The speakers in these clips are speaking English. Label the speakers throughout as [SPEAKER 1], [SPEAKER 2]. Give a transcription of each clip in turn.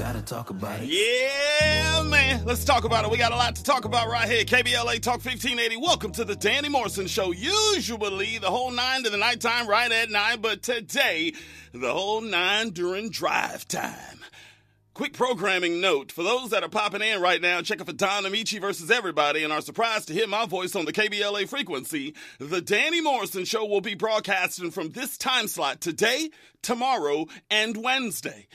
[SPEAKER 1] Gotta talk about it.
[SPEAKER 2] Yeah, man. Let's talk about it. We got a lot to talk about right here. KBLA Talk 1580. Welcome to the Danny Morrison Show. Usually the whole nine to the nighttime right at nine, but today the whole nine during drive time. Quick programming note for those that are popping in right now, checking for Don Amici versus everybody and are surprised to hear my voice on the KBLA frequency. The Danny Morrison Show will be broadcasting from this time slot today, tomorrow, and Wednesday.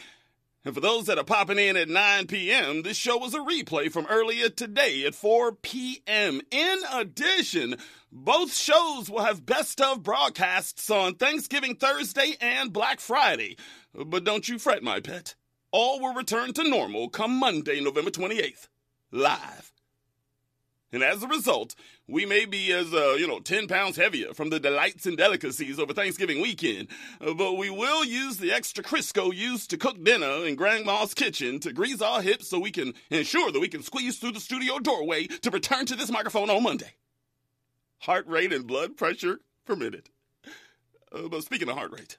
[SPEAKER 2] And for those that are popping in at 9 p.m., this show was a replay from earlier today at 4 p.m. In addition, both shows will have best of broadcasts on Thanksgiving Thursday and Black Friday. But don't you fret, my pet. All will return to normal come Monday, November 28th. Live. And as a result, we may be as, uh, you know, 10 pounds heavier from the delights and delicacies over Thanksgiving weekend, uh, but we will use the extra Crisco used to cook dinner in Grandma's kitchen to grease our hips so we can ensure that we can squeeze through the studio doorway to return to this microphone on Monday. Heart rate and blood pressure permitted. Uh, but speaking of heart rate,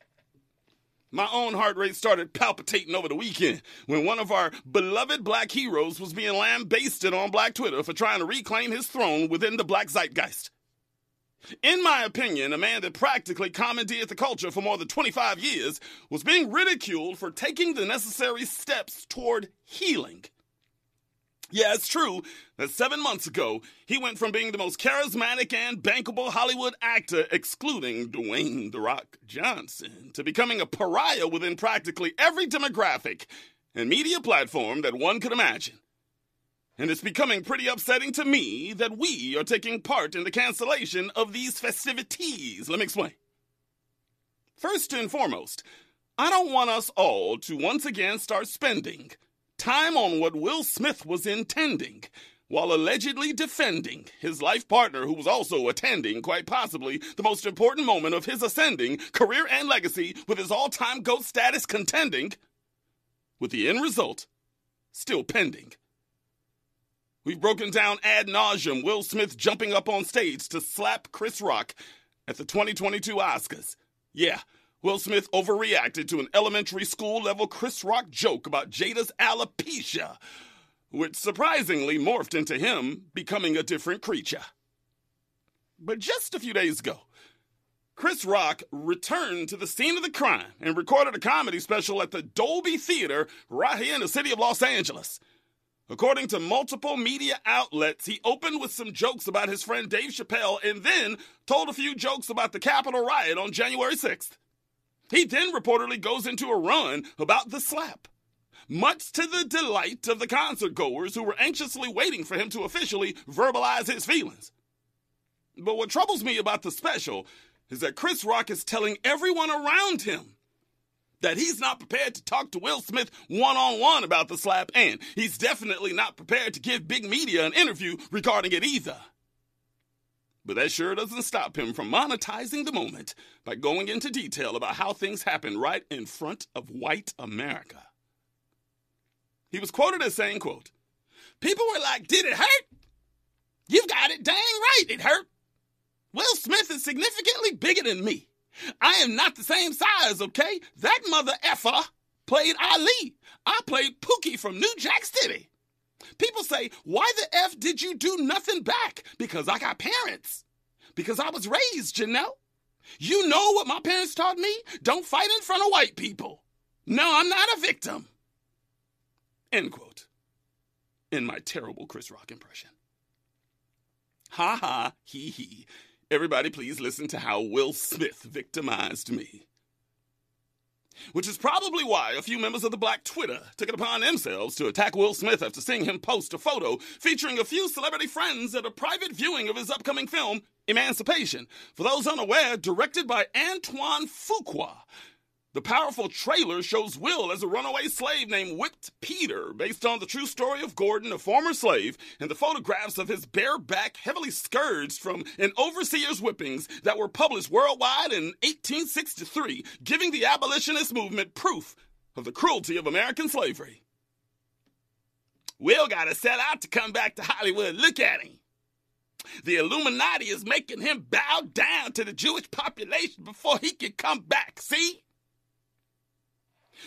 [SPEAKER 2] my own heart rate started palpitating over the weekend when one of our beloved black heroes was being lambasted on black Twitter for trying to reclaim his throne within the black zeitgeist. In my opinion, a man that practically commandeered the culture for more than 25 years was being ridiculed for taking the necessary steps toward healing. Yeah, it's true that seven months ago, he went from being the most charismatic and bankable Hollywood actor, excluding Dwayne The Rock Johnson, to becoming a pariah within practically every demographic and media platform that one could imagine. And it's becoming pretty upsetting to me that we are taking part in the cancellation of these festivities. Let me explain. First and foremost, I don't want us all to once again start spending time on what Will Smith was intending while allegedly defending his life partner who was also attending quite possibly the most important moment of his ascending career and legacy with his all-time GOAT status contending with the end result still pending. We've broken down ad nauseum Will Smith jumping up on stage to slap Chris Rock at the 2022 Oscars. Yeah, Will Smith overreacted to an elementary school level Chris Rock joke about Jada's alopecia, which surprisingly morphed into him becoming a different creature. But just a few days ago, Chris Rock returned to the scene of the crime and recorded a comedy special at the Dolby Theater right here in the city of Los Angeles. According to multiple media outlets, he opened with some jokes about his friend Dave Chappelle and then told a few jokes about the Capitol riot on January 6th. He then reportedly goes into a run about the slap, much to the delight of the concert goers who were anxiously waiting for him to officially verbalize his feelings. But what troubles me about the special is that Chris Rock is telling everyone around him that he's not prepared to talk to Will Smith one on one about the slap, and he's definitely not prepared to give big media an interview regarding it either. But that sure doesn't stop him from monetizing the moment by going into detail about how things happen right in front of white America. He was quoted as saying, quote, People were like, did it hurt? You've got it dang right, it hurt. Will Smith is significantly bigger than me. I am not the same size, okay? That mother effer played Ali. I played Pookie from New Jack City. People say, why the F did you do nothing back? Because I got parents. Because I was raised, Janelle. You know what my parents taught me? Don't fight in front of white people. No, I'm not a victim. End quote. In my terrible Chris Rock impression. Ha ha, he he. Everybody, please listen to how Will Smith victimized me. Which is probably why a few members of the black Twitter took it upon themselves to attack Will Smith after seeing him post a photo featuring a few celebrity friends at a private viewing of his upcoming film, Emancipation. For those unaware, directed by Antoine Fuqua. The powerful trailer shows Will as a runaway slave named Whipped Peter, based on the true story of Gordon, a former slave, and the photographs of his bare back heavily scourged from an overseer's whippings that were published worldwide in 1863, giving the abolitionist movement proof of the cruelty of American slavery. Will got to set out to come back to Hollywood. Look at him. The Illuminati is making him bow down to the Jewish population before he can come back. See?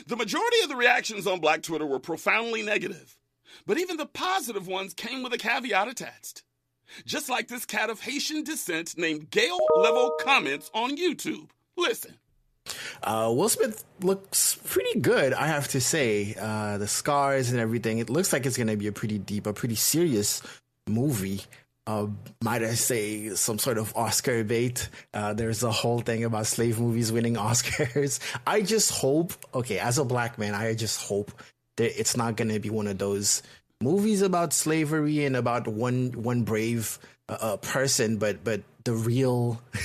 [SPEAKER 2] The majority of the reactions on Black Twitter were profoundly negative, but even the positive ones came with a caveat attached. Just like this cat of Haitian descent named Gail Level comments on YouTube. Listen.
[SPEAKER 1] Uh, Will Smith looks pretty good, I have to say. Uh, the scars and everything. It looks like it's going to be a pretty deep, a pretty serious movie. Uh, might I say some sort of Oscar bait? Uh, there's a whole thing about slave movies winning Oscars. I just hope, okay, as a black man, I just hope that it's not going to be one of those movies about slavery and about one one brave uh, uh person, but but the real.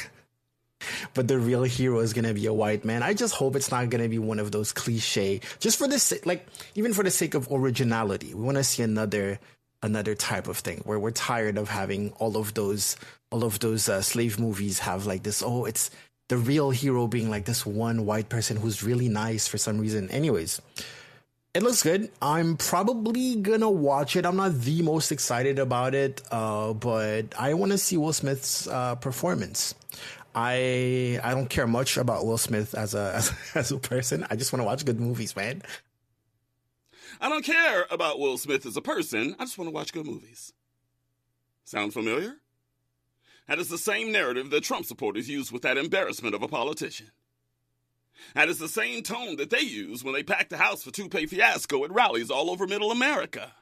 [SPEAKER 1] but the real hero is gonna be a white man. I just hope it's not gonna be one of those cliche. Just for this, like even for the sake of originality, we want to see another another type of thing where we're tired of having all of those all of those uh, slave movies have like this. Oh, it's the real hero being like this one white person who's really nice for some reason. Anyways, it looks good. I'm probably gonna watch it. I'm not the most excited about it, uh, but I want to see Will Smith's uh, performance. I I don't care much about Will Smith as a as, as a person. I just want to watch good movies, man.
[SPEAKER 2] I don't care about Will Smith as a person. I just want to watch good movies. Sound familiar? That is the same narrative that Trump supporters use with that embarrassment of a politician. That is the same tone that they use when they pack the house for Toupee Fiasco at rallies all over middle America.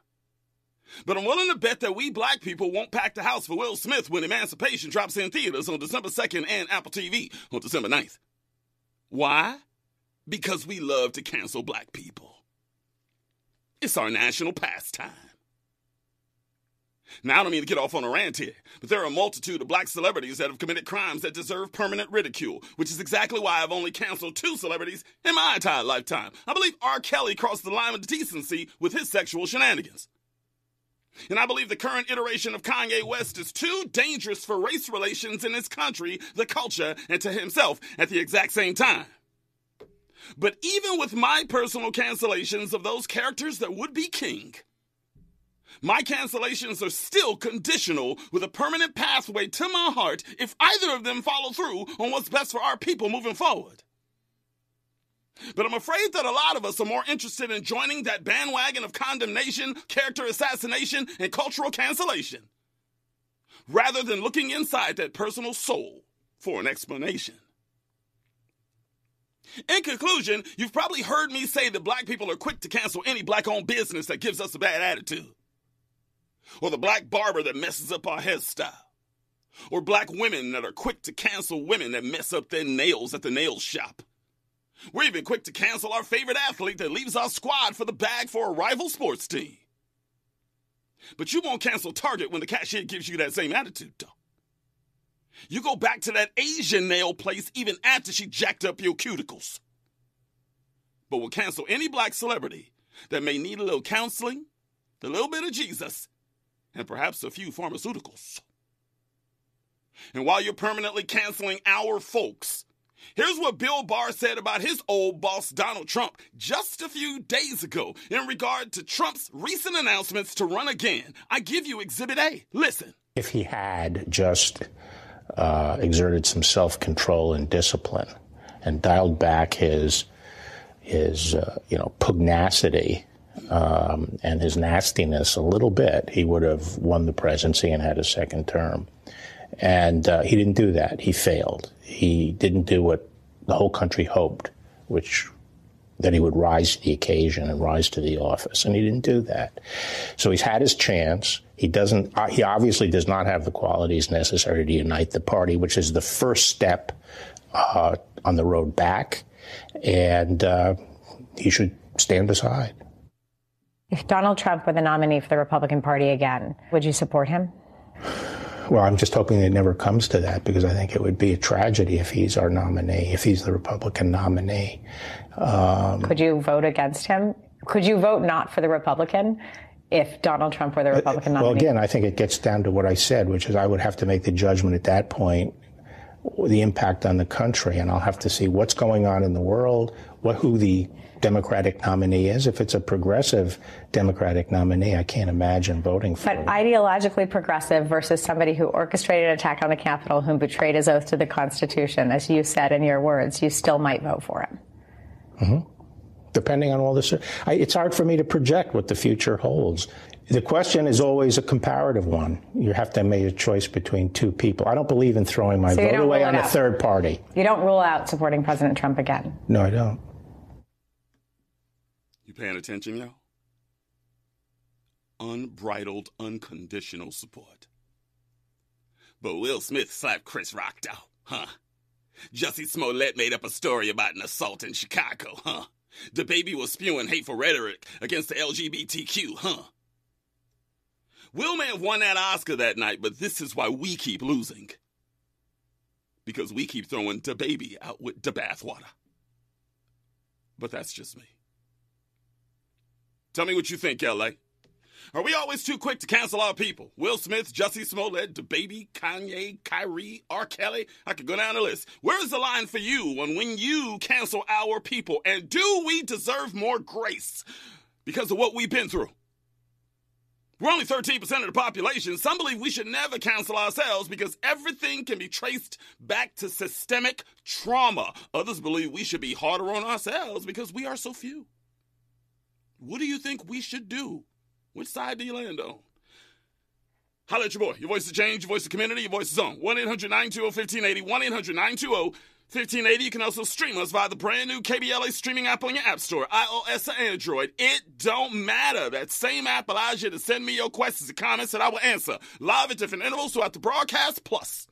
[SPEAKER 2] But I'm willing to bet that we black people won't pack the house for Will Smith when Emancipation drops in theaters on December 2nd and Apple TV on December 9th. Why? Because we love to cancel black people. It's our national pastime. Now, I don't mean to get off on a rant here, but there are a multitude of black celebrities that have committed crimes that deserve permanent ridicule, which is exactly why I've only canceled two celebrities in my entire lifetime. I believe R. Kelly crossed the line of decency with his sexual shenanigans. And I believe the current iteration of Kanye West is too dangerous for race relations in this country, the culture, and to himself at the exact same time. But even with my personal cancellations of those characters that would be king, my cancellations are still conditional with a permanent pathway to my heart if either of them follow through on what's best for our people moving forward. But I'm afraid that a lot of us are more interested in joining that bandwagon of condemnation, character assassination, and cultural cancellation rather than looking inside that personal soul for an explanation. In conclusion, you've probably heard me say that black people are quick to cancel any black owned business that gives us a bad attitude or the black barber that messes up our hairstyle, or black women that are quick to cancel women that mess up their nails at the nail shop. We're even quick to cancel our favorite athlete that leaves our squad for the bag for a rival sports team. But you won't cancel Target when the cashier gives you that same attitude, though. You go back to that Asian nail place even after she jacked up your cuticles. But we'll cancel any black celebrity that may need a little counseling, a little bit of Jesus, and perhaps a few pharmaceuticals. And while you're permanently canceling our folks, here's what Bill Barr said about his old boss, Donald Trump, just a few days ago in regard to Trump's recent announcements to run again. I give you Exhibit A. Listen.
[SPEAKER 3] If he had just uh, exerted some self control and discipline and dialed back his, his uh, you know, pugnacity um, and his nastiness a little bit, he would have won the presidency and had a second term. And uh, he didn't do that. He failed. He didn't do what the whole country hoped, which that he would rise to the occasion and rise to the office, and he didn't do that. So he's had his chance. He doesn't. Uh, he obviously does not have the qualities necessary to unite the party, which is the first step uh, on the road back, and uh, he should stand aside.
[SPEAKER 4] If Donald Trump were the nominee for the Republican Party again, would you support him?
[SPEAKER 3] Well, I'm just hoping it never comes to that because I think it would be a tragedy if he's our nominee, if he's the Republican nominee.
[SPEAKER 4] Um, Could you vote against him? Could you vote not for the Republican if Donald Trump were the Republican nominee?
[SPEAKER 3] Well, again, I think it gets down to what I said, which is I would have to make the judgment at that point the impact on the country, and I'll have to see what's going on in the world, what who the Democratic nominee is. If it's a progressive Democratic nominee, I can't imagine voting for.
[SPEAKER 4] But him. ideologically progressive versus somebody who orchestrated an attack on the Capitol, who betrayed his oath to the Constitution, as you said in your words, you still might vote for him.
[SPEAKER 3] Mm-hmm. depending on all this. I, it's hard for me to project what the future holds. The question is always a comparative one. You have to make a choice between two people. I don't believe in throwing my
[SPEAKER 4] So
[SPEAKER 3] vote away on
[SPEAKER 4] it
[SPEAKER 3] a third party.
[SPEAKER 4] You don't rule out supporting President Trump again.
[SPEAKER 3] No, I don't.
[SPEAKER 2] Paying attention, yo? Unbridled, unconditional support. But Will Smith slapped Chris Rock, though, huh? Jussie Smollett made up a story about an assault in Chicago, huh? DaBaby was spewing hateful rhetoric against the LGBTQ, huh? Will may have won that Oscar that night, but this is why we keep losing. Because we keep throwing the baby out with the bathwater. But that's just me. Tell me what you think, LA. Are we always too quick to cancel our people? Will Smith, Jussie Smollett, DaBaby, Kanye, Kyrie, R. Kelly. I could go down the list. Where is the line for you when when you cancel our people? And do we deserve more grace because of what we've been through? We're only 13% of the population. Some believe we should never cancel ourselves because everything can be traced back to systemic trauma. Others believe we should be harder on ourselves because we are so few. What do you think we should do? Which side do you land on? Holla at your boy. Your voice is change, your voice is community, your voice is on. 1 800 920 1580. 1 800 920 1580. You can also stream us via the brand new KBLA streaming app on your App Store, iOS or Android. It don't matter. That same app allows you to send me your questions and comments that I will answer live at different intervals throughout the broadcast. Plus,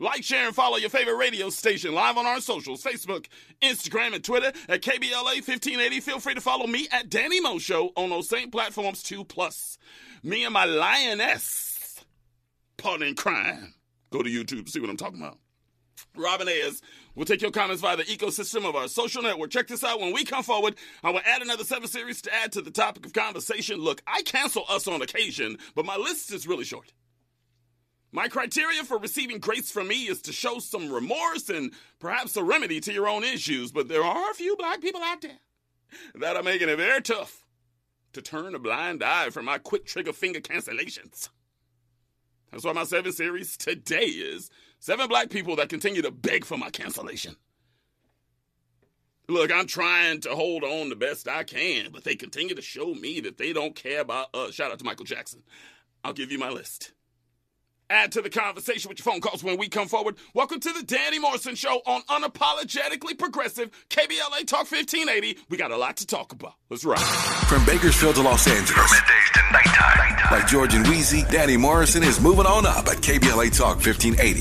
[SPEAKER 2] like, share, and follow your favorite radio station live on our socials Facebook, Instagram, and Twitter at KBLA 1580. Feel free to follow me at Danny Mo Show on those same platforms too. Plus, me and my lioness partner in crime. Go to YouTube see what I'm talking about. Robin Ayers will take your comments via the ecosystem of our social network. Check this out. When we come forward, I will add another seven series to add to the topic of conversation. Look, I cancel us on occasion, but my list is really short. My criteria for receiving grace from me is to show some remorse and perhaps a remedy to your own issues, but there are a few black people out there that are making it very tough to turn a blind eye from my quick trigger finger cancellations. That's why my seven series today is seven black people that continue to beg for my cancellation. Look, I'm trying to hold on the best I can, but they continue to show me that they don't care about us. Shout out to Michael Jackson. I'll give you my list. Add to the conversation with your phone calls when we come forward. Welcome to the Danny Morrison Show on Unapologetically Progressive KBLA Talk 1580. We got a lot to talk about. Let's ride.
[SPEAKER 5] From Bakersfield to Los Angeles.
[SPEAKER 6] Middays to nighttime.
[SPEAKER 5] Like George and Weezy, Danny Morrison is moving on up at KBLA Talk 1580.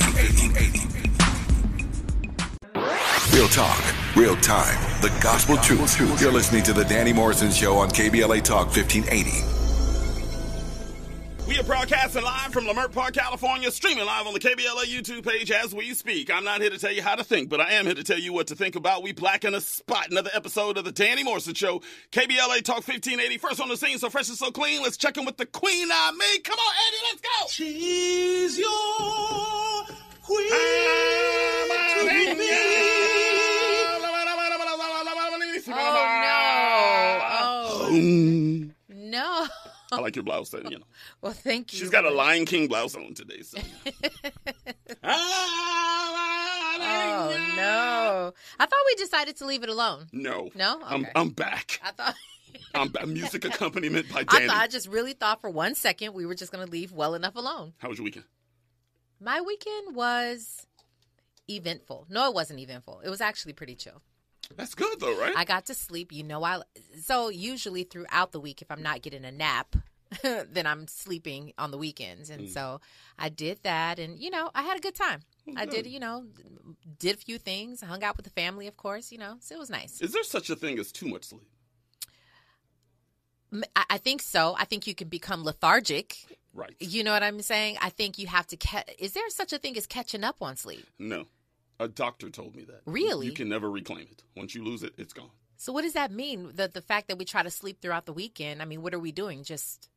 [SPEAKER 5] Real talk, real time, the gospel truth. You're listening to the Danny Morrison Show on KBLA Talk 1580.
[SPEAKER 2] We are broadcasting live from Leimert Park, California, streaming live on the KBLA YouTube page as we speak. I'm not here to tell you how to think, but I am here to tell you what to think about. We black in a spot. Another episode of the Danny Morrison Show, KBLA Talk 1580. First on the scene, so fresh and so clean. Let's check in with the Queen I me. Come on, Eddie, let's go.
[SPEAKER 7] She's your queen.
[SPEAKER 2] Oh,
[SPEAKER 8] Oh, no. Oh. No.
[SPEAKER 2] I like your blouse, then, you know.
[SPEAKER 8] Well, thank you.
[SPEAKER 2] She's got a Lion King blouse on today, so.
[SPEAKER 8] Ah, oh, no. I thought we decided to leave it alone.
[SPEAKER 2] No.
[SPEAKER 8] No?
[SPEAKER 2] I'm,
[SPEAKER 8] Okay.
[SPEAKER 2] I'm back.
[SPEAKER 8] I thought.
[SPEAKER 2] I'm back. Music accompaniment by
[SPEAKER 8] I thought I just really thought for one second we were just going to leave well enough alone.
[SPEAKER 2] How was your weekend?
[SPEAKER 8] My weekend was eventful. No, it wasn't eventful. It was actually pretty chill.
[SPEAKER 2] That's good, though, right?
[SPEAKER 8] I got to sleep. You know, I so usually throughout the week, if I'm not getting a nap, then I'm sleeping on the weekends, and mm. so I did that, and you know, I had a good time. I did, you know, did a few things, hung out with the family, of course, you know, so it was nice.
[SPEAKER 2] Is there such a thing as too much sleep?
[SPEAKER 8] I think so. I think you can become lethargic.
[SPEAKER 2] Right.
[SPEAKER 8] You know what I'm saying? I think you have to. Ca- Is there such a thing as catching up on sleep?
[SPEAKER 2] No. A doctor told me that.
[SPEAKER 8] Really?
[SPEAKER 2] You can never reclaim it. Once you lose it, it's gone.
[SPEAKER 8] So what does that mean? The the fact that we try to sleep throughout the weekend. I mean, what are we doing? Just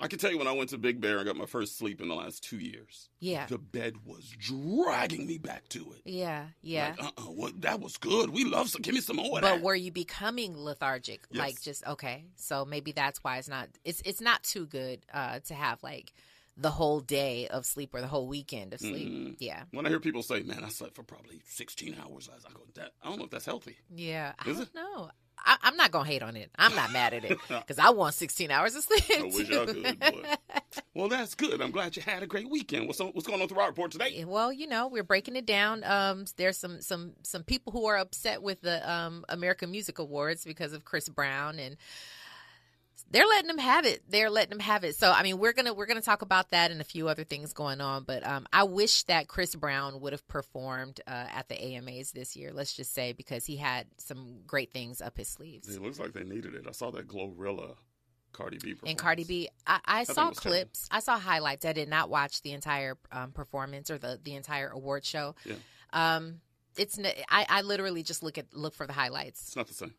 [SPEAKER 2] I can tell you when I went to Big Bear and got my first sleep in the last two years.
[SPEAKER 8] Yeah.
[SPEAKER 2] The bed was dragging me back to it.
[SPEAKER 8] yeah, yeah.
[SPEAKER 2] Like, uh-uh, what, that was good. We love some. Give me some more
[SPEAKER 8] But were you becoming lethargic?
[SPEAKER 2] Yes.
[SPEAKER 8] Like just okay. So maybe that's why it's not it's it's not too good uh to have like the whole day of sleep or the whole weekend of sleep.
[SPEAKER 2] Mhm.
[SPEAKER 8] Yeah.
[SPEAKER 2] When I hear people say, "Man, I slept for probably 16 hours I go, "That I don't know if that's healthy."
[SPEAKER 8] Yeah. I don't
[SPEAKER 2] it?
[SPEAKER 8] know. I, I'm not gonna hate on it. I'm not mad at it because I want 16 hours of sleep.
[SPEAKER 2] I wish I could. Well, that's good. I'm glad you had a great weekend. What's on, what's going on the Raw Report today?
[SPEAKER 8] Well, you know, we're breaking it down. Um, there's some some some people who are upset with the um, American Music Awards because of Chris Brown and they're letting them have it. They're letting them have it. So I mean, we're gonna we're gonna talk about that and a few other things going on. But um, I wish that Chris Brown would have performed uh, at the AMAs this year. Let's just say because he had some great things up his sleeves.
[SPEAKER 2] It looks like they needed it. I saw that Glorilla. Cardi B
[SPEAKER 8] and Cardi B, I, I saw clips.
[SPEAKER 2] Terrible.
[SPEAKER 8] I saw highlights. I did not watch the entire um, performance or the the entire award show.
[SPEAKER 2] Yeah.
[SPEAKER 8] Um, it's I, I literally just look at look for the highlights.
[SPEAKER 2] It's not the same.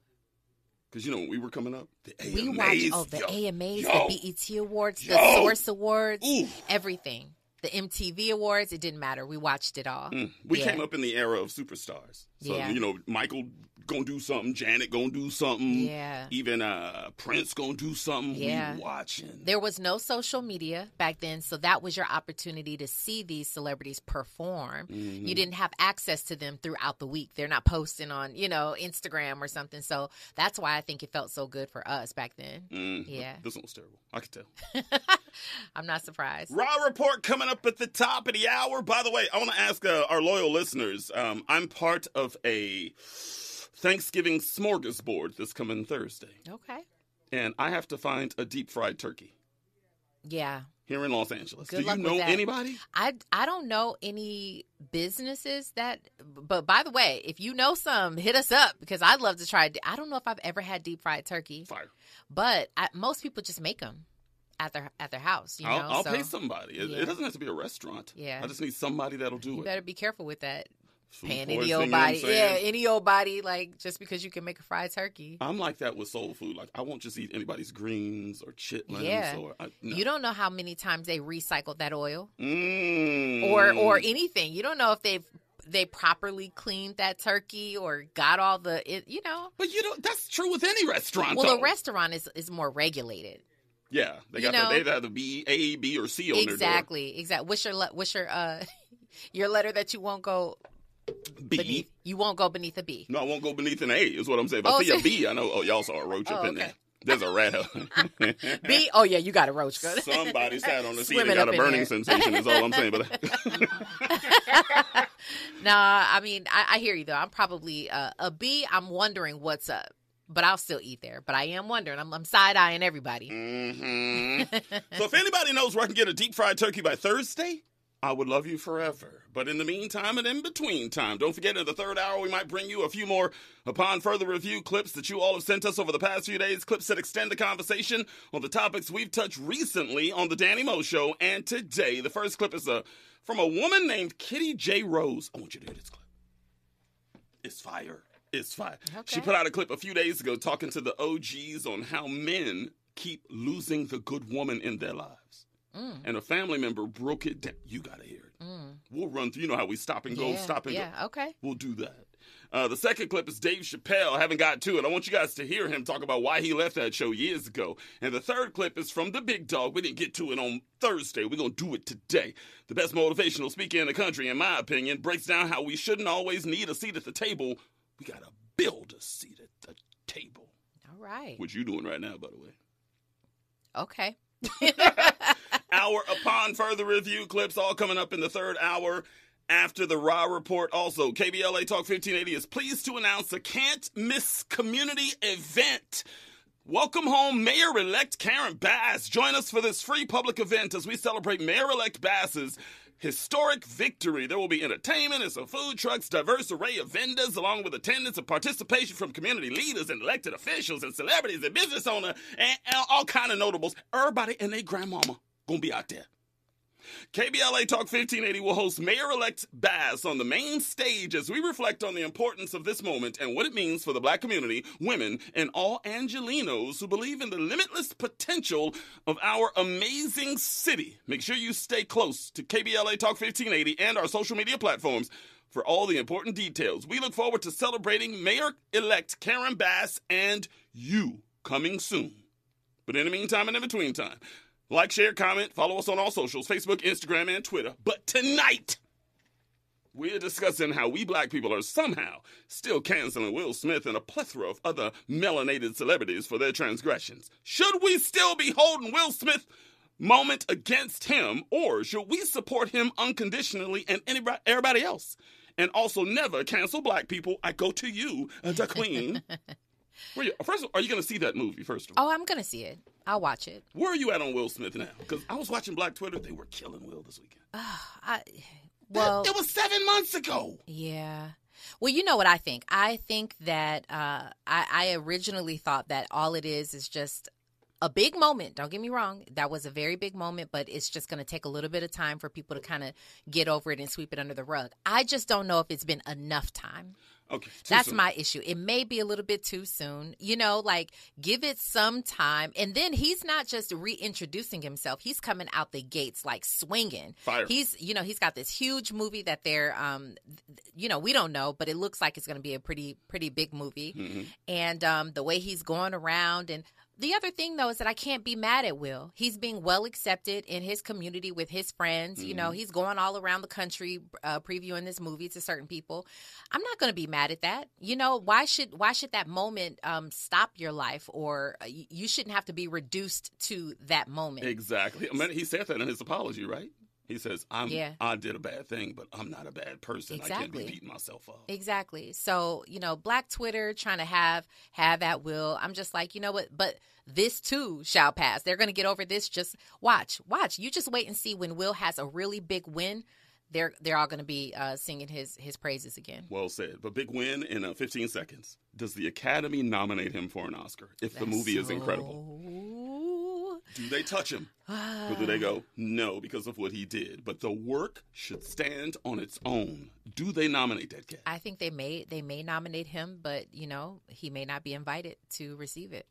[SPEAKER 2] Because you know when we were coming up, the AMAs,
[SPEAKER 8] we watched oh the
[SPEAKER 2] yo,
[SPEAKER 8] AMAs,
[SPEAKER 2] yo,
[SPEAKER 8] the BET Awards,
[SPEAKER 2] yo.
[SPEAKER 8] the Source Awards,
[SPEAKER 2] Ooh.
[SPEAKER 8] everything. The MTV Awards, it didn't matter. We watched it all.
[SPEAKER 2] Mm. We
[SPEAKER 8] Yeah.
[SPEAKER 2] came up in the era of superstars. So
[SPEAKER 8] Yeah.
[SPEAKER 2] you know, Michael gonna do something, Janet gonna do something,
[SPEAKER 8] Yeah.
[SPEAKER 2] even uh Prince gonna do something.
[SPEAKER 8] Yeah.
[SPEAKER 2] We watching.
[SPEAKER 8] There was no social media back then, so that was your opportunity to see these celebrities perform.
[SPEAKER 2] Mm-hmm.
[SPEAKER 8] You didn't have access to them throughout the week. They're not posting on, you know, Instagram or something. So that's why I think it felt so good for us back then.
[SPEAKER 2] Mm,
[SPEAKER 8] Yeah.
[SPEAKER 2] This one was terrible. I could tell.
[SPEAKER 8] I'm not surprised.
[SPEAKER 2] Raw report coming up at the top of the hour. By the way, I want to ask uh, our loyal listeners. Um, I'm part of a Thanksgiving smorgasbord this coming Thursday,
[SPEAKER 8] Okay.
[SPEAKER 2] and I have to find a deep fried turkey
[SPEAKER 8] Yeah.
[SPEAKER 2] here in Los Angeles.
[SPEAKER 8] Good
[SPEAKER 2] Do you know anybody?
[SPEAKER 8] I I don't know any businesses that but by the way, if you know some, hit us up because I'd love to try I don't know if I've ever had deep fried turkey,
[SPEAKER 2] Fire.
[SPEAKER 8] but I, most people just make them at their at their house, you know.
[SPEAKER 2] I'll, I'll
[SPEAKER 8] so
[SPEAKER 2] pay somebody. It,
[SPEAKER 8] yeah.
[SPEAKER 2] it doesn't have to be a restaurant.
[SPEAKER 8] Yeah.
[SPEAKER 2] I just need somebody that'll do
[SPEAKER 8] you
[SPEAKER 2] it.
[SPEAKER 8] better be careful with that. Paying any old body. Yeah, any old body like just because you can make a fried turkey.
[SPEAKER 2] I'm like that with soul food. Like I won't just eat anybody's greens or chitlins
[SPEAKER 8] Yeah.
[SPEAKER 2] or I, no.
[SPEAKER 8] You don't know how many times they recycled that oil
[SPEAKER 2] Mm.
[SPEAKER 8] or or anything. You don't know if they've they properly cleaned that turkey or got all the it, you know.
[SPEAKER 2] But you know that's true with any restaurant.
[SPEAKER 8] Well,
[SPEAKER 2] though.
[SPEAKER 8] a restaurant is is more regulated.
[SPEAKER 2] Yeah, they
[SPEAKER 8] You
[SPEAKER 2] got
[SPEAKER 8] know-
[SPEAKER 2] the, they have the B, A, B, or C on their door.
[SPEAKER 8] Exactly, exactly. What's your what's your uh your letter that you won't go
[SPEAKER 2] B.
[SPEAKER 8] beneath? You won't go beneath a B.
[SPEAKER 2] No, I won't go beneath an A. Is what I'm saying. If I
[SPEAKER 8] Oh,
[SPEAKER 2] see a
[SPEAKER 8] so-
[SPEAKER 2] B, I know. Oh, y'all saw a roach up
[SPEAKER 8] Oh,
[SPEAKER 2] in there. There's a rat.
[SPEAKER 8] B. Oh yeah, you got a roach. Good.
[SPEAKER 2] Somebody sat on the seat
[SPEAKER 8] Swimming
[SPEAKER 2] and got a burning sensation. Is all I'm saying. But
[SPEAKER 8] Nah, I mean, I, I hear you though. I'm probably uh, a B. I'm wondering what's up, but I'll still eat there. But I am wondering. I'm, I'm side eyeing everybody.
[SPEAKER 2] hmm so if anybody knows where I can get a deep fried turkey by Thursday, I would love you forever. But in the meantime and in between time, don't forget in the third hour we might bring you a few more upon further review clips that you all have sent us over the past few days. Clips that extend the conversation on the topics we've touched recently on the Danny Mo Show. And today, the first clip is a from a woman named Kitty J. Rose. I want you to hear this clip. It's fire. It's fire. She put out a clip a few days ago talking to the OGs on how men keep losing the good woman in their lives.
[SPEAKER 8] Mm.
[SPEAKER 2] And a family member broke it down. You got to hear it. We'll run through. You know how we stop and go,
[SPEAKER 8] yeah,
[SPEAKER 2] stop and
[SPEAKER 8] yeah.
[SPEAKER 2] go.
[SPEAKER 8] Okay.
[SPEAKER 2] We'll do that. Uh, the second clip is Dave Chappelle. I haven't got to it. I want you guys to hear him talk about why he left that show years ago. And the third clip is from the big dog. We didn't get to it on Thursday. We're going to do it today. The best motivational speaker in the country, in my opinion, breaks down how we shouldn't always need a seat at the table. We got to build a seat at the table.
[SPEAKER 8] All right.
[SPEAKER 2] What you doing right now, by the way?
[SPEAKER 8] Okay.
[SPEAKER 2] hour upon further review clips all coming up in the third hour after the raw report also kbla talk 1580 is pleased to announce a can't miss community event Welcome home, Mayor-elect Karen Bass. Join us for this free public event as we celebrate Mayor-elect Bass's historic victory. There will be entertainment and some food trucks, diverse array of vendors, along with attendance and participation from community leaders and elected officials and celebrities and business owners and, and all kind of notables. Everybody and their grandmama gonna be out there. KBLA Talk 1580 will host Mayor-elect Bass on the main stage as we reflect on the importance of this moment and what it means for the black community, women, and all Angelinos who believe in the limitless potential of our amazing city. Make sure you stay close to KBLA Talk 1580 and our social media platforms for all the important details. We look forward to celebrating Mayor-elect Karen Bass and you coming soon. But in the meantime and in between time, like, share, comment, follow us on all socials Facebook, Instagram, and Twitter. But tonight, We're discussing how we black people are somehow still canceling Will Smith and a plethora of other melanated celebrities for their transgressions. Should we still be holding Will Smith moment against him, or should we support him unconditionally and anybody, everybody else? And also never cancel black people. I go to you, the queen. Where you, first, all, are you going to see that movie? First of all,
[SPEAKER 8] Oh, I'm gonna see it. I'll watch it.
[SPEAKER 2] where are you at on Will Smith now? Because I was watching Black Twitter; they were killing Will this weekend.
[SPEAKER 8] I, well,
[SPEAKER 2] it was seven months ago.
[SPEAKER 8] Yeah. Well, you know what I think. I think that uh, I, I originally thought that all it is is just a big moment. Don't get me wrong. That was a very big moment, but it's just going to take a little bit of time for people to kind of get over it and sweep it under the rug. I just don't know if it's been enough time.
[SPEAKER 2] Okay,
[SPEAKER 8] That's
[SPEAKER 2] soon.
[SPEAKER 8] my issue. It may be a little bit too soon. You know, like give it some time. And then he's not just reintroducing himself. He's coming out the gates like swinging.
[SPEAKER 2] Fire.
[SPEAKER 8] He's, you know, he's got this huge movie that they're um you know, we don't know, but it looks like it's going to be a pretty pretty big movie.
[SPEAKER 2] Mm-hmm.
[SPEAKER 8] And um the way he's going around and the other thing though is that I can't be mad at Will. He's being well accepted in his community with his friends. You
[SPEAKER 2] Mm-hmm.
[SPEAKER 8] know, he's going all around the country uh, previewing this movie to certain people. I'm not going to be mad at that. You know, why should why should that moment um, stop your life, or uh, you shouldn't have to be reduced to that moment?
[SPEAKER 2] Exactly. I mean, he said that in his apology, right? He says, "I'm
[SPEAKER 8] Yeah.
[SPEAKER 2] I did a bad thing, but I'm not a bad person. I can't
[SPEAKER 8] Exactly.
[SPEAKER 2] be beating myself up."
[SPEAKER 8] Exactly. So, you know, Black Twitter trying to have have at will. I'm just like, you know what? But this too shall pass. They're going to get over this. Just watch, watch. You just wait and see when Will has a really big win. They're they're all going to be uh, singing his his praises again.
[SPEAKER 2] Well said. But big win in uh, 15 seconds. Does the Academy nominate him for an Oscar if the movie is incredible? Do they touch him? or do they go, no, because of what he did? But the work should stand on its own. Do they nominate that cat?
[SPEAKER 8] I think they may they may nominate him, but you know he may not be invited to receive it.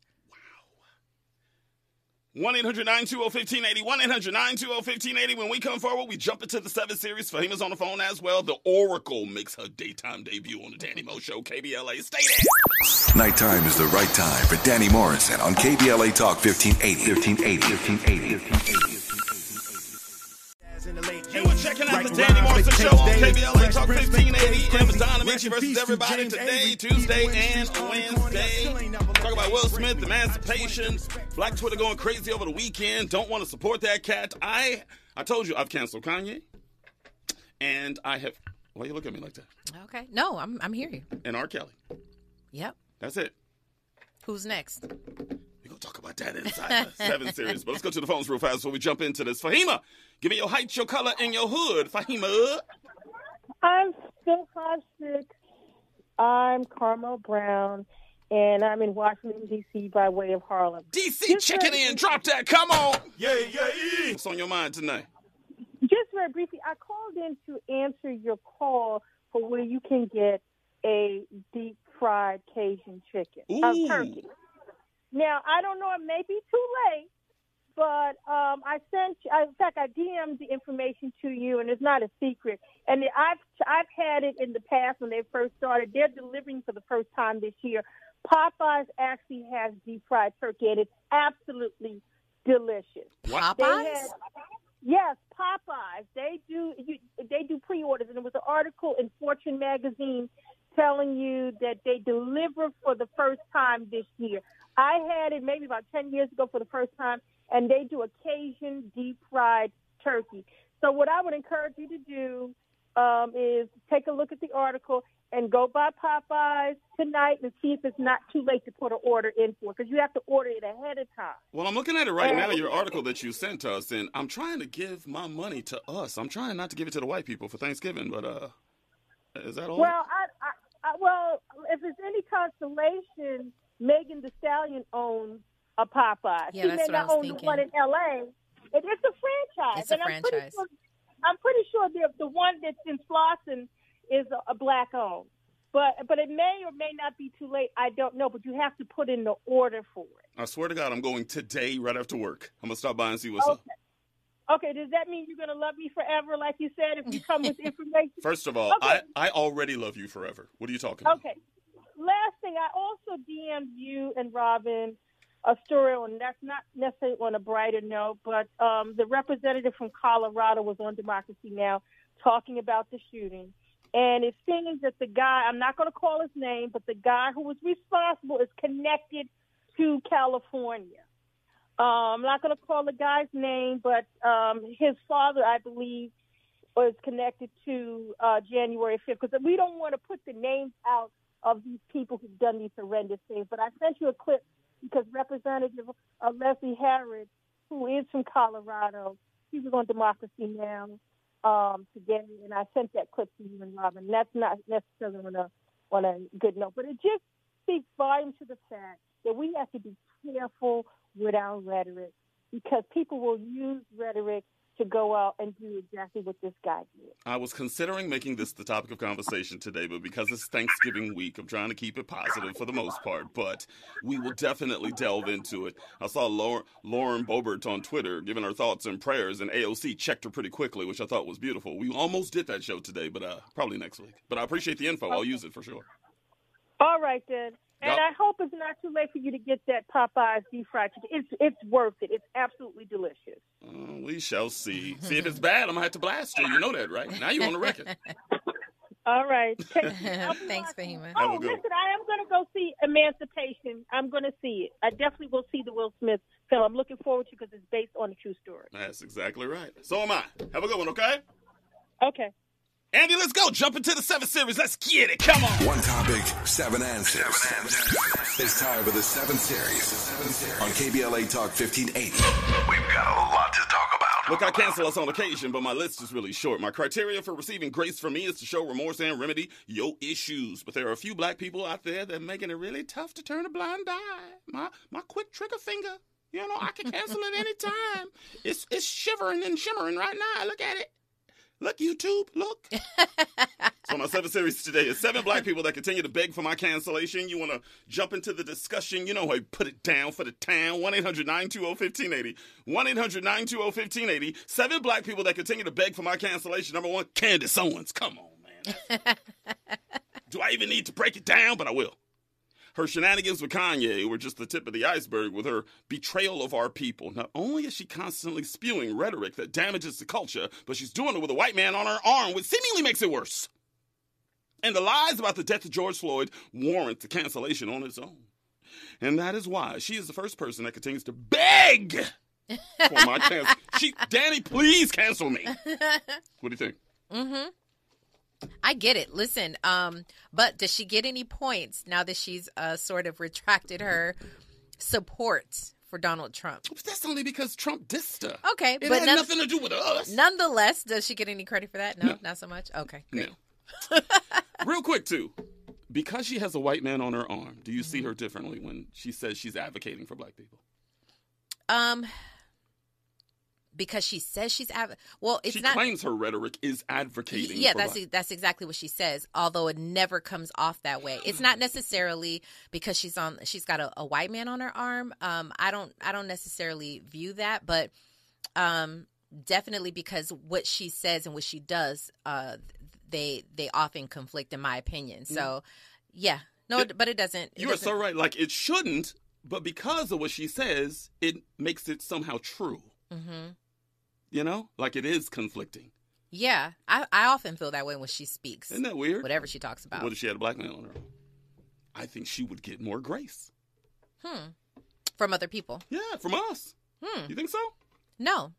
[SPEAKER 2] 1 800 920 1580. 1 800 920 1580. When we come forward, we jump into the 7 Series. Fahima's on the phone as well. The Oracle makes her daytime debut on the Danny Mo Show, KBLA. Stay there.
[SPEAKER 5] Nighttime is the right time for Danny Morrison on KBLA Talk 1580. 1580. 1580.
[SPEAKER 2] You were checking out the Danny Morrison Show on KBLA Talk 1580. Emma Donovan versus everybody today, Tuesday and Wednesday. Talk about Will Smith, emancipation, Black Twitter going crazy over the weekend. Don't want to support that cat. I I told you I've canceled Kanye, and I have. Why you look at me like that?
[SPEAKER 8] Okay. No, I'm I'm hearing you.
[SPEAKER 2] And R. Kelly.
[SPEAKER 8] Yep.
[SPEAKER 2] That's it.
[SPEAKER 8] Who's next?
[SPEAKER 2] We're gonna talk about that inside the seven series. But let's go to the phones real fast before we jump into this. Fahima, give me your height, your color, and your hood. Fahima.
[SPEAKER 6] I'm still five six. I'm Carmel Brown, and I'm in Washington D.C. by way of Harlem.
[SPEAKER 2] DC
[SPEAKER 6] Just
[SPEAKER 2] checking
[SPEAKER 6] very-
[SPEAKER 2] in. Drop that. Come on.
[SPEAKER 7] Yeah, yeah, yeah.
[SPEAKER 2] What's on your mind tonight?
[SPEAKER 6] Just very briefly, I called in to answer your call for where you can get a deep fried Cajun chicken,
[SPEAKER 2] Ooh.
[SPEAKER 6] turkey. Now I don't know; it may be too late, but um, I sent. I, in fact, I DM'd the information to you, and it's not a secret. And I've I've had it in the past when they first started. They're delivering for the first time this year. Popeyes actually has deep fried turkey, and it's absolutely delicious.
[SPEAKER 2] What?
[SPEAKER 8] Popeyes?
[SPEAKER 6] had, yes, Popeyes. They do you, they do pre-orders, and there was an article in Fortune magazine telling you that they deliver for the first time this year. I had it maybe about ten years ago for the first time, and they do occasion deep fried turkey. So what I would encourage you to do um, is take a look at the article and go by Popeyes tonight and see if it's not too late to put an order in for because you have to order it ahead of time.
[SPEAKER 2] Well, I'm looking at it right now, your article that you sent us, and I'm trying to give my money to us. I'm trying not to give it to the white people for Thanksgiving, but uh, is that all?
[SPEAKER 6] Well, I, I, I, well, if it's any consolation, Megan Thee Stallion owns a Popeye.
[SPEAKER 8] Yeah,
[SPEAKER 6] she
[SPEAKER 8] that's
[SPEAKER 6] may
[SPEAKER 8] what I
[SPEAKER 6] not
[SPEAKER 8] was
[SPEAKER 6] own the
[SPEAKER 8] thinking.
[SPEAKER 6] one in L.A. It, it's a franchise.
[SPEAKER 8] It's a
[SPEAKER 6] and I'm pretty
[SPEAKER 8] franchise.
[SPEAKER 6] sure, I'm pretty sure the the one that's in Slauson is a, a black owned. But but it may or may not be too late. I don't know. But you have to put in the order for it.
[SPEAKER 2] I swear to God, I'm going today right after work. I'm gonna stop by and see what's up.
[SPEAKER 6] Okay. Okay. Does that mean you're gonna love me forever, like you said, if you come with information?
[SPEAKER 2] First of all,
[SPEAKER 6] Okay.
[SPEAKER 2] I I already love you forever. What are you talking about?
[SPEAKER 6] Okay. Last thing, I also DM'd you and Robin a story, and that's not necessarily on a brighter note, but um, the representative from Colorado was on Democracy Now! talking about the shooting. And it seems that the guy, I'm not going to call his name, but the guy who was responsible is connected to California. Um, I'm not going to call the guy's name, but um, his father, I believe, was connected to uh, January 5th because we don't want to put the names out of these people who've done these horrendous things. But I sent you a clip because Representative uh, Leslie Herod, who is from Colorado, she was on Democracy Now! Um, today, and I sent that clip to you and Robin. That's not necessarily on a on a good note, but it just speaks volume to the fact that we have to be careful with our rhetoric because people will use rhetoric to go out and do exactly what this guy did.
[SPEAKER 2] I was considering making this the topic of conversation today, but because it's Thanksgiving week, I'm trying to keep it positive for the most part. But we will definitely delve into it. I saw Lauren, Lauren Boebert on Twitter giving her thoughts and prayers, and AOC checked her pretty quickly, which I thought was beautiful. We almost did that show today, but uh, probably next week. But I appreciate the info. I'll use it for sure.
[SPEAKER 6] All right, then. And
[SPEAKER 2] Yep.
[SPEAKER 6] I hope it's not too late for you to get that Popeyes deep fried chicken. It's it's worth it. It's absolutely delicious.
[SPEAKER 2] Uh, we shall see. See if it's bad, I'm gonna have to blast you. You know that, right? Now you're on the record.
[SPEAKER 6] All right. Take,
[SPEAKER 8] Thanks,
[SPEAKER 6] watching.
[SPEAKER 8] Fahima.
[SPEAKER 2] Have
[SPEAKER 6] Oh,
[SPEAKER 2] good one.
[SPEAKER 6] listen, I am going to go see Emancipation. I'm going to see it. I definitely will see the Will Smith film. I'm looking forward to it because it's based on a true story.
[SPEAKER 2] That's exactly right. So am I. Have a good one, okay?
[SPEAKER 6] Okay.
[SPEAKER 2] Andy, let's go. Jump into the seven series. Let's get it. Come on.
[SPEAKER 5] One topic, seven answers. It's time for the seven series on KBLA Talk 1580.
[SPEAKER 9] We've got a lot to talk about.
[SPEAKER 2] Look, I cancel us on occasion, but my list is really short. My criteria for receiving grace from me is to show remorse and remedy your issues. But there are a few black people out there that are making it really tough to turn a blind eye. My my quick trigger finger. You know, I can cancel it anytime. It's it's shivering and shimmering right now. Look at it. Look, YouTube, look. so my seven series today is seven black people that continue to beg for my cancellation. You want to jump into the discussion? You know how you put it down for the town. 1-800-920-1580. 1-800-920-1580. Seven black people that continue to beg for my cancellation. Number one, Candace Owens. Come on, man. Do I even need to break it down? But I will. Her shenanigans with Kanye were just the tip of the iceberg with her betrayal of our people. Not only is she constantly spewing rhetoric that damages the culture, but she's doing it with a white man on her arm, which seemingly makes it worse. And the lies about the death of George Floyd warrant the cancellation on its own. And that is why she is the first person that continues to beg for my cancel. She, Danny, please cancel me. What do you think?
[SPEAKER 8] Mm-hmm. I get it. Listen, um, but does she get any points now that she's uh, sort of retracted her support for Donald Trump?
[SPEAKER 2] That's only because Trump dissed her.
[SPEAKER 8] Okay,
[SPEAKER 2] It
[SPEAKER 8] but
[SPEAKER 2] had
[SPEAKER 8] none-
[SPEAKER 2] nothing to do with us.
[SPEAKER 8] nonetheless, does she get any credit for that? No,
[SPEAKER 2] No.
[SPEAKER 8] not so much. Okay,
[SPEAKER 2] No. Real quick, too. Because she has a white man on her arm, do you see her differently when she says she's advocating for black people?
[SPEAKER 8] Um, because she says she's av- well, it's
[SPEAKER 2] she
[SPEAKER 8] not.
[SPEAKER 2] claims her rhetoric is advocating.
[SPEAKER 8] yeah, that's
[SPEAKER 2] black-
[SPEAKER 8] e- that's exactly what she says. Although it never comes off that way. It's not necessarily because she's on she's got a, a white man on her arm. Um, I don't I don't necessarily view that, but um, definitely because what she says and what she does, uh, they they often conflict, in my opinion. So, yeah, no,
[SPEAKER 2] Mm. Yeah.
[SPEAKER 8] but it doesn't. it
[SPEAKER 2] You are
[SPEAKER 8] doesn't-
[SPEAKER 2] so right. Like it shouldn't, but because of what she says, it makes it somehow true.
[SPEAKER 8] Mhm.
[SPEAKER 2] You know, like it is conflicting.
[SPEAKER 8] Yeah, I I often feel that way when she speaks.
[SPEAKER 2] Isn't that weird?
[SPEAKER 8] Whatever she talks about.
[SPEAKER 2] What if she had a black man on her? I think she would get more grace.
[SPEAKER 8] Hmm. From other people.
[SPEAKER 2] Yeah, from us.
[SPEAKER 8] Hmm.
[SPEAKER 2] You think so?
[SPEAKER 8] No.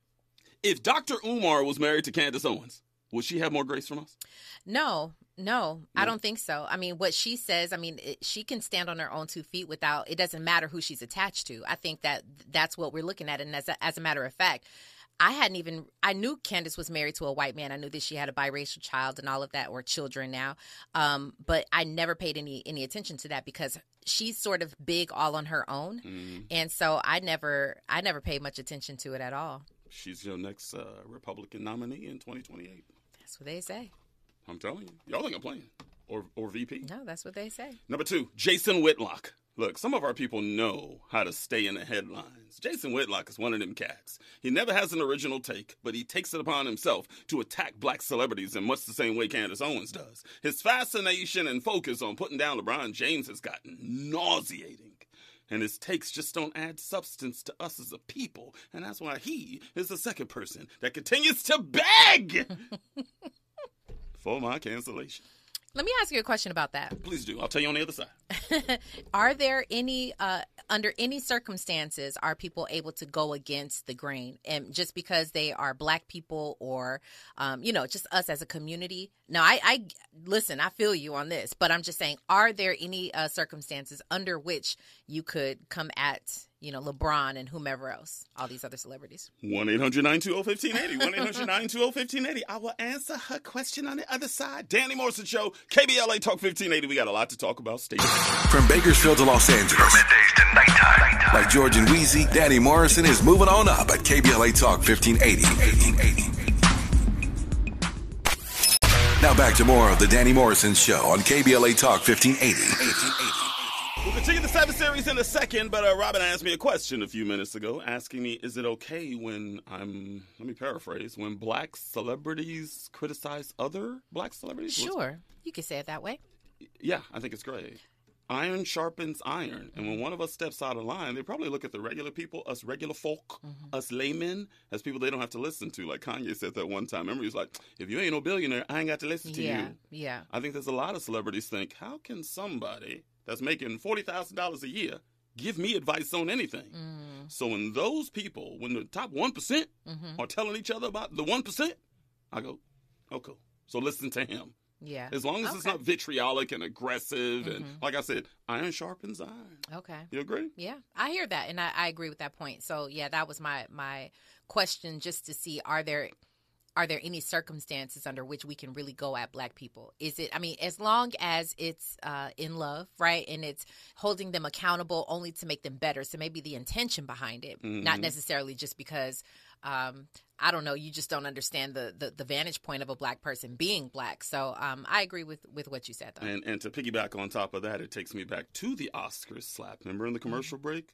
[SPEAKER 2] If Dr. Umar was married to Candace Owens, would she have more grace from us?
[SPEAKER 8] No, no, I don't think so. I mean, what she says, I mean, it, she can stand on her own two feet without. It doesn't matter who she's attached to. I think that that's what we're looking at. And as a, as a matter of fact, I hadn't even. I knew Candace was married to a white man. I knew that she had a biracial child and all of that, or children now. Um, but I never paid any any attention to that because she's sort of big all on her own,
[SPEAKER 2] Mm,
[SPEAKER 8] and so I never I never paid much attention to it at all.
[SPEAKER 2] she's your next uh, Republican nominee in 2028.
[SPEAKER 8] That's what they say.
[SPEAKER 2] I'm telling you. Y'all think I'm playing. Or, or VP.
[SPEAKER 8] No, that's what they say.
[SPEAKER 2] Number two, Jason Whitlock. Look, some of our people know how to stay in the headlines. Jason Whitlock is one of them cats. He never has an original take, but he takes it upon himself to attack black celebrities in much the same way Candace Owens does. His fascination and focus on putting down LeBron James has gotten nauseating. And his takes just don't add substance to us as a people. And that's why he is the second person that continues to beg for my cancellation.
[SPEAKER 8] Let me ask you a question about that.
[SPEAKER 2] Please do. I'll tell you on the other side.
[SPEAKER 8] are there any, uh, under any circumstances, are people able to go against the grain? And just because they are black people or, um, you know, just us as a community? No, I, I, listen, I feel you on this, but I'm just saying, are there any uh, circumstances under which you could come at you know, LeBron and whomever else, all these other celebrities.
[SPEAKER 2] 1 800 920 1580. 1 800 920 1580. I will answer her question on the other side. Danny Morrison Show, KBLA Talk 1580. We got a lot to talk about. Stay
[SPEAKER 5] From Bakersfield to Los Angeles. From
[SPEAKER 9] middays to nighttime.
[SPEAKER 5] Like George and Weezy, Danny Morrison is moving on up at KBLA Talk 1580. Now back to more of the Danny Morrison Show on KBLA Talk 1580.
[SPEAKER 2] We'll continue the seven series in a second, but uh, Robin asked me a question a few minutes ago, asking me, "Is it okay when I'm?" Let me paraphrase: when black celebrities criticize other black celebrities.
[SPEAKER 8] Sure, you can say it that way.
[SPEAKER 2] Yeah, I think it's great. Iron sharpens iron, and when one of us steps out of line, they probably look at the regular people, us regular folk, mm-hmm. us laymen, as people they don't have to listen to. Like Kanye said that one time. Remember, he was like, "If you ain't no billionaire, I ain't got to listen to
[SPEAKER 8] yeah,
[SPEAKER 2] you."
[SPEAKER 8] Yeah,
[SPEAKER 2] I think there's a lot of celebrities think, "How can somebody?" That's making $40,000 a year give me advice on anything. Mm. So when those people, when the top one mm-hmm. are telling each other about the 1%, I go, oh, cool. So listen to him.
[SPEAKER 8] Yeah.
[SPEAKER 2] As long as okay. it's not vitriolic and aggressive. Mm-hmm. And like I said, iron sharpens iron.
[SPEAKER 8] Okay.
[SPEAKER 2] You agree?
[SPEAKER 8] Yeah. I hear that. And I, I agree with that point. So, yeah, that was my, my question just to see are there are there any circumstances under which we can really go at black people is it i mean as long as it's uh, in love right and it's holding them accountable only to make them better so maybe the intention behind it mm-hmm. not necessarily just because um, I don't know. You just don't understand the, the, the, vantage point of a black person being black. So um, I agree with, with what you said, though.
[SPEAKER 2] And, and to piggyback on top of that, it takes me back to the Oscars slap. Remember in the commercial mm-hmm. break?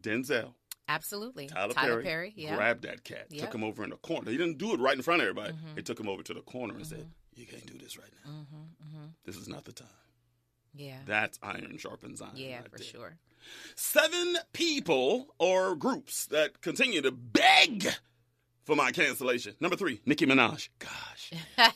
[SPEAKER 2] Denzel
[SPEAKER 8] Absolutely.
[SPEAKER 2] Tyler, Tyler Perry, Perry yeah. grabbed that cat, yep. took him over in the corner. He didn't do it right in front of everybody. Mm-hmm. He took him over to the corner and mm-hmm. said, You can't do this right now. Mm-hmm, mm-hmm. This is not the time.
[SPEAKER 8] Yeah.
[SPEAKER 2] That's iron sharpens iron.
[SPEAKER 8] Yeah,
[SPEAKER 2] right
[SPEAKER 8] for
[SPEAKER 2] there.
[SPEAKER 8] sure.
[SPEAKER 2] Seven people or groups that continue to beg for my cancellation. Number three, Nicki Minaj. Gosh.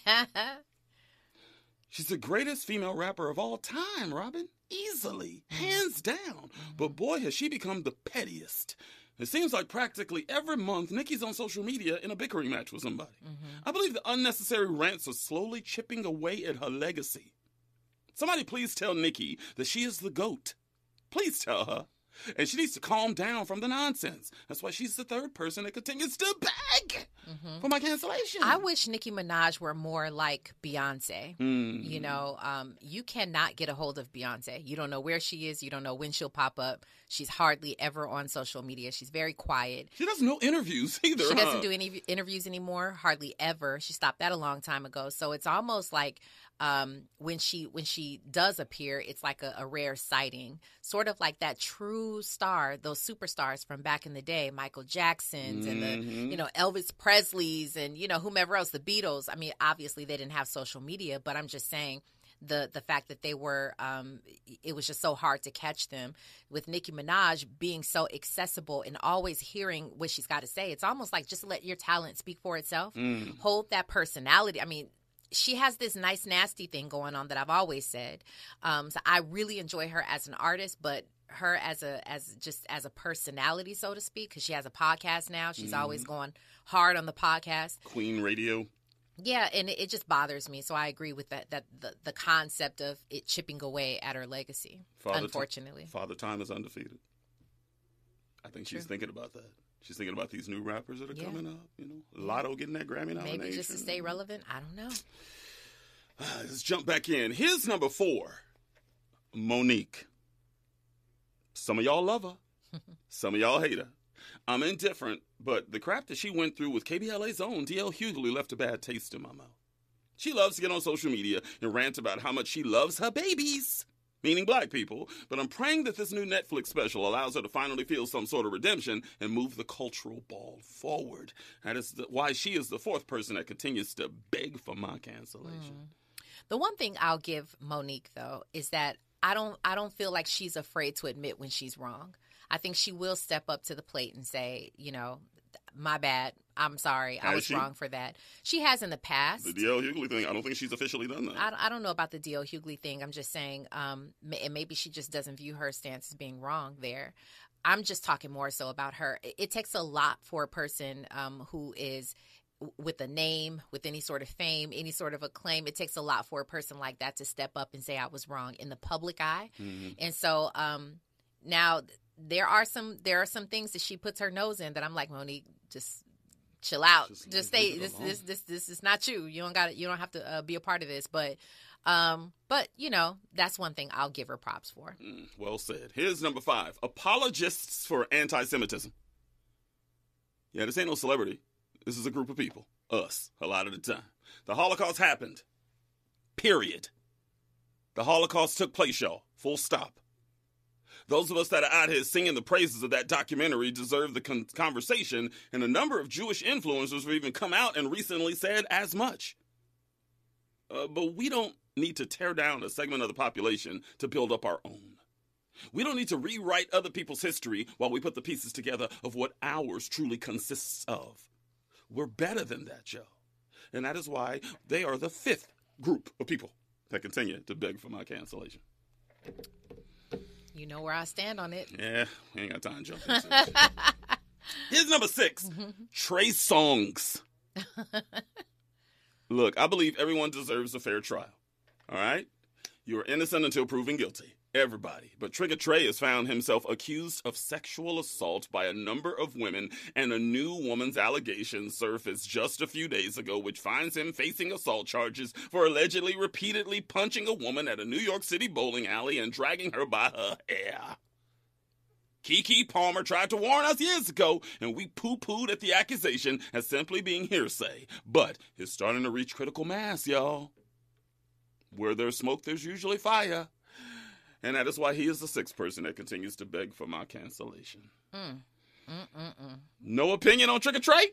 [SPEAKER 2] She's the greatest female rapper of all time, Robin. Easily, mm-hmm. hands down. Mm-hmm. But boy, has she become the pettiest. It seems like practically every month, Nicki's on social media in a bickering match with somebody. Mm-hmm. I believe the unnecessary rants are slowly chipping away at her legacy. Somebody please tell Nicki that she is the GOAT. Please tell her and she needs to calm down from the nonsense. That's why she's the third person that continues to beg mm-hmm. for my cancellation.
[SPEAKER 8] I wish Nicki Minaj were more like Beyonce. Mm. You know, um, you cannot get a hold of Beyonce. You don't know where she is. You don't know when she'll pop up. She's hardly ever on social media. She's very quiet.
[SPEAKER 2] She doesn't do interviews either.
[SPEAKER 8] She
[SPEAKER 2] huh?
[SPEAKER 8] doesn't do any interviews anymore. Hardly ever. She stopped that a long time ago. So it's almost like um, when she when she does appear, it's like a, a, rare sighting, sort of like that true star, those superstars from back in the day, Michael Jackson's mm-hmm. and the mm-hmm. you know Elvis Presley's and you know whomever else, the Beatles. I mean, obviously they didn't have social media, but I'm just saying the the fact that they were um, it was just so hard to catch them with Nicki Minaj being so accessible and always hearing what she's got to say it's almost like just let your talent speak for itself mm. hold that personality I mean she has this nice nasty thing going on that I've always said. Um, so I really enjoy her as an artist, but her as a as just as a personality, so to speak, because she has a podcast now. She's mm always going hard on the podcast.
[SPEAKER 2] Queen Radio.
[SPEAKER 8] Yeah, and it, it, just bothers me. So I agree with that. That the, the concept of it chipping away at her legacy. Father unfortunately,
[SPEAKER 2] T- Father Time is undefeated. I think True. she's thinking about that. She's thinking about these new rappers that are yeah. coming up. You know, Latto getting that Grammy nomination.
[SPEAKER 8] Maybe just to stay relevant. I don't know.
[SPEAKER 2] let's jump back in. Here's number four, Mo'Nique. Some of y'all love her. Some of y'all hate her. I'm indifferent, but the crap that she went through with KBLA's own DL Hughley left a bad taste in my mouth. She loves to get on social media and rant about how much she loves her babies meaning black people, but I'm praying that this new Netflix special allows her to finally feel some sort of redemption and move the cultural ball forward. That is why she is the fourth person that continues to beg for my cancellation.
[SPEAKER 8] Mm. The one thing I'll give Mo'Nique though is that I don't I don't feel like she's afraid to admit when she's wrong. I think she will step up to the plate and say, you know, my bad. I'm sorry. I was
[SPEAKER 2] she?
[SPEAKER 8] wrong for that. She has in the past.
[SPEAKER 2] The DL Hughley thing, I don't think she's officially done that.
[SPEAKER 8] I, I don't know about the D.L. Hughley thing. I'm just saying, um, and maybe she just doesn't view her stance as being wrong there. I'm just talking more so about her. It, it takes a lot for a person um, who is with a name, with any sort of fame, any sort of acclaim. It takes a lot for a person like that to step up and say I was wrong in the public eye. And so um, now there are some there are some things that she puts her nose in that I'm like Mo'Nique, just chill out,
[SPEAKER 2] Just
[SPEAKER 8] just, stay. This this this this is not you. You don't got you don't have to uh, be a part of this, but. Um, but you know, that's one thing I'll give her props for.
[SPEAKER 2] Mm, well said. Here's number five apologists for anti Semitism. Yeah, this ain't no celebrity. This is a group of people. Us, a lot of the time. The Holocaust happened. Period. The Holocaust took place, y'all. Full stop. Those of us that are out here singing the praises of that documentary deserve the con- conversation, and a number of Jewish influencers have even come out and recently said as much. Uh, but we don't need to tear down a segment of the population to build up our own. We don't need to rewrite other people's history while we put the pieces together of what ours truly consists of. We're better than that, Joe. And that is why they are the fifth group of people that continue to beg for my cancellation.
[SPEAKER 8] You know where I stand on it.
[SPEAKER 2] Yeah, we ain't got time to jump into it. Here's number six Trey Songz. Look, I believe everyone deserves a fair trial. All right? You are innocent until proven guilty. Everybody. But Trigga Trey has found himself accused of sexual assault by a number of women, and a new woman's allegation surfaced just a few days ago, which finds him facing assault charges for allegedly repeatedly punching a woman at a New York City bowling alley and dragging her by her hair. Keke Palmer tried to warn us years ago, and we poo pooed at the accusation as simply being hearsay. But it's starting to reach critical mass, y'all. Where there's smoke, there's usually fire. And that is why he is the sixth person that continues to beg for my cancellation. Mm. No opinion on Trick or Trey?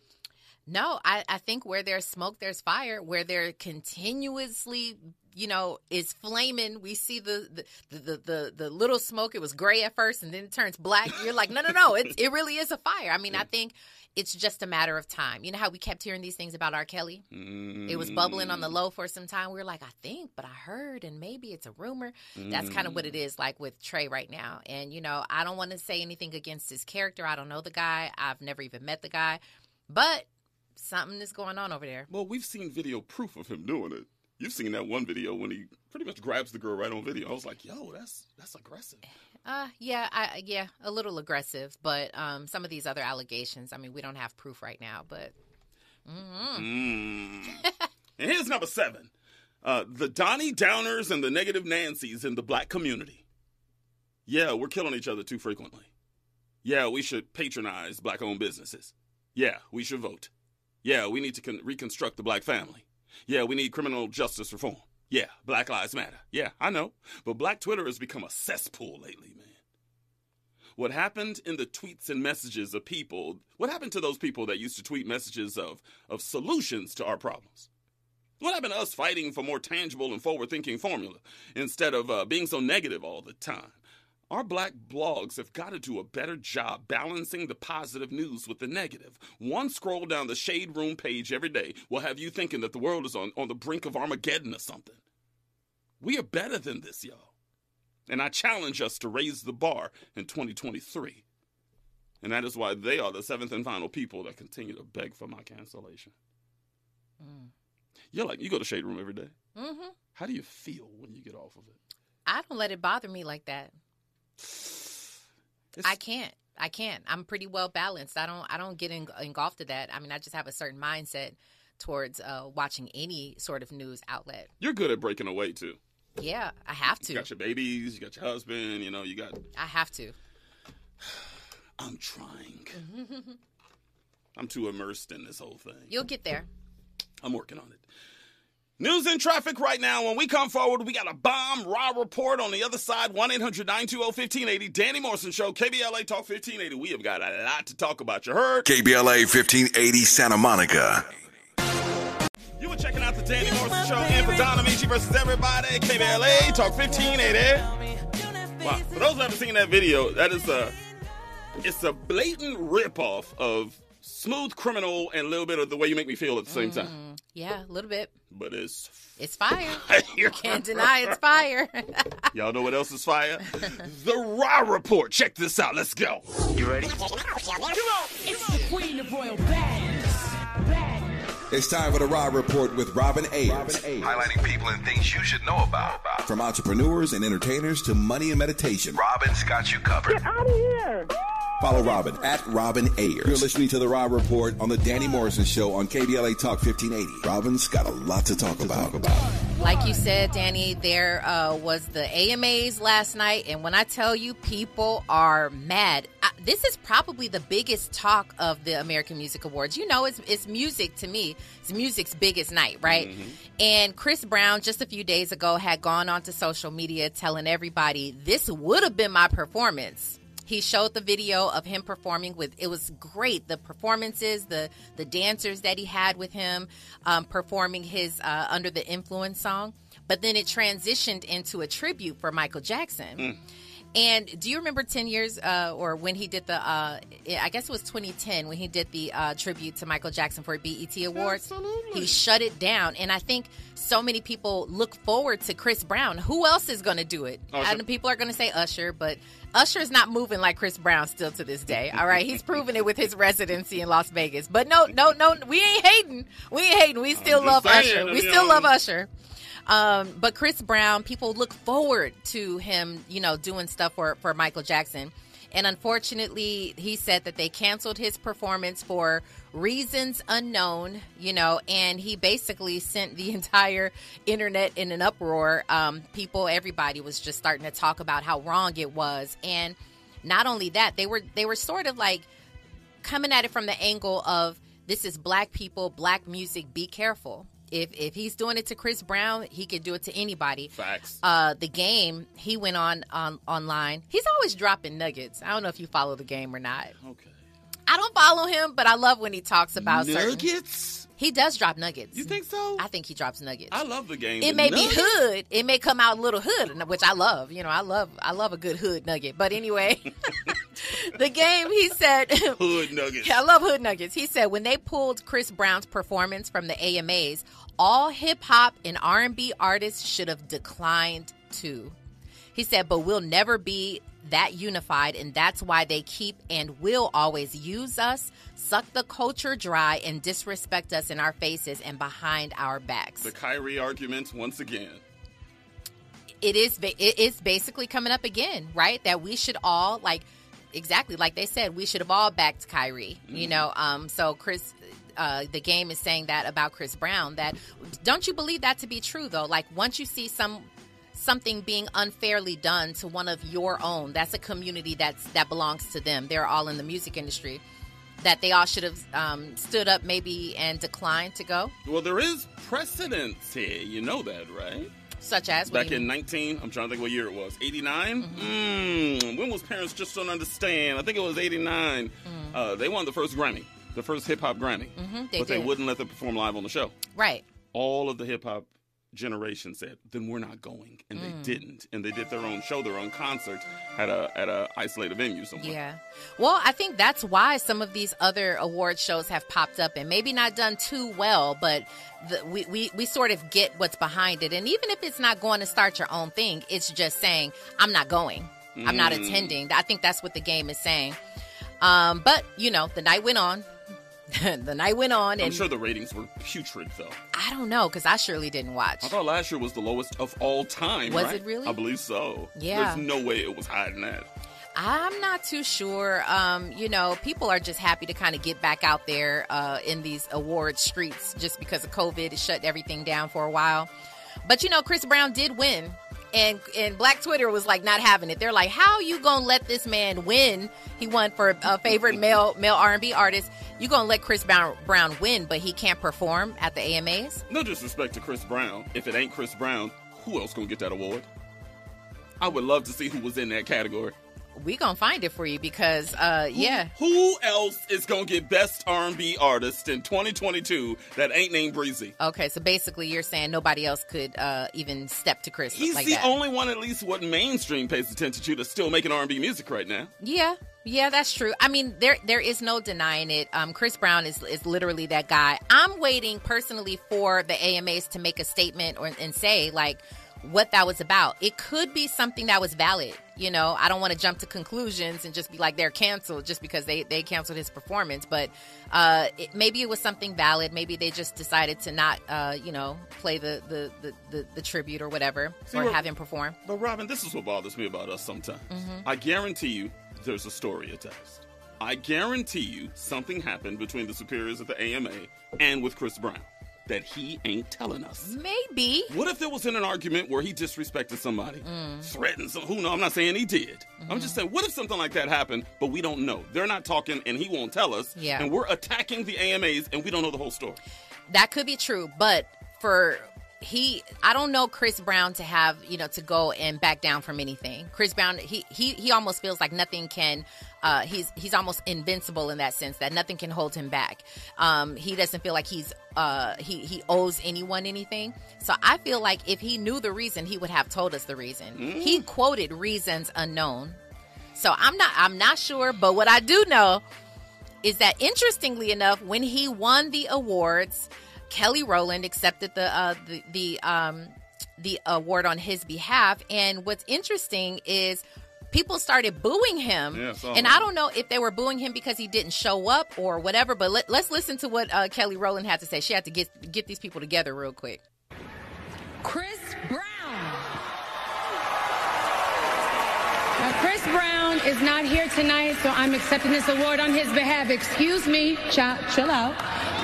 [SPEAKER 8] No, I, I think where there's smoke, there's fire. Where there continuously, you know, is flaming. We see the the, the the the little smoke. It was gray at first, and then it turns black. You're like, no, no, no. It it really is a fire. I mean, I think it's just a matter of time. You know how we kept hearing these things about R. Kelly? It was bubbling on the mm. low for some time. We were like, I think, but I heard, and maybe it's a rumor. That's kind of what it mm. is like with Trey right now. And, you know, I don't want to say anything against his character. I don't know the guy, I've never even met the guy, but something is going on over there.
[SPEAKER 2] Well, we've seen video proof of him doing it. You've seen that one video when he pretty much grabs the girl right on video. I was like, yo, that's that's aggressive.
[SPEAKER 8] Uh, yeah, I, yeah, a little aggressive, but um, some of these other allegations, I mean, we don't have proof right now, but
[SPEAKER 2] Mm. and here's number seven uh, the Donnie Downers and the negative Nancys in the black community. Yeah, we're killing each other too frequently. Yeah, we should patronize black owned businesses. Yeah, we should vote. Yeah, we need to con- reconstruct the black family. Yeah, we need criminal justice reform. Yeah, Black Lives Matter. Yeah, I know. But black Twitter has become a cesspool lately, man. What happened in the tweets and messages of people, what happened to those people that used to tweet messages of, of solutions to our problems? What happened to us fighting for more tangible and forward thinking formula instead of uh, being so negative all the time? Our black blogs have got to do a better job balancing the positive news with the negative. One scroll down the Shade Room page every day will have you thinking that the world is on, on the brink of Armageddon or something. We are better than this, y'all. And I challenge us to raise the bar in 2023. And that is why they are the seventh and final people that continue to beg for my cancellation. You're like, you go to Shade Room every day.
[SPEAKER 8] hmm
[SPEAKER 2] How do you feel when you get off of it?
[SPEAKER 8] I don't let it bother me like that.
[SPEAKER 2] It's-
[SPEAKER 8] I can't. I can't. I'm pretty well balanced. I don't. I don't get en- engulfed to that. I mean, I just have a certain mindset towards uh, watching any sort of news outlet.
[SPEAKER 2] You're good at breaking away too.
[SPEAKER 8] Yeah, I have
[SPEAKER 2] You
[SPEAKER 8] to.
[SPEAKER 2] got your babies, you got your husband, you know, you got.
[SPEAKER 8] I have to.
[SPEAKER 2] I'm trying. I'm too immersed in this whole thing.
[SPEAKER 8] You'll get there.
[SPEAKER 2] I'm working on it. News and traffic right now. When we come forward, we got a bomb raw report on the other side. 1 800 920 1580. Danny Morrison Show, KBLA Talk 1580. We have got a lot to talk about. You heard?
[SPEAKER 5] KBLA 1580 Santa Monica.
[SPEAKER 2] You were checking out the Danny Morrison Show and for Don Amici versus everybody. KBLA Talk 1580. Wow. For those who haven't seen that video, that is a it's a blatant ripoff of smooth criminal and a little bit of the way you make me feel at the same time.
[SPEAKER 8] Mm, yeah, a little bit.
[SPEAKER 2] But it's
[SPEAKER 8] It's fire. you can't deny it's fire.
[SPEAKER 2] y'all know what else is fire? the Raw Report. Check this out. Let's go.
[SPEAKER 5] You ready?
[SPEAKER 7] It's the queen of royal badness.
[SPEAKER 5] It's time for the Rob Report with Robin Ayers.
[SPEAKER 9] Highlighting people and things you should know about.
[SPEAKER 5] From entrepreneurs and entertainers to money and meditation.
[SPEAKER 9] Robin's got you covered.
[SPEAKER 6] Get out of here.
[SPEAKER 5] Follow Robin at Robin Ayers. You're listening to the Rob Report on the Danny Morrison Show on KBLA Talk 1580. Robin's got a lot to talk about.
[SPEAKER 8] like you said, Danny, there uh, was the AMAs last night, and when I tell you, people are mad. I, this is probably the biggest talk of the American Music Awards. You know, it's it's music to me. It's music's biggest night, right? And Chris Brown just a few days ago had gone onto social media telling everybody this would have been my performance. He showed the video of him performing with. It was great. The performances, the the dancers that he had with him, um, performing his uh, "Under the Influence" song. But then it transitioned into a tribute for Michael Jackson. And do you remember 10 years uh, or when he did the, uh, I guess it was 2010 when he did the uh, tribute to Michael Jackson for BET Awards?
[SPEAKER 2] Absolutely.
[SPEAKER 8] He shut it down. And I think so many people look forward to Chris Brown. Who else is going to do it?
[SPEAKER 2] Usher.
[SPEAKER 8] And people are going to say Usher, but Usher is not moving like Chris Brown still to this day. All right. He's proven it with his residency in Las Vegas. But no, no, no, we ain't hating. We ain't hating. We still love
[SPEAKER 2] saying,
[SPEAKER 8] Usher. We still love Usher. Um, but Chris Brown, people look forward to him, you know, doing stuff for, for Michael Jackson. And unfortunately, he said that they canceled his performance for reasons unknown, you know, and he basically sent the entire internet in an uproar. Um, people, everybody was just starting to talk about how wrong it was. And not only that, they were they were sort of like coming at it from the angle of this is black people, black music, be careful. If if he's doing it to Chris Brown, he could do it to anybody.
[SPEAKER 2] Facts.
[SPEAKER 8] Uh, the game he went on on online. He's always dropping nuggets. I don't know if you follow the game or not.
[SPEAKER 2] Okay.
[SPEAKER 8] I don't follow him, but I love when he talks about certain.
[SPEAKER 2] Nuggets?
[SPEAKER 8] He does drop nuggets.
[SPEAKER 2] You think so?
[SPEAKER 8] I think he drops nuggets.
[SPEAKER 2] I love the game.
[SPEAKER 8] it may
[SPEAKER 2] nuggets?
[SPEAKER 8] be hood. It may come out a little hood, which I love. You know, I love I love a good hood nugget. But anyway, the game he said
[SPEAKER 2] Hood nuggets.
[SPEAKER 8] I love Hood Nuggets. He said when they pulled Chris Brown's performance from the AMAs, all hip hop and R&B artists should have declined too. He said, but we'll never be that unified, and that's why they keep and will always use us, suck the culture dry, and disrespect us in our faces and behind our backs.
[SPEAKER 2] The Kyrie argument once again.
[SPEAKER 8] It is it is basically coming up again, right? That we should all like exactly like they said we should have all backed Kyrie. You know, um so Chris uh, the game is saying that about Chris Brown. That don't you believe that to be true though? Like once you see some something being unfairly done to one of your own, that's a community that's that belongs to them. They're all in the music industry. That they all should have um, stood up maybe and declined to go,
[SPEAKER 2] Well, there is precedence here. You know that, right?
[SPEAKER 8] such as
[SPEAKER 2] Back in 19, I'm trying to think what year it was. 89?
[SPEAKER 8] Mm-hmm.
[SPEAKER 2] Mm, when was Parents Just Don't Understand? I think it was 89. Uh, they won the first Grammy, the first hip hop Grammy.
[SPEAKER 8] Mm. they
[SPEAKER 2] but they
[SPEAKER 8] did.
[SPEAKER 2] wouldn't let them perform live on the show.
[SPEAKER 8] right.
[SPEAKER 2] All of the hip hop generation said, then we're not going. And
[SPEAKER 8] Mm.
[SPEAKER 2] they didn't. And they did their own show, their own concert at a at a isolated venue somewhere.
[SPEAKER 8] Yeah. Well, I think that's why some of these other award shows have popped up and maybe not done too well, but the, we, we, we sort of get what's behind it. And even if it's not going to start your own thing, it's just saying, I'm not going. I'm not
[SPEAKER 2] Mm.
[SPEAKER 8] attending. I think that's what the game is saying. Um, but, you know, the night went on. the night went on,
[SPEAKER 2] I'm
[SPEAKER 8] and
[SPEAKER 2] sure the ratings were putrid, though.
[SPEAKER 8] I don't know because I surely didn't watch.
[SPEAKER 2] I thought last year was the lowest of all time.
[SPEAKER 8] Was
[SPEAKER 2] right?
[SPEAKER 8] it really?
[SPEAKER 2] I believe so.
[SPEAKER 8] Yeah.
[SPEAKER 2] There's no way it was higher than that.
[SPEAKER 8] I'm not too sure. Um, you know, people are just happy to kind of get back out there uh, in these award streets just because of COVID. It shut everything down for a while. But you know, Chris Brown did win. And and Black Twitter was like not having it. They're like, "How you gonna let this man win? He won for a favorite male male R and B artist. You gonna let Chris Brown Brown win, but he can't perform at the AMAs?
[SPEAKER 2] No disrespect to Chris Brown. If it ain't Chris Brown, who else gonna get that award? I would love to see who was in that category.
[SPEAKER 8] We gonna find it for you because, uh, yeah,
[SPEAKER 2] Who else is gonna get Best R&B Artist in 2022 that ain't named Breezy?
[SPEAKER 8] okay. So basically, you're saying nobody else could uh, even step to Chris
[SPEAKER 2] He's
[SPEAKER 8] like
[SPEAKER 2] the
[SPEAKER 8] that.
[SPEAKER 2] only one, at least what mainstream pays attention to, that's still making R&B music right now.
[SPEAKER 8] Yeah, Yeah, that's true. I mean, there there is no denying it. Um, Chris Brown is is literally that guy. I'm waiting personally for the AMAs to make a statement or and say like what that was about. It could be something that was valid. You know, I don't want to jump to conclusions and just be like they're canceled just because they they canceled his performance. But uh, it, maybe it was something valid. Maybe they just decided to not, uh, you know, play the the, the, the, the tribute or whatever,
[SPEAKER 2] See,
[SPEAKER 8] or have him perform.
[SPEAKER 2] But Robin, this is what bothers me about us sometimes.
[SPEAKER 8] Mhm.
[SPEAKER 2] I guarantee you there's a story attached. I guarantee you something happened between the superiors at the AMA and with Chris Brown that he ain't telling us.
[SPEAKER 8] Maybe.
[SPEAKER 2] What if there was in an argument where he disrespected somebody,
[SPEAKER 8] Mm.
[SPEAKER 2] threatened some? Who know? I'm not saying he did. I'm
[SPEAKER 8] Mm-hmm.
[SPEAKER 2] just saying, what if something like that happened, but we don't know? They're not talking, and he won't tell us.
[SPEAKER 8] Yeah.
[SPEAKER 2] And we're attacking the AMAs, and we don't know the whole story.
[SPEAKER 8] That could be true, but for he I don't know Chris Brown to have, you know, to go and back down from anything. Chris Brown he he he almost feels like nothing can uh he's he's almost invincible in that sense that nothing can hold him back. Um he doesn't feel like he's uh he he owes anyone anything. So I feel like if he knew the reason, he would have told us the reason. He quoted reasons unknown. So I'm not I'm not sure, but what I do know is that interestingly enough, when he won the awards, Kelly Rowland accepted the uh, the the um, the award on his behalf. And what's interesting is people started booing him,
[SPEAKER 2] Yeah,
[SPEAKER 8] and. I don't know if they were booing him because he didn't show up or whatever. But let, let's listen to what uh, Kelly Rowland had to say. She had to get get these people together real quick.
[SPEAKER 10] Chris Brown. Now, Chris Brown is not here tonight, so I'm accepting this award on his behalf. Excuse me, chill, chill out.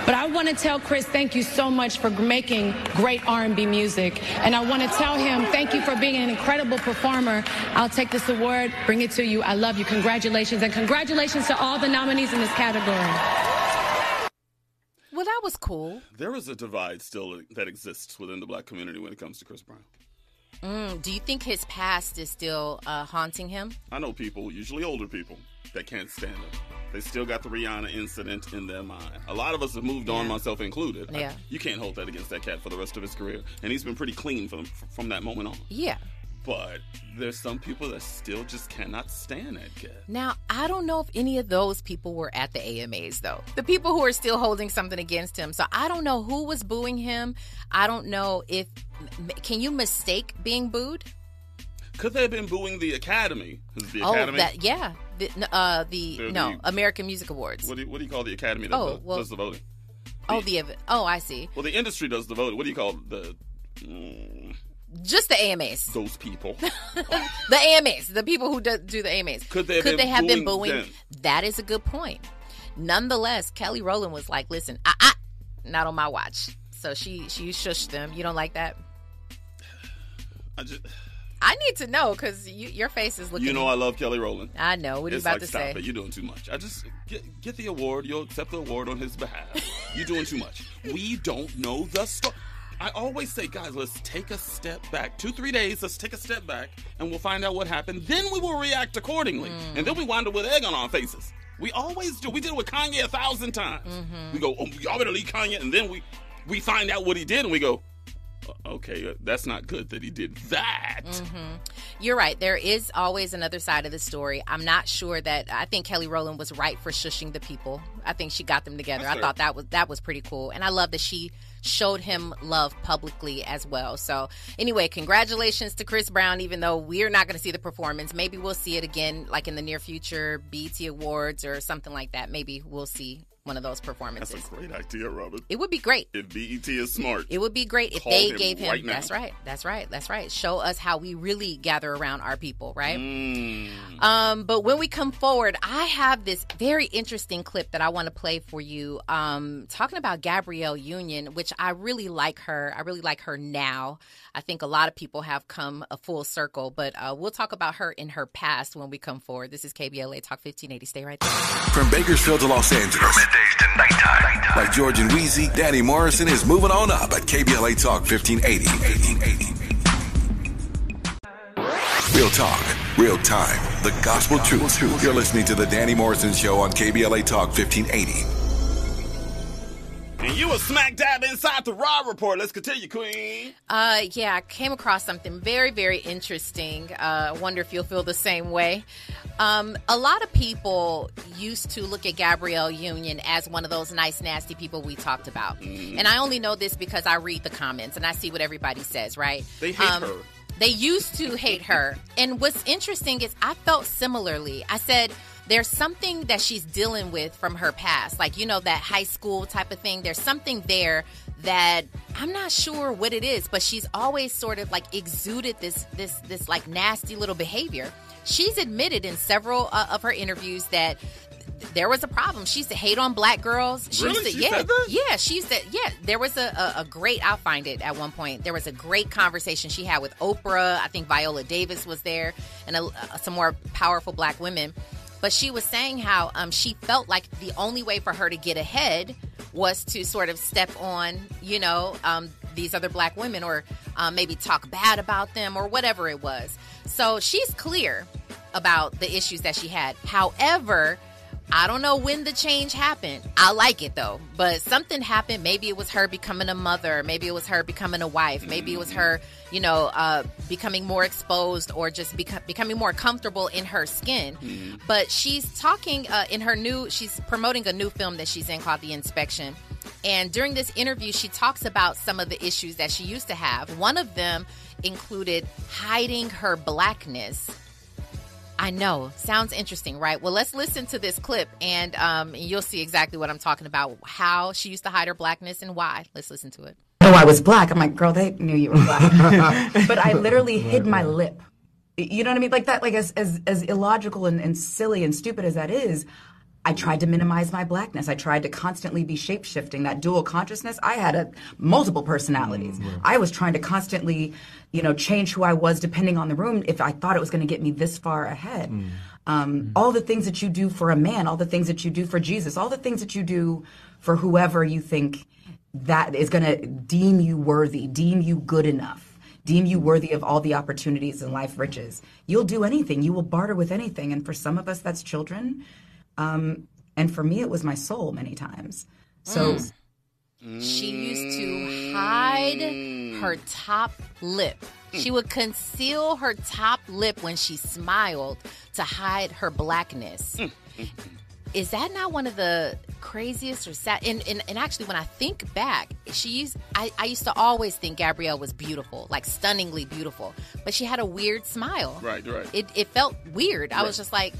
[SPEAKER 10] But I want to tell Chris, thank you so much for making great R&B music, and I want to tell him thank you for being an incredible performer. I'll take this award, bring it to you. I love you. Congratulations, and congratulations to all the nominees in this category.
[SPEAKER 8] Well, that was cool.
[SPEAKER 2] There is a divide still that exists within the black community when it comes to Chris Brown.
[SPEAKER 8] Mm, do you think his past is still uh, haunting him?
[SPEAKER 2] I know people, usually older people, that can't stand him. They still got the Rihanna incident in their mind. A lot of us have moved on, myself included. I-
[SPEAKER 8] Yeah.
[SPEAKER 2] you can't hold that against that cat for the rest of his career, and he's been pretty clean from from that moment on.
[SPEAKER 8] Yeah.
[SPEAKER 2] But there's some people that still just cannot stand that cat.
[SPEAKER 8] Now, I don't know if any of those people were at the AMAs, though. The people who are still holding something against him. So I don't know who was booing him. I don't know if. Can you mistake being booed?
[SPEAKER 2] Could they have been booing the Academy? The
[SPEAKER 8] oh,
[SPEAKER 2] Academy?
[SPEAKER 8] that yeah. The, uh, the
[SPEAKER 2] The-
[SPEAKER 8] no
[SPEAKER 2] the-
[SPEAKER 8] American Music Awards.
[SPEAKER 2] What do, you, what do you call the Academy that
[SPEAKER 8] Oh,
[SPEAKER 2] vo-
[SPEAKER 8] well-
[SPEAKER 2] does the voting?
[SPEAKER 8] oh, the oh, I see.
[SPEAKER 2] Well, the industry does the voting. What do you call the mm,
[SPEAKER 8] Just the AMAs.
[SPEAKER 2] those people?
[SPEAKER 8] The AMAs. The people who do, do the AMAs.
[SPEAKER 2] Could they have
[SPEAKER 8] Could
[SPEAKER 2] been
[SPEAKER 8] they have been
[SPEAKER 2] booing
[SPEAKER 8] booing?
[SPEAKER 2] them?
[SPEAKER 8] That is a good point. Nonetheless, Kelly Rowland was like, "Listen, I, I, not on my watch." So she she shushed them. You don't like that?
[SPEAKER 2] I just,
[SPEAKER 8] I need to know because you, your face is looking.
[SPEAKER 2] you know, I love Kelly Rowland.
[SPEAKER 8] I know. What are you about
[SPEAKER 2] like,
[SPEAKER 8] to
[SPEAKER 2] stop
[SPEAKER 8] say?
[SPEAKER 2] it. You're doing too much. I just get get the award. You'll accept the award on his behalf. You're doing too much. We don't know the story. I always say, guys, let's take a step back. Two, three days, let's take a step back and we'll find out what happened. Then we will react accordingly.
[SPEAKER 8] Mm.
[SPEAKER 2] And then we wind up with egg on our faces. We always do. We did it with Kanye a thousand times.
[SPEAKER 8] Mm-hmm.
[SPEAKER 2] We go, oh, y'all better leave Kanye. And then we, we find out what he did and we go, "Uh, okay, uh, that's not good that he did that.
[SPEAKER 8] Mm-hmm. You're right. There is always another side of the story. I'm not sure that I think Kelly Rowland was right for shushing the people. I think she got them together.
[SPEAKER 2] That's
[SPEAKER 8] I thought that was that was pretty cool, and I love that she showed him love publicly as well. So anyway, congratulations to Chris Brown. Even though we're not going to see the performance, maybe we'll see it again, like in the near future, BT Awards or something like that. Maybe we'll see one of those performances.
[SPEAKER 2] That's a great idea, Robert.
[SPEAKER 8] It would be great.
[SPEAKER 2] If BET is smart,
[SPEAKER 8] It would be great if they
[SPEAKER 2] him
[SPEAKER 8] gave him.
[SPEAKER 2] right now.
[SPEAKER 8] that's right. That's right. That's right. Show us how we really gather around our people, right?
[SPEAKER 2] Mm.
[SPEAKER 8] Um, but when we come forward, I have this very interesting clip that I want to play for you. Um, talking about Gabrielle Union, which I really like her. I really like her now. I think a lot of people have come a full circle, but uh, we'll talk about her in her past when we come forward. This is KBLA Talk 1580. Stay right there.
[SPEAKER 5] From Bakersfield to Los Angeles.
[SPEAKER 9] Middays to nighttime.
[SPEAKER 5] Like George and Weezy, Danny Morrison is moving on up at KBLA Talk 1580. Real talk, real time, the gospel truth. You're listening to the Danny Morrison Show on KBLA Talk 1580.
[SPEAKER 2] And you were smack dab inside the Raw Report. Let's continue, Queen.
[SPEAKER 8] Uh, yeah, I came across something very, very interesting. Uh, wonder if you'll feel the same way. Um, a lot of people used to look at Gabrielle Union as one of those nice, nasty people we talked about.
[SPEAKER 2] Mm.
[SPEAKER 8] And I only know this because I read the comments and I see what everybody says, right?
[SPEAKER 2] They hate
[SPEAKER 8] Um,
[SPEAKER 2] her.
[SPEAKER 8] They used to hate her. And what's interesting is I felt similarly. I said, there's something that she's dealing with from her past, like, you know, that high school type of thing. There's something there that I'm not sure what it is, but she's always sort of like exuded this, this, this like nasty little behavior. She's admitted in several uh, of her interviews that there was a problem. She used to hate on black girls. She
[SPEAKER 2] Really?
[SPEAKER 8] used to,
[SPEAKER 2] She
[SPEAKER 8] yeah,
[SPEAKER 2] said that?
[SPEAKER 8] yeah. She used to, yeah. There was a, a, a great. I'll find it at one point. There was a great conversation she had with Oprah. I think Viola Davis was there, and a, uh, some more powerful black women. But she was saying how um, she felt like the only way for her to get ahead was to sort of step on, you know, um, these other black women, or um, maybe talk bad about them, or whatever it was. So she's clear about the issues that she had. However, I don't know when the change happened. I like it though, but something happened. Maybe it was her becoming a mother. Maybe it was her becoming a wife. Maybe it was her, you know, uh, becoming more exposed or just beco- becoming more comfortable in her skin. But she's talking uh, in her new, she's promoting a new film that she's in called The Inspection. And during this interview, she talks about some of the issues that she used to have. One of them included hiding her blackness. I know. Sounds interesting, right? Well, let's listen to this clip and um, you'll see exactly what I'm talking about. How she used to hide her blackness and why. Let's listen to it.
[SPEAKER 11] know I was black. I'm like, girl, they knew you were black. but I literally hid my lip. You know what I mean? Like that, like as as, as illogical and, and silly and stupid as that is, I tried to minimize my blackness. I tried to constantly be shape shifting, that dual consciousness. I had a, multiple personalities. Mm, I was trying to constantly, you know, change who I was depending on the room if I thought it was going to get me this far ahead. Mm. Um, mm. all the things that you do for a man, all the things that you do for Jesus, all the things that you do for whoever you think that is going to deem you worthy, deem you good enough, deem you worthy of all the opportunities and life riches. You'll do anything. You will barter with anything. And for some of us, that's children. Um, and for me, it was my soul many times. So.
[SPEAKER 8] She used to hide her top lip. She would conceal her top lip when she smiled to hide her blackness. Is that not one of the craziest or sad? And, and, and actually, when I think back, she used, I, I used to always think Gabrielle was beautiful, like stunningly beautiful, but she had a weird smile.
[SPEAKER 2] Right, right.
[SPEAKER 8] It, it felt weird. I was just like,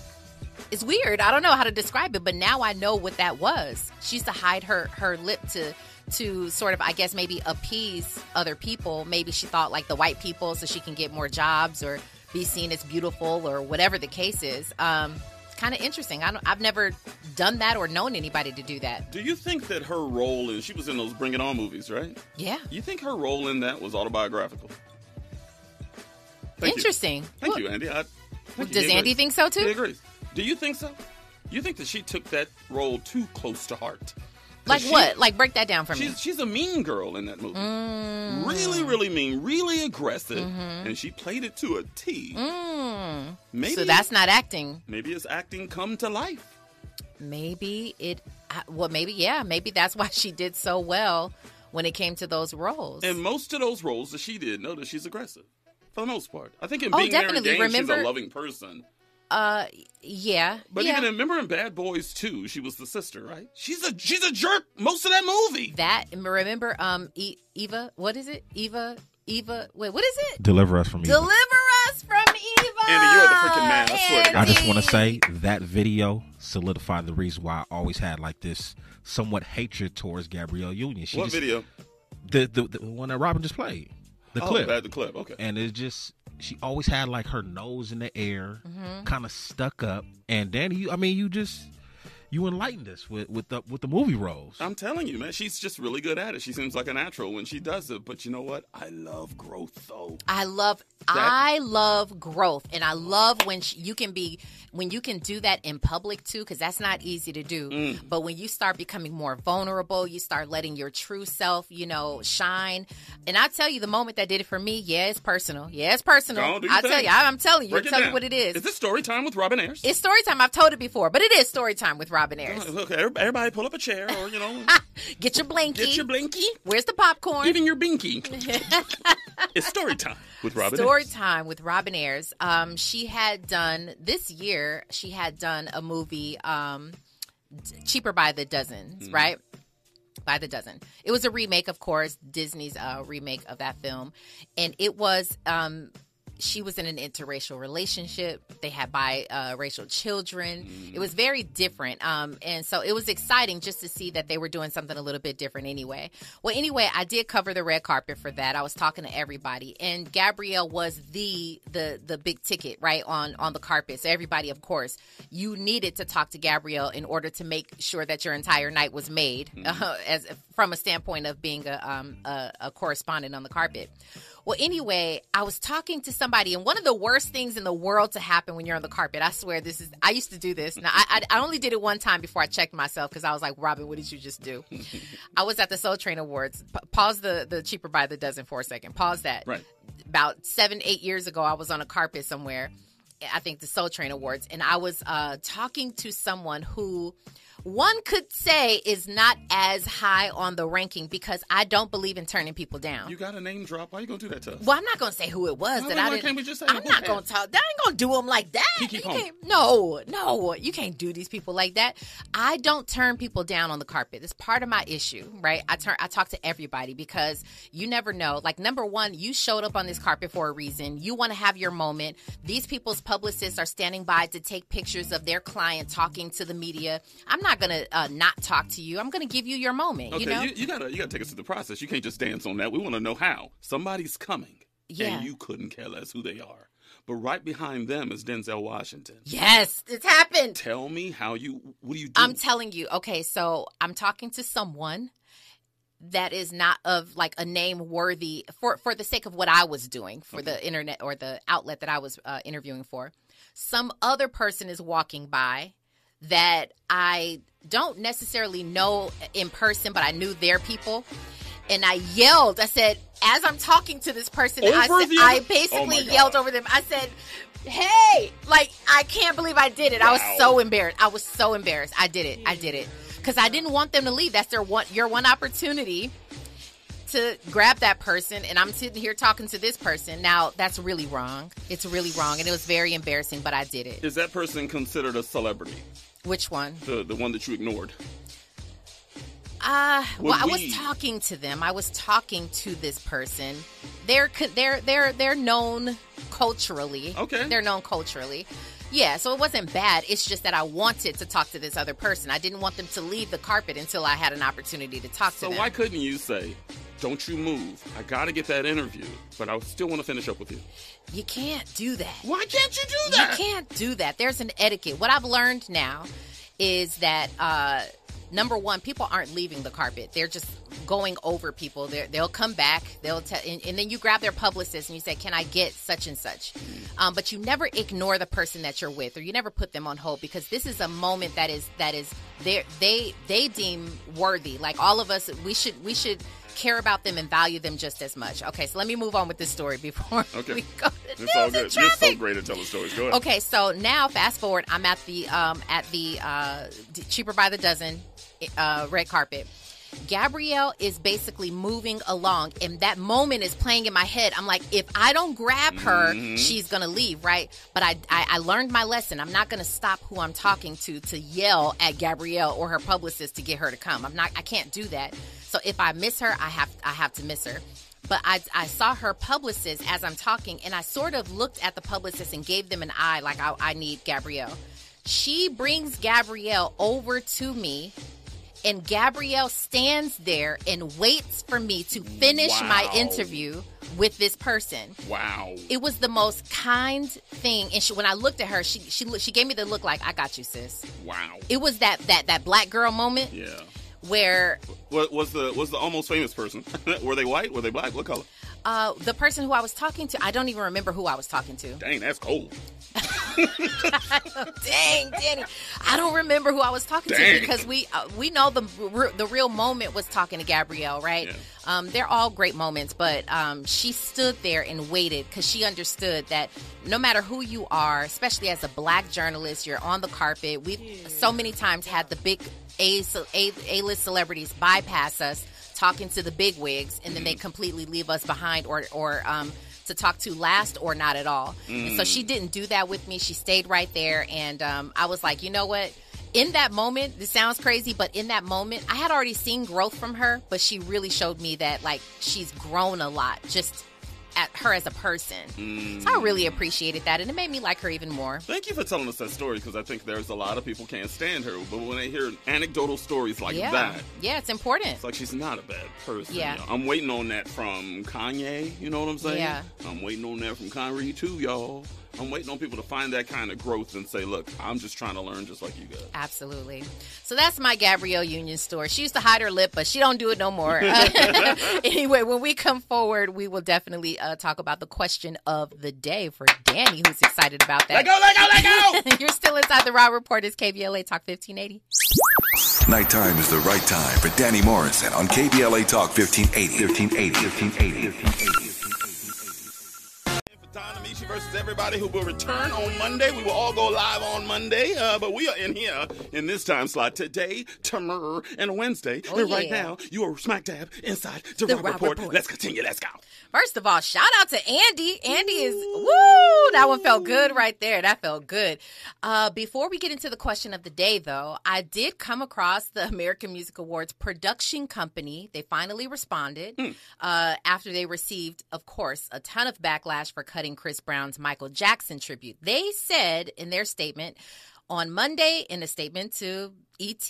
[SPEAKER 8] it's weird. I don't know how to describe it, but now I know what that was. She used to hide her her lip to to sort of I guess maybe appease other people. Maybe she thought like the white people so she can get more jobs or be seen as beautiful or whatever the case is. Um kind of interesting. I don't, I've never done that or known anybody to do that.
[SPEAKER 2] Do you think that her role in she was in those Bring It On movies, right?
[SPEAKER 8] Yeah.
[SPEAKER 2] You think her role in that was autobiographical? Thank you.
[SPEAKER 8] Interesting.
[SPEAKER 2] Thank
[SPEAKER 8] Well,
[SPEAKER 2] you, Andy. I, thank.
[SPEAKER 8] Does
[SPEAKER 2] He
[SPEAKER 8] Andy think so too?
[SPEAKER 2] He agrees. Do you think so? You think that she took that role too close to heart?
[SPEAKER 8] Like
[SPEAKER 2] she-
[SPEAKER 8] what? Like break that down for me.
[SPEAKER 2] She's she's a mean girl in that movie.
[SPEAKER 8] Mm.
[SPEAKER 2] Really, really mean, really aggressive, and she played it to a T.
[SPEAKER 8] Mm.
[SPEAKER 2] Maybe
[SPEAKER 8] so that's not acting.
[SPEAKER 2] maybe it's acting come to life.
[SPEAKER 8] Maybe it. Well, maybe yeah. Maybe that's why she did so well when it came to those roles.
[SPEAKER 2] And most of those roles that she did, notice she's aggressive for the most part. I think in
[SPEAKER 8] Oh,
[SPEAKER 2] being Mary
[SPEAKER 8] definitely.
[SPEAKER 2] Jane, she's a loving person.
[SPEAKER 8] Uh, yeah.
[SPEAKER 2] But
[SPEAKER 8] yeah.
[SPEAKER 2] even remember in Bad Boys 2, she was the sister, right? She's a she's a jerk most of that movie.
[SPEAKER 8] that remember um e- Eva. What is it? Eva. Eva. Wait, what is it?
[SPEAKER 12] Deliver us from evil.
[SPEAKER 8] Deliver us from Eva.
[SPEAKER 2] Andy, you're the freaking man. I swear to God.
[SPEAKER 12] I just want to say that video solidified the reason why I always had like this somewhat hatred towards Gabrielle Union. She
[SPEAKER 2] what
[SPEAKER 12] just-
[SPEAKER 2] video?
[SPEAKER 12] The, the the one that Robin just played. The
[SPEAKER 2] Oh,
[SPEAKER 12] clip.
[SPEAKER 2] bad, the clip. Okay.
[SPEAKER 12] And it just she always had like her nose in the air,
[SPEAKER 8] Mm-hmm.
[SPEAKER 12] kind of stuck up. And Danny, you, I mean, you just you enlightened us with with the with the movie roles.
[SPEAKER 2] I'm telling you, man, she's just really good at it. She seems like a natural when she does it. But you know what? I love growth, though.
[SPEAKER 8] I love I love growth and I love when sh- you can be when you can do that in public too cuz that's not easy to do.
[SPEAKER 2] Mm.
[SPEAKER 8] But when you start becoming more vulnerable, you start letting your true self, you know, shine. And I tell you the moment that did it for me, yeah, it's personal. Yeah, it's personal.
[SPEAKER 2] Go on, do
[SPEAKER 8] I tell you, I, I'm telling you,
[SPEAKER 2] Break
[SPEAKER 8] I'm
[SPEAKER 2] it
[SPEAKER 8] telling you what it is.
[SPEAKER 2] Is this story time with Robin Ayers?
[SPEAKER 8] It's story time. I've told it before, but it is story time with Robin Ayers.
[SPEAKER 2] Okay, everybody pull up a chair or, you know.
[SPEAKER 8] Get your blankie.
[SPEAKER 2] Get your blankie.
[SPEAKER 8] Where's the popcorn?
[SPEAKER 2] Even your binky. it's story time with Robin
[SPEAKER 8] Story
[SPEAKER 2] Ayers.
[SPEAKER 8] time with Robin Ayers. Um, she had done this year. She had done a movie, um, cheaper by the dozens,
[SPEAKER 2] Mm-hmm.
[SPEAKER 8] right? By the dozen. It was a remake, of course, Disney's uh, remake of that film, and it was. Um, she was in an interracial relationship. They had biracial children.
[SPEAKER 2] Mm-hmm.
[SPEAKER 8] It was very different. Um, and so it was exciting just to see that they were doing something a little bit different anyway. Well, anyway, I did cover the red carpet for that. I was talking to everybody and Gabrielle was the, the, the big ticket, right? On, on the carpet. So everybody, of course, you needed to talk to Gabrielle in order to make sure that your entire night was made uh, as from a standpoint of being a, um, a, a correspondent on the carpet. Well, anyway, I was talking to somebody, and one of the worst things in the world to happen when you're on the carpet, I swear this is, I used to do this. Now, I, I, I only did it one time before I checked myself because I was like, Robin, what did you just do? I was at the Soul Train Awards. Pa- pause the, the cheaper by the dozen for a second. Pause that.
[SPEAKER 2] Right.
[SPEAKER 8] About seven, eight years ago, I was on a carpet somewhere. I think the Soul Train Awards, and I was uh, talking to someone who one could say is not as high on the ranking because I don't believe in turning people down.
[SPEAKER 2] You got a name drop. Why are you going to do that to us?
[SPEAKER 8] Well, I'm not going to say who it was
[SPEAKER 2] Why-
[SPEAKER 8] that
[SPEAKER 2] why
[SPEAKER 8] I didn't.
[SPEAKER 2] can't we just say
[SPEAKER 8] I'm not going to talk. That ain't going to do them like that.
[SPEAKER 2] Kiki
[SPEAKER 8] no, no, you can't do these people like that. I don't turn people down on the carpet. It's part of my issue, right? I turn. I talk to everybody because you never know. Like number one, you showed up on this carpet for a reason. You want to have your moment. These people's publicists are standing by to take pictures of their client talking to the media. I'm not going to uh, not talk to you. I'm going to give you your moment.
[SPEAKER 2] Okay,
[SPEAKER 8] you know.
[SPEAKER 2] you, gotta you gotta take us through the process. You can't just dance on that. We want to know how somebody's coming,
[SPEAKER 8] Yeah.
[SPEAKER 2] and you couldn't care less who they are. But right behind them is Denzel Washington.
[SPEAKER 8] yes, it's happened.
[SPEAKER 2] Tell me how you. What do you do?
[SPEAKER 8] I'm telling you. Okay, so I'm talking to someone that is not of like a name worthy for for the sake of what I was doing for the internet or the outlet that I was uh, interviewing for. Some other person is walking by that I don't necessarily know in person, but I knew their people. And I yelled. I said, as I'm talking to this person, I
[SPEAKER 2] Over
[SPEAKER 8] said,
[SPEAKER 2] the
[SPEAKER 8] I
[SPEAKER 2] oh
[SPEAKER 8] basically
[SPEAKER 2] Oh
[SPEAKER 8] yelled over them. I said, "Hey!" Like I can't believe I did it. I was so embarrassed. I was so embarrassed. I did it. I did it because I didn't want them to leave. That's their one. Your one opportunity to grab that person, and I'm sitting here talking to this person. Now that's really wrong. It's really wrong, and it was very embarrassing. But I did it.
[SPEAKER 2] Is that person considered a celebrity?
[SPEAKER 8] Which one?
[SPEAKER 2] The the one that you ignored.
[SPEAKER 8] Uh, well,
[SPEAKER 2] Would
[SPEAKER 8] I was talking to them. I was talking to this person. They're they're they're they're known culturally.
[SPEAKER 2] Okay.
[SPEAKER 8] They're known culturally. Yeah, so it wasn't bad. It's just that I wanted to talk to this other person. I didn't want them to leave the carpet until I had an opportunity to talk
[SPEAKER 2] So
[SPEAKER 8] to them.
[SPEAKER 2] So why couldn't you say, "Don't you move. I got to get that interview, but I still want to finish up with you."
[SPEAKER 8] You can't do that.
[SPEAKER 2] Why can't you do that?
[SPEAKER 8] You can't do that. There's an etiquette. What I've learned now is that uh, number one, people aren't leaving the carpet. They're just going over people. They're, they'll come back. They'll tell, and, and then you grab their publicist and you say, "Can I get such and such?" Um, but you never ignore the person that you're with, or you never put them on hold because this is a moment that is that is they they they deem worthy. Like all of us, we should we should care about them and value them just as much. Okay, so let me move on with this story before
[SPEAKER 2] Okay.
[SPEAKER 8] we go to
[SPEAKER 2] It's all good. You're so great at telling stories. Go ahead.
[SPEAKER 8] Okay, so now fast forward, I'm at the um at the uh cheaper by the dozen uh red carpet. Gabrielle is basically moving along, and that moment is playing in my head. I'm like, if I don't grab her,
[SPEAKER 2] Mhm.
[SPEAKER 8] she's gonna leave, right? But I, I I learned my lesson. I'm not gonna stop who I'm talking to to yell at Gabrielle or her publicist to get her to come. I'm not. I can't do that. So if I miss her, I have I have to miss her. But I, I saw her publicist as I'm talking, and I sort of looked at the publicist and gave them an eye, like I, I need Gabrielle. She brings Gabrielle over to me, and Gabrielle stands there and waits for me to finish my interview with this person.
[SPEAKER 2] Wow.
[SPEAKER 8] It was the most kind thing, and she, when I looked at her, she she she gave me the look like I got you, sis.
[SPEAKER 2] Wow.
[SPEAKER 8] It was that that that black girl moment
[SPEAKER 2] Yeah.
[SPEAKER 8] where
[SPEAKER 2] What was the was the almost famous person? Were they white? Were they black? What color?
[SPEAKER 8] uh, the person who I was talking to, I don't even remember who I was talking to.
[SPEAKER 2] Dang, that's cold.
[SPEAKER 8] Dang, Danny. I don't remember who I was talking
[SPEAKER 2] Dang.
[SPEAKER 8] to because we uh, we know the r- the real moment was talking to Gabrielle, right? Um, they're all great moments, but um, she stood there and waited because she understood that no matter who you are, especially as a black journalist, you're on the carpet. We've so many times had the big A A A list celebrities bypass us talking to the big wigs, and then they completely leave us behind or or um, to talk to last or not at all. And so
[SPEAKER 13] Mm.
[SPEAKER 8] she didn't do that with me. She stayed right there, and um, I was like, you know what? In that moment, this sounds crazy, but in that moment, I had already seen growth from her, but she really showed me that like she's grown a lot just at her as a person.
[SPEAKER 2] Mm.
[SPEAKER 8] So I really appreciated that, and it made me like her even more.
[SPEAKER 2] Thank you for telling us that story because I think there's a lot of people can't stand her, but when they hear anecdotal stories like
[SPEAKER 8] yeah,
[SPEAKER 2] that,
[SPEAKER 8] yeah, it's important.
[SPEAKER 2] it's like she's not a bad person.
[SPEAKER 8] Yeah.
[SPEAKER 2] y'all. I'm waiting on that from Kanye. You know what I'm saying?
[SPEAKER 8] Yeah.
[SPEAKER 2] I'm waiting on that from Kyrie too, y'all. I'm waiting on people to find that kind of growth and say, look, I'm just trying to learn just like you guys.
[SPEAKER 8] Absolutely. So that's my Gabrielle Union story. She used to hide her lip, but she don't do it no more. anyway, when we come forward, we will definitely uh, talk about the question of the day for Danny, who's excited about that.
[SPEAKER 2] Let go, let go, let
[SPEAKER 8] go! You're still inside the Raw Report. It's KBLA Talk 1580.
[SPEAKER 5] Nighttime is the right time for Danny Morrison on KBLA Talk 1580. 1580. 1580.
[SPEAKER 2] Versus everybody who will return on Monday. We will all go live on Monday, uh, but we are in here in this time slot today, tomorrow, and Wednesday.
[SPEAKER 8] Oh,
[SPEAKER 2] and right now, you are smack dab inside the,
[SPEAKER 8] The
[SPEAKER 2] Rock Report.
[SPEAKER 8] Report.
[SPEAKER 2] Let's continue. Let's go.
[SPEAKER 8] First of all, shout out to Andy. Andy is woo. That one felt good right there. That felt good. Uh, before we get into the question of the day, though, I did come across the American Music Awards production company. They finally responded uh, after they received, of course, a ton of backlash for cutting Chris Brown's Michael Jackson tribute. They said in their statement on Monday, in a statement to ET,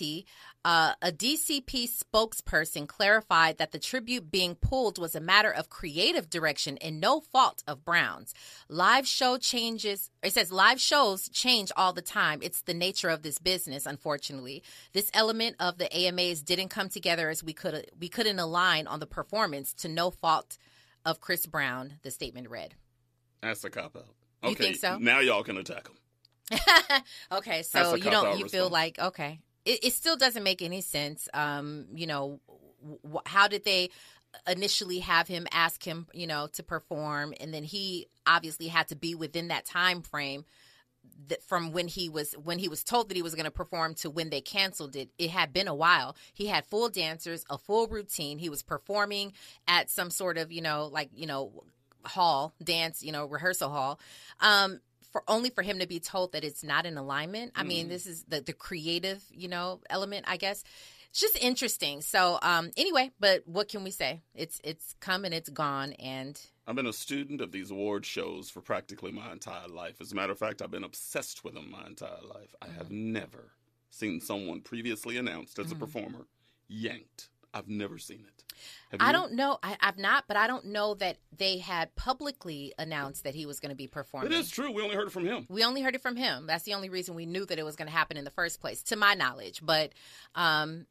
[SPEAKER 8] uh, a DCP spokesperson clarified that the tribute being pulled was a matter of creative direction and no fault of Brown's. Live show changes, it says live shows change all the time. It's the nature of this business, unfortunately. This element of the AMAs didn't come together as we could we couldn't align on the performance to no fault of Chris Brown, the statement read.
[SPEAKER 2] That's a cop out.
[SPEAKER 8] You
[SPEAKER 2] Okay,
[SPEAKER 8] think so?
[SPEAKER 2] Now y'all can attack him.
[SPEAKER 8] okay, so you don't you feel like okay, it, it still doesn't make any sense. Um, you know, wh- how did they initially have him ask him, you know, to perform, and then he obviously had to be within that time frame that from when he was when he was told that he was going to perform to when they canceled it it had been a while he had full dancers a full routine he was performing at some sort of you know like you know hall dance you know rehearsal hall um for only for him to be told that it's not in alignment i mean
[SPEAKER 2] Mm.
[SPEAKER 8] this is the the creative you know element i guess it's just interesting so um anyway but what can we say it's it's come and it's gone and
[SPEAKER 2] I've been a student of these award shows for practically my entire life. As a matter of fact, I've been obsessed with them my entire life. I have never seen someone previously announced as a
[SPEAKER 8] Mhm.
[SPEAKER 2] performer yanked. I've never seen it. Have
[SPEAKER 8] I don't know. I, I've not, but I don't know that they had publicly announced that he was going to be performing.
[SPEAKER 2] It is true. We only heard it from him.
[SPEAKER 8] We only heard it from him. That's the only reason we knew that it was going to happen in the first place, to my knowledge. But um,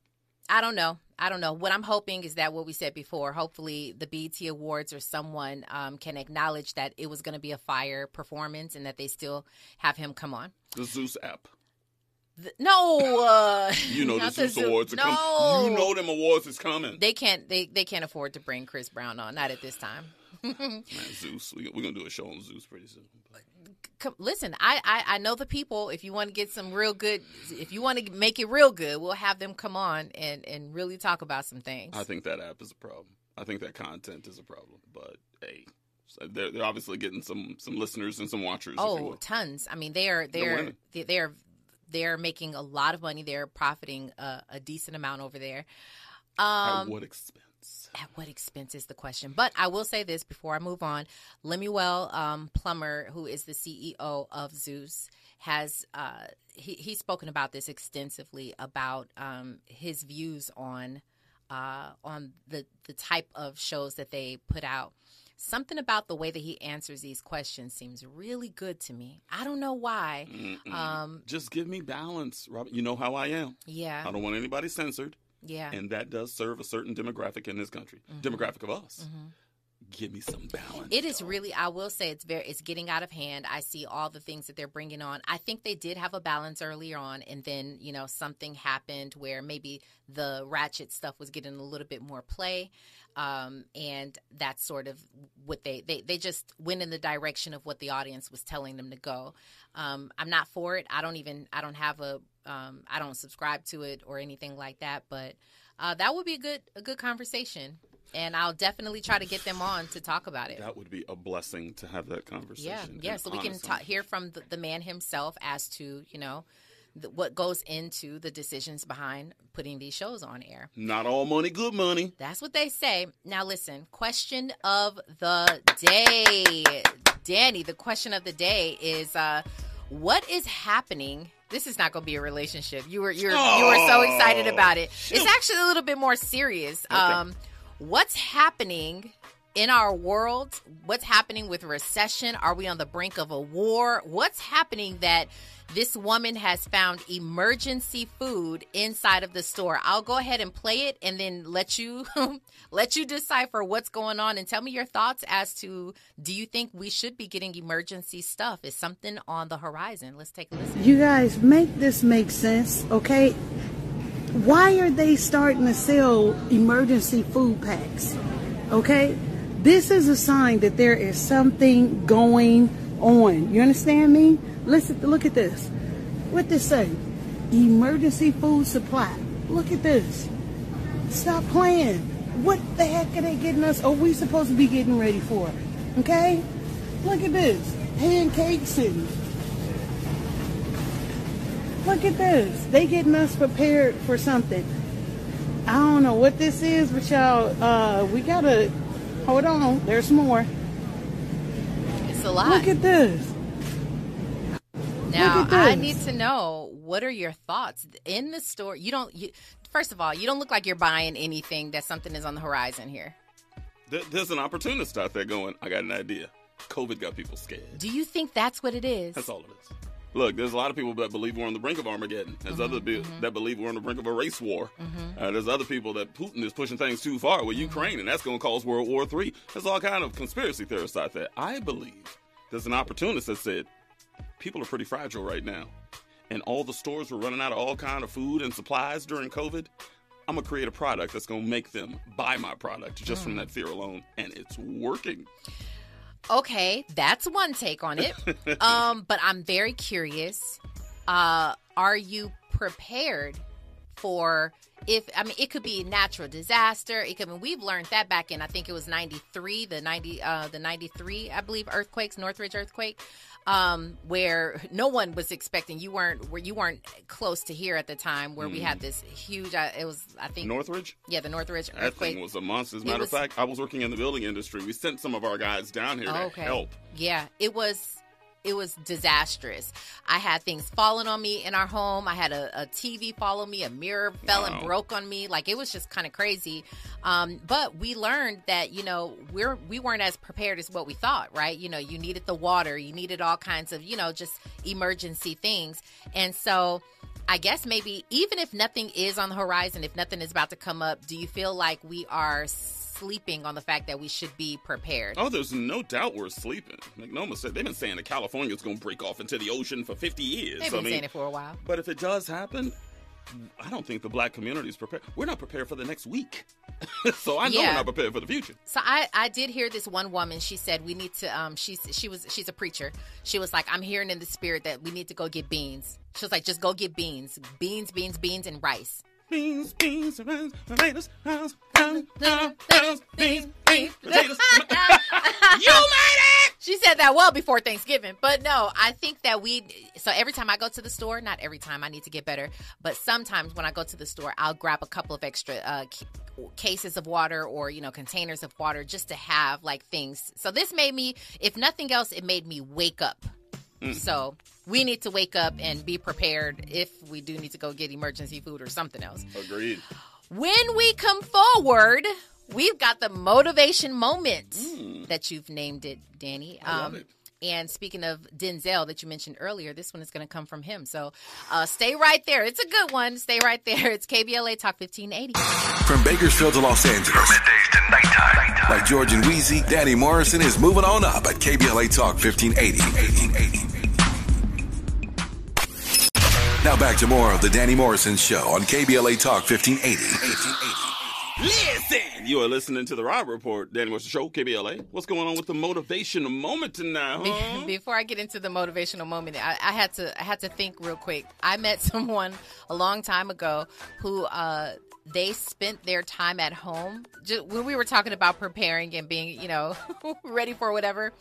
[SPEAKER 8] I don't know. I don't know. What I'm hoping is that what we said before. Hopefully, the BET Awards or someone um, can acknowledge that it was going to be a fire performance and that they still have him come on.
[SPEAKER 2] The Zeus app.
[SPEAKER 8] Th- no, uh,
[SPEAKER 2] You know the Zeus Awards are
[SPEAKER 8] no.
[SPEAKER 2] coming. You know them awards is coming.
[SPEAKER 8] They can't. They they can't afford to bring Chris Brown on. Not at this time.
[SPEAKER 2] Man, Zeus. We, we're going to do a show on Zeus pretty soon.
[SPEAKER 8] Come, listen, I, I I know the people. If you want to get some real good, if you want to make it real good, we'll have them come on and and really talk about some things.
[SPEAKER 2] I think that app is a problem. I think that content is a problem. But hey, so they're, they're obviously getting some some listeners and some watchers.
[SPEAKER 8] oh, tons. I mean, they're
[SPEAKER 2] They're
[SPEAKER 8] they're they're they're, they're making a lot of money. They're profiting a, a decent amount over there. Um,
[SPEAKER 2] At what expense?
[SPEAKER 8] At what expense is the question? But I will say this before I move on. Lemuel um, Plummer, who is the CEO of Zeus, has uh, he, he's spoken about this extensively about um, his views on uh, on the the type of shows that they put out. Something about the way that he answers these questions seems really good to me. I don't know why. Um,
[SPEAKER 2] Just give me balance, Robert. You know how I am.
[SPEAKER 8] Yeah.
[SPEAKER 2] I don't want anybody censored.
[SPEAKER 8] Yeah.
[SPEAKER 2] And that does serve a certain demographic in this country,
[SPEAKER 8] Mhm.
[SPEAKER 2] demographic of us.
[SPEAKER 8] Mhm.
[SPEAKER 2] Give me some balance.
[SPEAKER 8] It is really. I will say it's very. It's getting out of hand. I see all the things that they're bringing on. I think they did have a balance earlier on, and then you know something happened where maybe the ratchet stuff was getting a little bit more play, um, and that's sort of what they they they just went in the direction of what the audience was telling them to go. Um, I'm not for it. I don't even. I don't have a. Um, I don't subscribe to it or anything like that. But uh, that would be a good a good conversation and I'll definitely try to get them on to talk about it.
[SPEAKER 2] That would be a blessing to have that conversation.
[SPEAKER 8] Yeah, yeah. So we can ta- hear from the, the, man himself as to you know the, what goes into the decisions behind putting these shows on air.
[SPEAKER 2] Not all money, good money.
[SPEAKER 8] That's what they say. Now listen, question of the day, Danny. The question of the day is, uh, what is happening? This is not going to be a relationship. You were you're oh, you were so excited about it. It's actually a little bit more serious. Okay. Um, what's happening in our world? What's happening with recession? Are we on the brink of a war? What's happening that this woman has found emergency food inside of the store? I'll go ahead and play it and then let you let you decipher what's going on and tell me your thoughts as to do you think we should be getting emergency stuff? Is something on the horizon? Let's take a listen.
[SPEAKER 13] You guys make this make sense, okay? Why are they starting to sell emergency food packs? Okay? This is a sign that there is something going on. You understand me? Listen, look at this. What this say? Emergency food supply. Look at this. Stop playing. What the heck are they getting us? Are we supposed to be getting ready for? Okay? Look at this. Pancakes and Look at this. They getting us prepared for something. I don't know what this is, but y'all, uh, we gotta hold on. There's more.
[SPEAKER 8] It's a lot.
[SPEAKER 13] Look at this.
[SPEAKER 8] Now I need to know what are your thoughts in the store. You don't. You, first of all, you don't look like you're buying anything that something is on the horizon here.
[SPEAKER 2] There's an opportunist out there going. I got an idea. COVID got people scared.
[SPEAKER 8] Do you think that's what it is?
[SPEAKER 2] That's all it is. Look, there's a lot of people that believe we're on the brink of Armageddon. There's mm-hmm, other be- mm-hmm. that believe we're on the brink of a race war. Mm-hmm. Uh, there's other people that Putin is pushing things too far with Ukraine, and that's going to cause World War III. There's all kind of conspiracy theorists out there. I believe there's an opportunist that said people are pretty fragile right now, and all the stores were running out of all kind of food and supplies during COVID. I'm gonna create a product that's gonna make them buy my product just from mm. that fear alone, and it's working.
[SPEAKER 8] Okay, that's one take on it. um, but I'm very curious. Uh, are you prepared for if I mean it could be a natural disaster. It could I mean we've learned that back in I think it was 93, the 90 uh the 93 I believe earthquakes, Northridge earthquake um, where no one was expecting. You weren't where you weren't close to here at the time, where mm. we had hmm. this huge. Uh, it was I think
[SPEAKER 2] Northridge.
[SPEAKER 8] Yeah, the Northridge
[SPEAKER 2] earthquake. That thing was a monster. As a matter was, of fact, I was working in the building industry. We sent some of our guys down here okay. to help.
[SPEAKER 8] Yeah, it was it was disastrous. I had things falling on me in our home. I had a, a TV follow me. A mirror fell wow. and broke on me. Like it was just kind of crazy. Um, but we learned that you know we're we weren't as prepared as what we thought. Right? You know, you needed the water. You needed all kinds of you know just emergency things. And so. I guess maybe even if nothing is on the horizon, if nothing is about to come up, do you feel like we are sleeping on the fact that we should be prepared.
[SPEAKER 2] Oh, there's no doubt we're sleeping. Make no mistake. They've been saying that California is going to break off into the ocean for 50 years.
[SPEAKER 8] They've been I mean, saying it for a while.
[SPEAKER 2] But if it does happen, I don't think the black community is prepared. We're not prepared for the next week. so I know yeah. we're not prepared for the future.
[SPEAKER 8] So I, I did hear this one woman. She said we need to. Um, she's she was she's a preacher. She was like, I'm hearing in the spirit that we need to go get beans. She was like, just go get beans, beans, beans, beans, and rice beans, beans, rice, potatoes, house, beans, beans, beans, potatoes. you made it! She said that well before Thanksgiving. But no, I think that we, so every time I go to the store, not every time, I need to get better, but sometimes when I go to the store, I'll grab a couple of extra uh, cases of water or, you know, containers of water just to have like things. So this made me, if nothing else, it made me wake up. Mm. So we need to wake up and be prepared if we do need to go get emergency food or something else.
[SPEAKER 2] Agreed.
[SPEAKER 8] When we come forward, we've got the motivation moment mm. that you've named it, Danny.
[SPEAKER 2] I love um, it.
[SPEAKER 8] And speaking of Denzel that you mentioned earlier, this one is going to come from him. So uh, stay right there. It's a good one. Stay right there. It's KBLA Talk 1580.
[SPEAKER 5] From Bakersfield to Los Angeles.
[SPEAKER 9] From middays to nighttime. nighttime.
[SPEAKER 5] Like George and Weezy, Danny Morrison is moving on up at KBLA Talk 1580. Now back to more of the Danny Morrison Show on KBLA Talk 1580. 1580.
[SPEAKER 2] Listen, you are listening to the Rob Report, Danny Morrison Show, KBLA. What's going on with the motivational moment tonight? Huh?
[SPEAKER 8] Before I get into the motivational moment, I, I, had to I had to think real quick. I met someone a long time ago who uh, they spent their time at home. Just when we were talking about preparing and being, you know, ready for whatever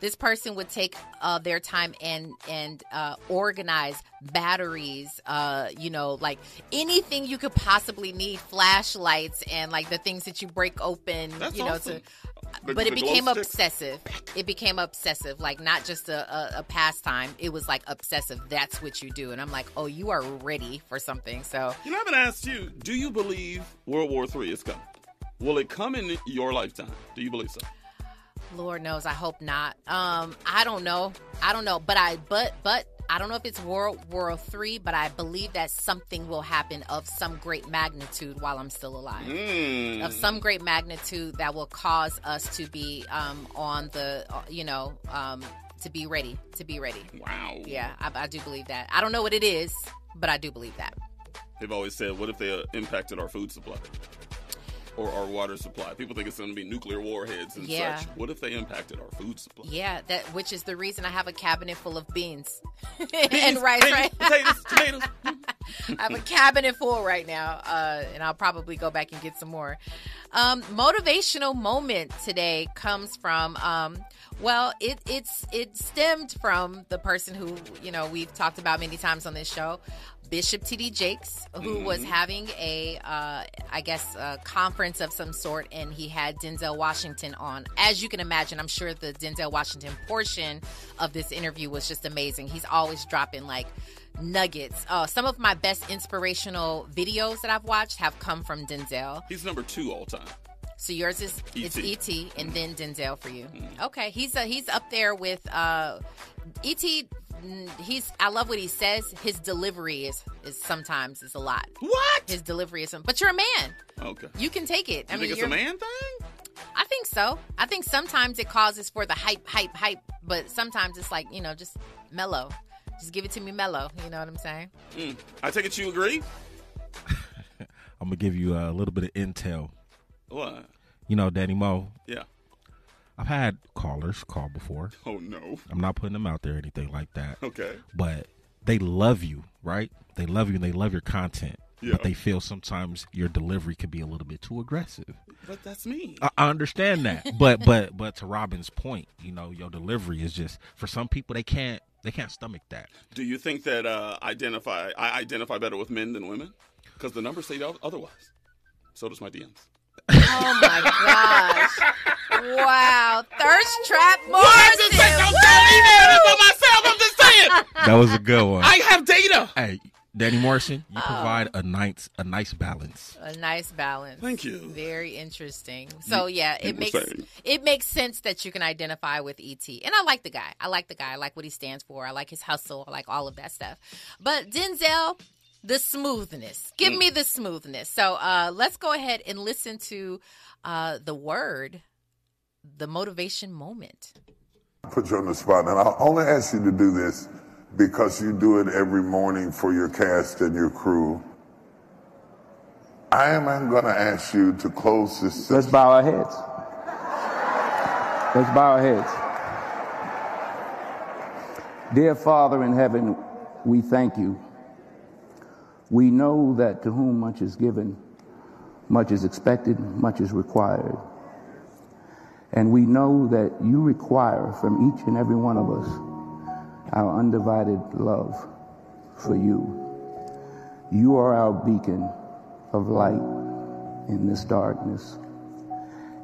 [SPEAKER 8] this person would take uh, their time and and uh, organize batteries, uh, you know, like anything you could possibly need, flashlights and like the things that you break open,
[SPEAKER 2] That's
[SPEAKER 8] you know,
[SPEAKER 2] awesome.
[SPEAKER 8] to.
[SPEAKER 2] The-
[SPEAKER 8] but it became obsessive. It became obsessive, like not just a, a, a pastime. It was like obsessive. That's what you do, and I'm like, oh, you are ready for something. So
[SPEAKER 2] You know, I haven't asked you, do you believe World War Three is coming? Will it come in your lifetime? Do you believe so?
[SPEAKER 8] Lord knows, I hope not. Um, I don't know. I don't know, but I but but I don't know if it's World War Three, but I believe that something will happen of some great magnitude while I'm still alive.
[SPEAKER 2] Mm.
[SPEAKER 8] Of some great magnitude that will cause us to be um, on the, uh, you know, um, to be ready, to be ready.
[SPEAKER 2] Wow.
[SPEAKER 8] Yeah, I, I do believe that. I don't know what it is, but I do believe that.
[SPEAKER 2] They've always said, what if they uh, impacted our food supply? Or our water supply. People think it's going to be nuclear warheads and
[SPEAKER 8] Yeah.
[SPEAKER 2] such. What if they impacted our food supply?
[SPEAKER 8] Yeah, that which is the reason I have a cabinet full of beans, and rice,
[SPEAKER 2] beans,
[SPEAKER 8] right?
[SPEAKER 2] potatoes, tomatoes.
[SPEAKER 8] I have a cabinet full right now, uh, and I'll probably go back and get some more. Um, motivational moment today comes from, um, well, it it's it stemmed from the person who you know we've talked about many times on this show, Bishop T.D. Jakes, who was having a, uh, I guess, a conference of some sort, and he had Denzel Washington on. As you can imagine, I'm sure the Denzel Washington portion of this interview was just amazing. He's always dropping like nuggets. Uh, some of my best inspirational videos that I've watched have come from Denzel.
[SPEAKER 2] He's number two all time.
[SPEAKER 8] So yours is it's
[SPEAKER 2] E.T..
[SPEAKER 8] E.T. and then Denzel for you. Okay, he's uh, he's up there with uh, E.T. He's I love what he says. His delivery is is sometimes is a lot.
[SPEAKER 2] What?
[SPEAKER 8] His delivery is, but you're a man.
[SPEAKER 2] Okay.
[SPEAKER 8] You can take it. I
[SPEAKER 2] You
[SPEAKER 8] mean,
[SPEAKER 2] think it's a man thing?
[SPEAKER 8] I think so. I think sometimes it causes for the hype, hype, hype, but sometimes it's like you know just mellow. Just give it to me mellow. You know what I'm saying?
[SPEAKER 2] Mm. I take it you agree?
[SPEAKER 12] I'm gonna give you a little bit of intel.
[SPEAKER 2] What?
[SPEAKER 12] You know, Danny Mo.
[SPEAKER 2] Yeah.
[SPEAKER 12] I've had callers call before.
[SPEAKER 2] Oh no.
[SPEAKER 12] I'm not putting them out there or anything like that.
[SPEAKER 2] Okay.
[SPEAKER 12] But they love you, right? They love you and they love your content.
[SPEAKER 2] Yeah.
[SPEAKER 12] But they feel sometimes your delivery could be a little bit too aggressive.
[SPEAKER 2] But that's me.
[SPEAKER 12] I, I understand that, but but but to Robin's point, you know, your delivery is just for some people they can't they can't stomach that.
[SPEAKER 2] Do you think that uh, identify I identify better with men than women? Because the numbers say otherwise. So does my DMs.
[SPEAKER 8] Oh my gosh! Wow, thirst trap Morrison.
[SPEAKER 2] Why is it such a email for myself? I'm just saying.
[SPEAKER 12] That was a good one.
[SPEAKER 2] I have data.
[SPEAKER 12] Hey, Danny Morrison, you oh. provide a nice a nice balance.
[SPEAKER 8] A nice balance.
[SPEAKER 2] Thank you.
[SPEAKER 8] Very interesting. So yeah,
[SPEAKER 2] you
[SPEAKER 8] it makes
[SPEAKER 2] saying.
[SPEAKER 8] it makes sense that you can identify with ET. And I like the guy. I like the guy. I like what he stands for. I like his hustle. I like all of that stuff. But Denzel, the smoothness. Give
[SPEAKER 2] Mm.
[SPEAKER 8] me the smoothness. So uh, let's go ahead and listen to uh, the word, the motivation moment.
[SPEAKER 14] put you on the spot, and I'll only ask you to do this because you do it every morning for your cast and your crew. I am going to ask you to close this.
[SPEAKER 15] Let's bow our heads. Let's bow our heads. Dear Father in heaven, we thank you. We know that to whom much is given, much is expected, much is required. And we know that you require from each and every one of us our undivided love for you. You are our beacon of light in this darkness.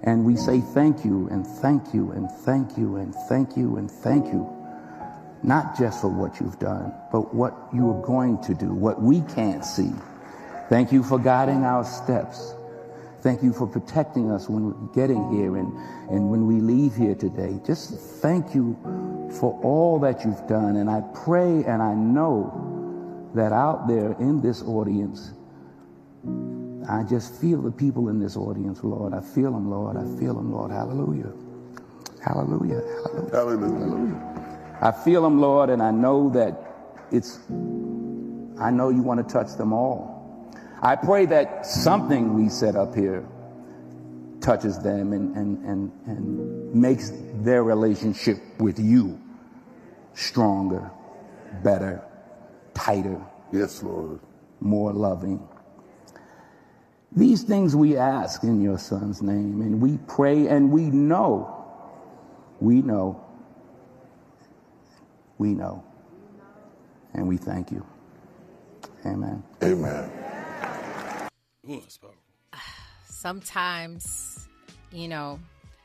[SPEAKER 15] And we say thank you and thank you and thank you and thank you and thank you. Not just for what you've done, but what you are going to do, what we can't see. Thank you for guiding our steps. Thank you for protecting us when we're getting here and, and when we leave here today. Just thank you for all that you've done. And I pray and I know that out there in this audience, I just feel the people in this audience, Lord. I feel them, Lord. I feel them, Lord. Hallelujah. Hallelujah. Hallelujah. Hallelujah. I feel them, Lord, and I know that it's, I know you want to touch them all. I pray that something we set up here touches them and, and, and, and makes their relationship with you stronger, better, tighter.
[SPEAKER 14] Yes, Lord.
[SPEAKER 15] More loving. These things we ask in your son's name, and we pray and we know, we know, we know, and we thank you. Amen.
[SPEAKER 14] Amen.
[SPEAKER 2] Ooh,
[SPEAKER 8] sometimes, you know,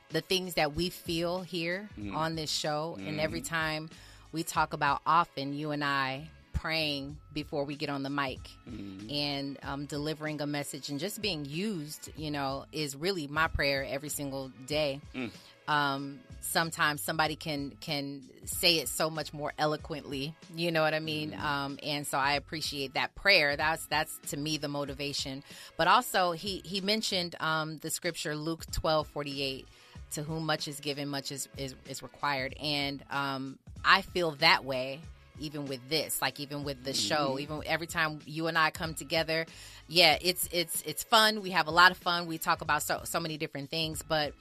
[SPEAKER 8] the things that we feel here
[SPEAKER 2] Mhm.
[SPEAKER 8] on this show, and every
[SPEAKER 2] Mhm.
[SPEAKER 8] time we talk about often, you and I praying before we get on the mic
[SPEAKER 2] Mm-hmm.
[SPEAKER 8] and um, delivering a message and just being used, you know, is really my prayer every single day.
[SPEAKER 2] Mm.
[SPEAKER 8] Um, sometimes somebody can can say it so much more eloquently, you know what I mean? Um, and so I appreciate that prayer. That's that's to me the motivation. But also he he mentioned um, the scripture Luke twelve forty eight. To whom much is given, much is is, is required, and um, I feel that way even with this like even with the show
[SPEAKER 2] Mhm.
[SPEAKER 8] even every time you and i come together yeah it's it's it's fun we have a lot of fun we talk about so so many different things but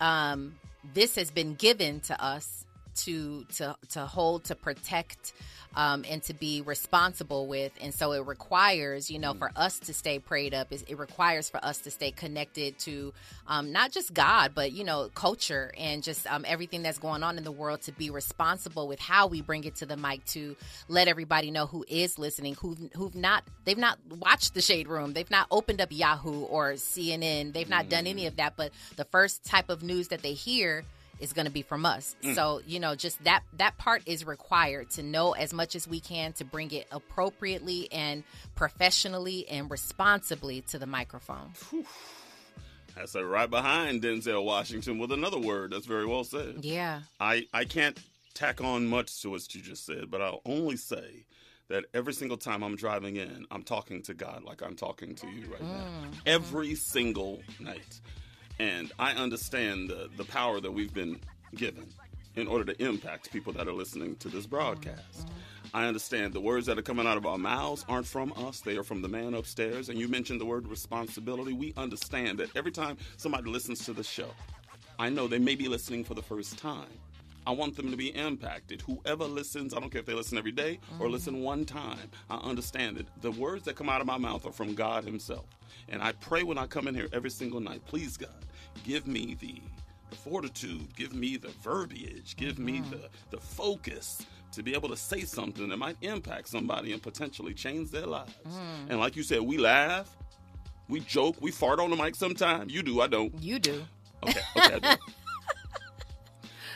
[SPEAKER 8] um this has been given to us to to to hold to protect um, and to be responsible with. And so it requires you know for us to stay prayed up it, it requires for us to stay connected to um, not just god but you know culture and just um, everything that's going on in the world to be responsible with how we bring it to the mic to let everybody know who is listening who've, who've not they've not watched the shade room. They've not opened up yahoo or cnn they've not done any of that. But the first type of news that they hear is going to be from us.
[SPEAKER 2] Mm.
[SPEAKER 8] So, you know, just that that part is required to know as much as we can to bring it appropriately and professionally and responsibly to the microphone.
[SPEAKER 2] That's uh, right behind Denzel Washington with another word. That's very well said.
[SPEAKER 8] Yeah.
[SPEAKER 2] I, I can't tack on much to what you just said, but I'll only say that every single time I'm driving in, I'm talking to God like I'm talking to you right now. Every single night. And I understand the, the power that we've been given in order to impact people that are listening to this broadcast. I understand the words that are coming out of our mouths aren't from us, they are from the man upstairs. And you mentioned the word responsibility. We understand that every time somebody listens to the show, I know they may be listening for the first time. I want them to be impacted. Whoever listens, I don't care if they listen every day or mm-hmm. listen one time, I understand it. the words that come out of my mouth are from God Himself. And I pray when I come in here every single night, please, God, give me the, the fortitude, give me the verbiage, give me mm-hmm. the, the focus to be able to say something that might impact somebody and potentially change their lives. Mm. And like you said, we laugh, we joke, we fart on the mic sometimes. You do, I don't.
[SPEAKER 8] You do.
[SPEAKER 2] Okay, okay, I do.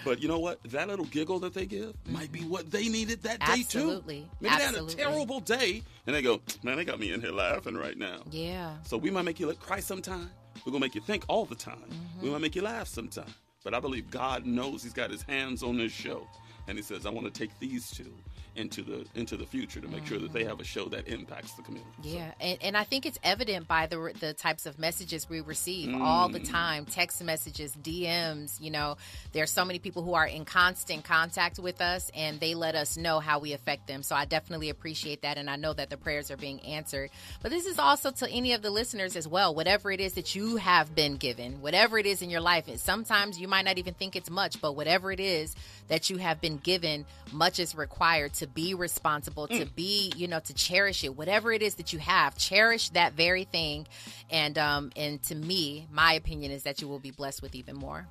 [SPEAKER 2] But you know what? That little giggle that they give might be what they needed that day too.
[SPEAKER 8] Absolutely.
[SPEAKER 2] Maybe they had a terrible day, and they go, "Man, they got me in here laughing right now."
[SPEAKER 8] Yeah.
[SPEAKER 2] So we might make you look cry sometime. We're gonna make you think all the time.
[SPEAKER 8] Mm-hmm.
[SPEAKER 2] We might make you laugh sometime. But I believe God knows He's got His hands on this show, and He says, "I want to take these two into the into the future to make sure that they have a show that impacts the community."
[SPEAKER 8] Yeah, and, and I think it's evident by the the types of messages we receive all the
[SPEAKER 2] Mm.
[SPEAKER 8] time, text messages, DMs. You know, there are so many people who are in constant contact with us, and they let us know how we affect them. So I definitely appreciate that, and I know that the prayers are being answered. But this is also to any of the listeners as well. Whatever it is that you have been given, whatever it is in your life, and sometimes you might not even think it's much, but whatever it is that you have been given, much is required to be responsible, to be, you know, to cherish it. Whatever it is that you have, cherish that very thing. And um, and to me, my opinion is that you will be blessed with even more.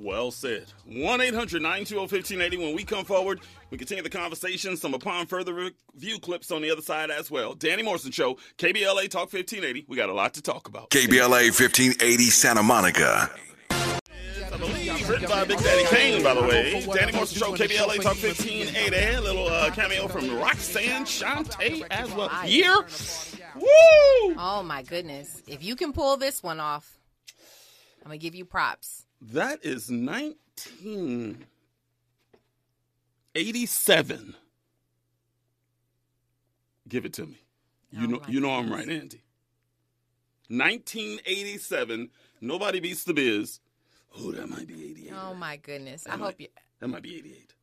[SPEAKER 2] Well said. 1 800 920 1580. When we come forward, we continue the conversation. Some upon further review clips on the other side as well. Danny Morrison Show, KBLA Talk 1580. We got a lot to talk about.
[SPEAKER 5] KBLA 1580 Santa Monica.
[SPEAKER 2] I believe written by Big Daddy Kane, by the way. Danny Morrison Show, KBLA Talk 1580. A little uh, cameo from Roxanne Shante as well. Year? Woo!
[SPEAKER 8] Oh my goodness. If you can pull this one off, I'm going to give you props.
[SPEAKER 2] That is 1987. Give it to me. You know, you know I'm right, Andy. 1987. Nobody beats the biz. Oh, that might be 88.
[SPEAKER 8] Oh my goodness.
[SPEAKER 2] That
[SPEAKER 8] I
[SPEAKER 2] might-
[SPEAKER 8] hope you.
[SPEAKER 2] That might be 88.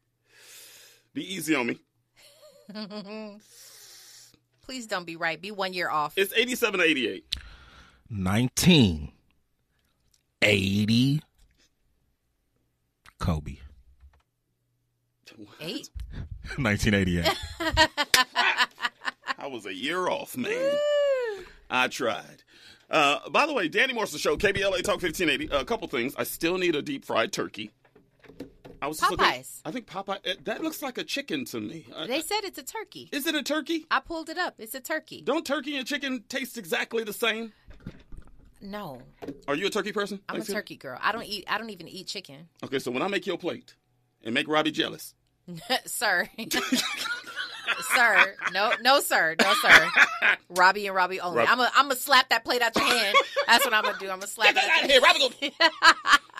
[SPEAKER 2] Be easy on me.
[SPEAKER 8] Please don't be right. Be one year off.
[SPEAKER 2] It's 87 or 88.
[SPEAKER 12] 1980 Kobe.
[SPEAKER 8] Eight.
[SPEAKER 12] 1988.
[SPEAKER 2] I was a year off, man. I tried. Uh, by the way, Danny Morrison Show, KBLA Talk 1580. A couple things. I still need a deep fried turkey. I was just looking-
[SPEAKER 8] Popeyes.
[SPEAKER 2] I think Popeye. That looks like a chicken to me.
[SPEAKER 8] They said it's a turkey.
[SPEAKER 2] Is it a turkey?
[SPEAKER 8] I pulled it up. It's a turkey.
[SPEAKER 2] Don't turkey and chicken taste exactly the same?
[SPEAKER 8] No,
[SPEAKER 2] Are you a turkey person?
[SPEAKER 8] I'm a turkey girl. I don't eat. I don't even eat chicken,
[SPEAKER 2] Okay, so when I make your plate and make Robbie jealous,
[SPEAKER 8] sir. sir, no, no, sir, no, sir. Robbie and Robbie only.
[SPEAKER 2] Rob-
[SPEAKER 8] I'm gonna, I'm gonna slap that plate out your hand. That's what I'm gonna do. I'm gonna slap
[SPEAKER 2] Get that out of here, Robbie.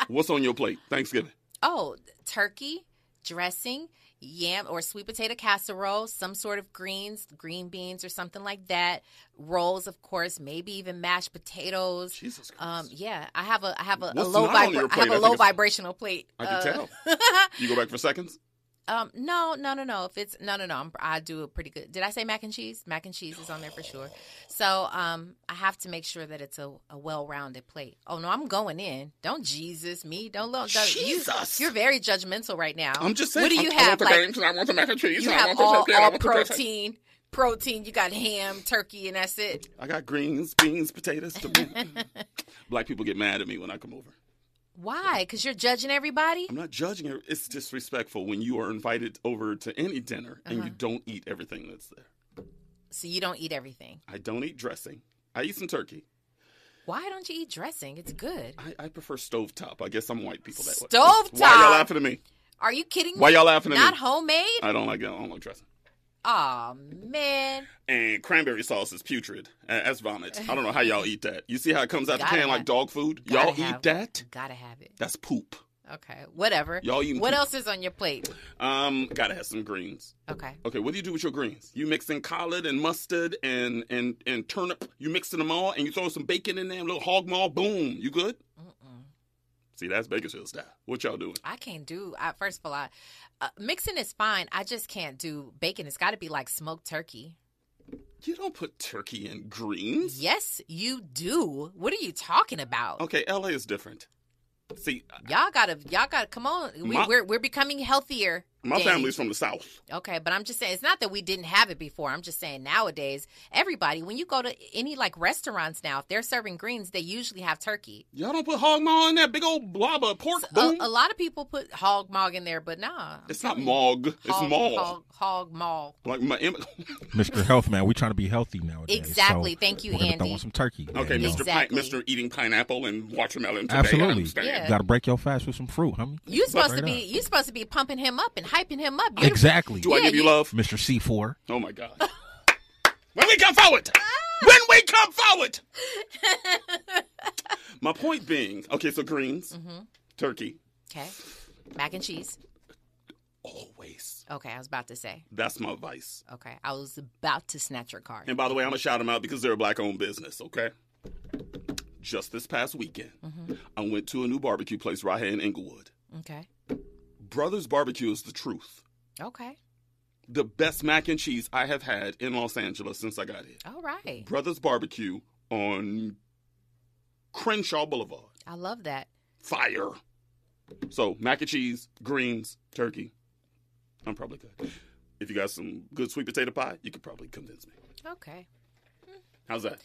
[SPEAKER 2] what's on your plate? Thanksgiving.
[SPEAKER 8] Oh, turkey, dressing, yam or sweet potato casserole, some sort of greens, green beans or something like that. Rolls, of course, maybe even mashed potatoes.
[SPEAKER 2] Jesus Christ.
[SPEAKER 8] Um, yeah, I have a I have a, a low
[SPEAKER 2] not
[SPEAKER 8] vibra-
[SPEAKER 2] your
[SPEAKER 8] I have
[SPEAKER 2] I
[SPEAKER 8] a
[SPEAKER 2] think
[SPEAKER 8] low vibrational plate.
[SPEAKER 2] I can
[SPEAKER 8] Uh,
[SPEAKER 2] tell. You go back for seconds?
[SPEAKER 8] Um, no, no, no, no. If it's no, no, no, I'm, I do a pretty good. Did I say mac and cheese? Mac and cheese is on there for sure. So, um, I have to make sure that it's a, a well-rounded plate. Oh no, I'm going in. Don't Jesus me. Don't look.
[SPEAKER 2] Jesus.
[SPEAKER 8] You, you're very judgmental right now.
[SPEAKER 2] I'm just saying.
[SPEAKER 8] What do you
[SPEAKER 2] I, I
[SPEAKER 8] have?
[SPEAKER 2] the
[SPEAKER 8] like,
[SPEAKER 2] games I want the mac and cheese.
[SPEAKER 8] you
[SPEAKER 2] and I
[SPEAKER 8] have
[SPEAKER 2] want the
[SPEAKER 8] all,
[SPEAKER 2] I
[SPEAKER 8] all protein. Protein. You got ham, turkey, and that's it.
[SPEAKER 2] I got greens, beans, potatoes. Black people get mad at me when I come over.
[SPEAKER 8] Why? Because you're judging everybody.
[SPEAKER 2] I'm not judging her. It's disrespectful when you are invited over to any dinner and
[SPEAKER 8] Uh-huh.
[SPEAKER 2] you don't eat everything that's there.
[SPEAKER 8] So you don't eat everything.
[SPEAKER 2] I don't eat dressing. I eat some turkey.
[SPEAKER 8] Why don't you eat dressing? It's good.
[SPEAKER 2] I, I prefer stovetop. I guess some white people that way.
[SPEAKER 8] Stovetop?
[SPEAKER 2] Why y'all laughing at me?
[SPEAKER 8] Are you kidding me?
[SPEAKER 2] Why y'all laughing at me?
[SPEAKER 8] Not
[SPEAKER 2] me?
[SPEAKER 8] homemade?
[SPEAKER 2] I don't like I don't like dressing.
[SPEAKER 8] Oh man.
[SPEAKER 2] And cranberry sauce is putrid. That's vomit. I don't know how y'all eat that. You see how it comes out the can like dog food?
[SPEAKER 8] Gotta
[SPEAKER 2] Y'all eat that?
[SPEAKER 8] Gotta have it.
[SPEAKER 2] That's poop.
[SPEAKER 8] Okay, whatever.
[SPEAKER 2] Y'all eating
[SPEAKER 8] What
[SPEAKER 2] poop.
[SPEAKER 8] else is on your plate?
[SPEAKER 2] Um, gotta have some greens.
[SPEAKER 8] Okay.
[SPEAKER 2] Okay, what do you do with your greens? You mix in collard and mustard and and and turnip. You mix in them all, and you throw some bacon in there, a little hog maw. Boom, you good? See, that's Bakersfield style. What y'all doing?
[SPEAKER 8] I can't do. I, first of all, I, uh, mixing is fine. I just can't do bacon. It's got to be like smoked turkey.
[SPEAKER 2] You don't put turkey in greens.
[SPEAKER 8] Yes, you do. What are you talking about?
[SPEAKER 2] Okay, LA is different. See,
[SPEAKER 8] Y'all gotta, y'all gotta come on. We, we're we're becoming healthier.
[SPEAKER 2] My
[SPEAKER 8] Danny.
[SPEAKER 2] family's from the south.
[SPEAKER 8] Okay, but I'm just saying it's not that we didn't have it before. I'm just saying nowadays, everybody, when you go to any like restaurants now, if they're serving greens, they usually have turkey.
[SPEAKER 2] Y'all don't put hog maw in that big old blob of pork.
[SPEAKER 8] A,
[SPEAKER 2] Boom.
[SPEAKER 8] a lot of people put hog mog in there, but nah.
[SPEAKER 2] it's not mog. It's
[SPEAKER 8] hog,
[SPEAKER 2] maw.
[SPEAKER 8] Hog, hog maul.
[SPEAKER 2] Like my.
[SPEAKER 12] Mr. Health Man, we trying to be healthy nowadays.
[SPEAKER 8] Exactly.
[SPEAKER 12] so
[SPEAKER 8] Thank you,
[SPEAKER 12] we're gonna Throw
[SPEAKER 8] Andy.
[SPEAKER 12] in some turkey.
[SPEAKER 2] Okay,
[SPEAKER 12] you know.
[SPEAKER 2] Mr. Pi- Mr. Eating pineapple and watermelon. Today,
[SPEAKER 12] Absolutely.
[SPEAKER 2] understand.
[SPEAKER 8] Yeah.
[SPEAKER 12] Got to break your fast with some fruit, homie.
[SPEAKER 8] You supposed
[SPEAKER 12] Straight
[SPEAKER 8] to be
[SPEAKER 12] up.
[SPEAKER 8] you supposed to be pumping him up and hyping him up. You're
[SPEAKER 12] Exactly.
[SPEAKER 2] Do I give you love?
[SPEAKER 12] Mr. C4.
[SPEAKER 2] Oh my God. when we come forward. when we come forward. My point being, okay, so greens,
[SPEAKER 8] Mhm.
[SPEAKER 2] turkey,
[SPEAKER 8] Okay. Mac and cheese.
[SPEAKER 2] always.
[SPEAKER 8] Okay, I was about to say.
[SPEAKER 2] That's my vice.
[SPEAKER 8] Okay, I was about to snatch your card.
[SPEAKER 2] And by the way, I'm gonna shout them out because they're a black-owned business. Okay. Just this past weekend,
[SPEAKER 8] Mhm.
[SPEAKER 2] I went to a new barbecue place right here in Inglewood.
[SPEAKER 8] Okay.
[SPEAKER 2] Brothers Barbecue is the truth.
[SPEAKER 8] Okay.
[SPEAKER 2] The best mac and cheese I have had in Los Angeles since I got here.
[SPEAKER 8] All right.
[SPEAKER 2] Brothers Barbecue on Crenshaw Boulevard.
[SPEAKER 8] I love that.
[SPEAKER 2] Fire. So mac and cheese, greens, turkey. I'm probably good. If you got some good sweet potato pie, you could probably convince me.
[SPEAKER 8] Okay.
[SPEAKER 2] How's that?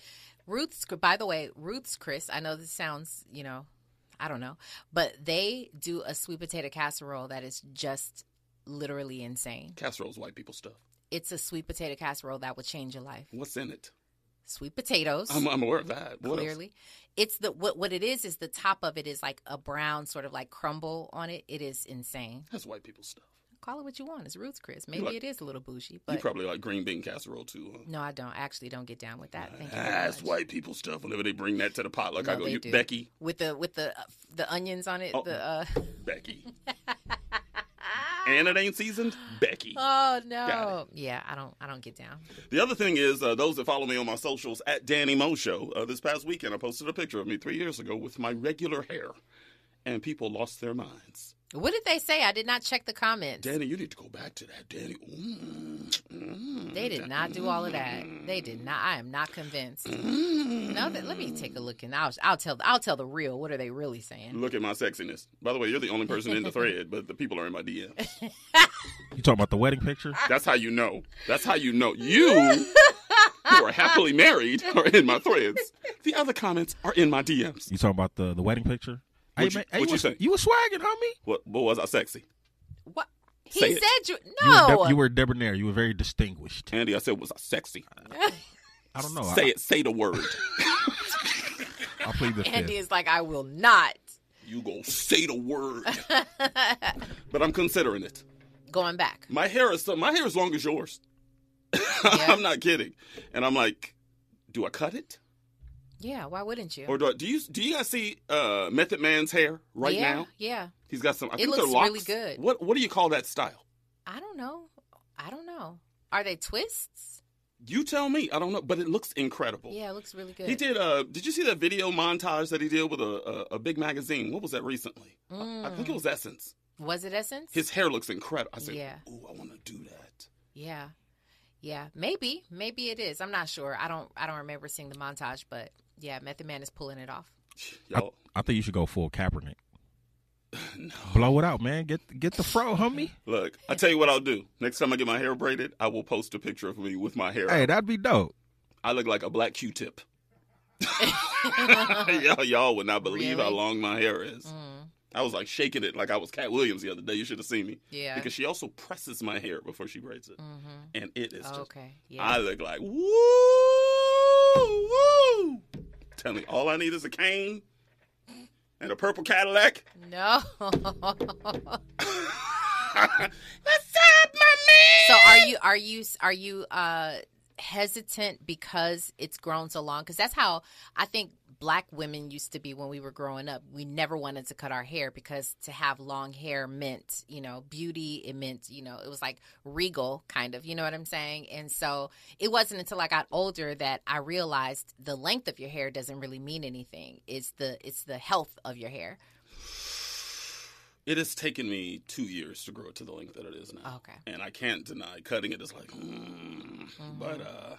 [SPEAKER 8] Ruth's, by the way, Ruth's Chris, I know this sounds, you know, I don't know, but they do a sweet potato casserole that is just literally insane.
[SPEAKER 2] Casserole's white people stuff.
[SPEAKER 8] It's a sweet potato casserole that would change your life.
[SPEAKER 2] What's in it?
[SPEAKER 8] Sweet potatoes.
[SPEAKER 2] I'm, I'm aware of that. What else?
[SPEAKER 8] clearly. It's the what what it is is the top of it is like a brown sort of like crumble on it. It is insane.
[SPEAKER 2] That's white people stuff.
[SPEAKER 8] Call it what you want. It's Ruth's Chris. Maybe
[SPEAKER 2] like-
[SPEAKER 8] it is a little bougie, but you
[SPEAKER 2] probably like green bean casserole too. Huh?
[SPEAKER 8] no, I don't. I actually don't get down with that. Thank
[SPEAKER 2] That's white people stuff. Whenever they bring that to the pot, like I go, you. Becky,
[SPEAKER 8] with the with the uh, the onions on it.
[SPEAKER 2] Oh.
[SPEAKER 8] The uh,
[SPEAKER 2] Becky. and it ain't seasoned, Becky.
[SPEAKER 8] Oh no. Yeah, I don't. I don't get down.
[SPEAKER 2] The other thing is, uh, those that follow me on my socials at Danny Mo Show, uh, this past weekend I posted a picture of me three years ago with my regular hair, and people lost their minds.
[SPEAKER 8] What did they say? I did not check the comments.
[SPEAKER 2] Danny, you need to go back to that, Danny. Mm, mm,
[SPEAKER 8] They did not do all of that. They did not. I am not convinced.
[SPEAKER 2] mm.
[SPEAKER 8] No, that, let me take a look and I'll I'll tell I'll tell the real. What are they really saying?
[SPEAKER 2] Look at my sexiness. By the way, you're the only person in the thread, but the people are in my DMs.
[SPEAKER 12] You talking about the wedding picture?
[SPEAKER 2] That's how you know. That's how you know. You who are happily married are in my threads. The other comments are in my DMs.
[SPEAKER 12] You talking about the the wedding picture?
[SPEAKER 2] What
[SPEAKER 12] hey,
[SPEAKER 2] you-
[SPEAKER 12] man, hey,
[SPEAKER 2] what you
[SPEAKER 12] was-
[SPEAKER 2] say?
[SPEAKER 12] You was swagging, homie.
[SPEAKER 2] What, what was I sexy? What?
[SPEAKER 8] He
[SPEAKER 2] Say it.
[SPEAKER 8] said you
[SPEAKER 12] You were,
[SPEAKER 8] no.
[SPEAKER 12] you were debonair. You were very distinguished.
[SPEAKER 2] Andy, I said, was I sexy?
[SPEAKER 12] I don't know.
[SPEAKER 2] Say
[SPEAKER 12] I,
[SPEAKER 2] it. Say the word.
[SPEAKER 12] I'll plead the
[SPEAKER 8] Andy
[SPEAKER 12] fifth.
[SPEAKER 8] is like, I will not.
[SPEAKER 2] You go say the word. but I'm considering it.
[SPEAKER 8] Going back.
[SPEAKER 2] My hair is so, my hair is long as yours. I'm not kidding. And I'm like, do I cut it
[SPEAKER 8] Yeah, why wouldn't you?
[SPEAKER 2] or do I, do you do you guys see uh, Method Man's hair right
[SPEAKER 8] yeah,
[SPEAKER 2] now?
[SPEAKER 8] Yeah.
[SPEAKER 2] He's got some. I
[SPEAKER 8] It
[SPEAKER 2] think
[SPEAKER 8] looks
[SPEAKER 2] they're locks.
[SPEAKER 8] really good.
[SPEAKER 2] What what do you call that style?
[SPEAKER 8] I don't know. I don't know. Are they twists?
[SPEAKER 2] You tell me. I don't know, but it looks incredible.
[SPEAKER 8] Yeah, it looks really good.
[SPEAKER 2] He did. Uh, did you see that video montage that he did with a a, a big magazine? What was that recently? I, I think it was Essence.
[SPEAKER 8] Was it Essence?
[SPEAKER 2] His hair looks incredible. I said,
[SPEAKER 8] Yeah.
[SPEAKER 2] "Ooh, I want to do that."
[SPEAKER 8] Yeah. Yeah. Maybe. Maybe it is. I'm not sure. I don't I don't remember seeing the montage, but yeah, Method Man is pulling it off.
[SPEAKER 12] I, I think you should go full Kaepernick. Blow it out, man. Get get the fro, homie.
[SPEAKER 2] Look, I tell you what I'll do. Next time I get my hair braided, I will post a picture of me with my hair.
[SPEAKER 12] Hey,
[SPEAKER 2] out.
[SPEAKER 12] that'd be dope.
[SPEAKER 2] I look like a black Q-tip. y'all, y'all would not believe how long my hair is. Mm. I was like shaking it like I was Katt Williams the other day. You should have seen me.
[SPEAKER 8] Yeah.
[SPEAKER 2] Because she also presses my hair before she braids it, mm-hmm. and it is just.
[SPEAKER 8] Okay. Yeah.
[SPEAKER 2] I look like woo woo. Tell me, all I need is a cane and a purple Cadillac.
[SPEAKER 8] No.
[SPEAKER 2] What's up, my man?
[SPEAKER 8] So are you are you are you uh hesitant because it's grown so long? Because that's how I think black women used to be when we were growing up. We never wanted to cut our hair because to have long hair meant you know beauty. It meant you know it was like regal kind of. You know what I'm saying? And so it wasn't until I got older that I realized the length of your hair doesn't really mean anything. It's the it's the health of your hair.
[SPEAKER 2] It has taken me two years to grow it to the length that it is now.
[SPEAKER 8] Okay.
[SPEAKER 2] And I can't deny cutting it is like, mm, but uh,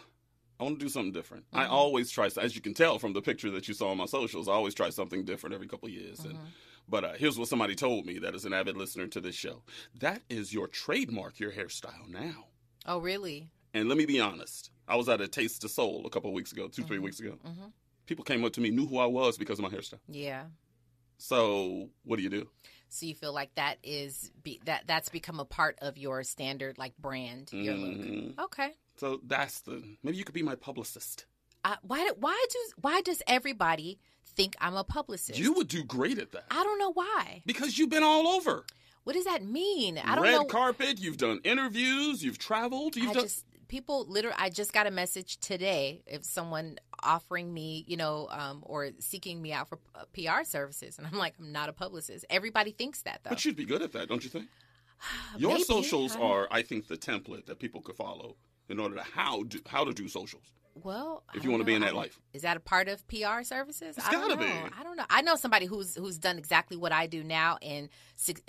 [SPEAKER 2] I want to do something different. I always try, as you can tell from the picture that you saw on my socials, I always try something different every couple of years. And but uh, here's what somebody told me that is an avid listener to this show. That is your trademark, your hairstyle now.
[SPEAKER 8] Oh really?
[SPEAKER 2] And let me be honest. I was at a Taste of Soul a couple of weeks ago, 2 three weeks ago.
[SPEAKER 8] Mhm.
[SPEAKER 2] People came up to me, knew who I was because of my hairstyle.
[SPEAKER 8] Yeah.
[SPEAKER 2] So what do you do?
[SPEAKER 8] So you feel like that is be, that that's become a part of your standard like brand, your
[SPEAKER 2] Mhm.
[SPEAKER 8] look. Okay.
[SPEAKER 2] So that's the maybe you could be my publicist.
[SPEAKER 8] Uh, why why do why does everybody think I'm a publicist?
[SPEAKER 2] You would do great at that
[SPEAKER 8] I don't know why.
[SPEAKER 2] because you've been all over.
[SPEAKER 8] What does that mean? I don't know.
[SPEAKER 2] Red
[SPEAKER 8] know.
[SPEAKER 2] carpet. You've done interviews. You've traveled. You've
[SPEAKER 8] I
[SPEAKER 2] done.
[SPEAKER 8] just people literally. I just got a message today if someone offering me, you know, um, or seeking me out for uh, PR services, and I'm like, I'm not a publicist. Everybody thinks that though.
[SPEAKER 2] But you'd be good at that, don't you think? Your
[SPEAKER 8] Maybe.
[SPEAKER 2] socials are, I think, the template that people could follow in order to how do how to do socials.
[SPEAKER 8] Well,
[SPEAKER 2] If you wanna be in that life.
[SPEAKER 8] is that a part of PR services?
[SPEAKER 2] It's
[SPEAKER 8] I don't
[SPEAKER 2] gotta
[SPEAKER 8] know.
[SPEAKER 2] be.
[SPEAKER 8] I don't know. I know somebody who's who's done exactly what I do now, and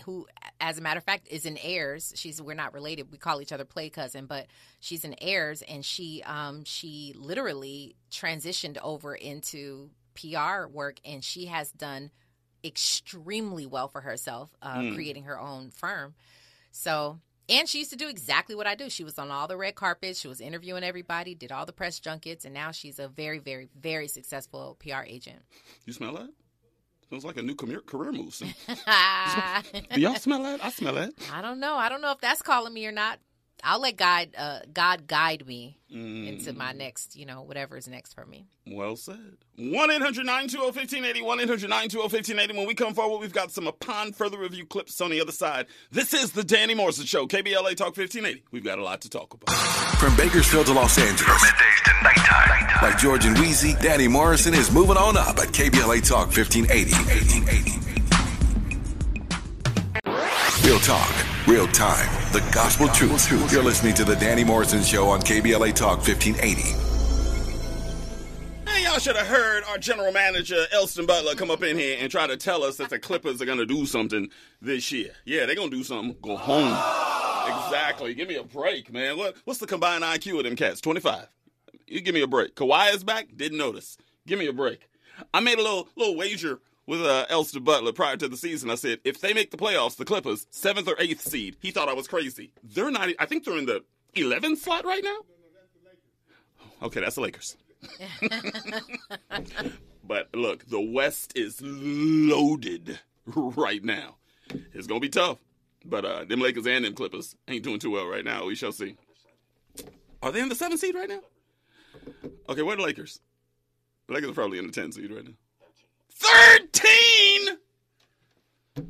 [SPEAKER 8] who, as a matter of fact, is in heirs. She's we're not related. We call each other play cousin, but she's in heirs, and she um she literally transitioned over into PR work, and she has done extremely well for herself, uh,
[SPEAKER 2] Mm.
[SPEAKER 8] creating her own firm. So, and she used to do exactly what I do. She was on all the red carpets. She was interviewing everybody, did all the press junkets, and now she's a very, very, very successful PR agent.
[SPEAKER 2] You smell that? Smells like a new career, career move. Do y'all smell that? I smell that.
[SPEAKER 8] I don't know. I don't know if that's calling me or not. I'll let God, uh, God guide me into my next, you know, whatever is next for me.
[SPEAKER 2] Well said. 1 800 920 1580. 1 800 920 1580. When we come forward, we've got some upon further review clips on the other side. This is the Danny Morrison Show, KBLA Talk 1580. We've got a lot to talk about.
[SPEAKER 5] From Bakersfield to Los Angeles. From middays to nighttime. Like George and Weezy, Danny Morrison is moving on up at KBLA Talk 1580. Real talk, Real time, the gospel truth. You're listening to the Danny Morrison Show on KBLA Talk 1580.
[SPEAKER 2] Hey, y'all should have heard our general manager, Elston Butler, come up in here and try to tell us that the Clippers are going to do something this year. Yeah, they're going to do something. Go home. Exactly. Give me a break, man. What, what's the combined IQ of them cats? 25. You give me a break. Kawhi is back. Didn't notice. Give me a break. I made a little little wager with uh, Elston Butler prior to the season. I said if they make the playoffs, the Clippers seventh or eighth seed. He thought I was crazy. They're not. I think they're in the 11th slot right now. Okay, that's the Lakers. but look, the West is loaded right now. It's gonna be tough. But uh, them Lakers and them Clippers ain't doing too well right now. We shall see. Are they in the seventh seed right now? Okay, where are the Lakers? The Lakers are probably in the 10th seed right now. 13!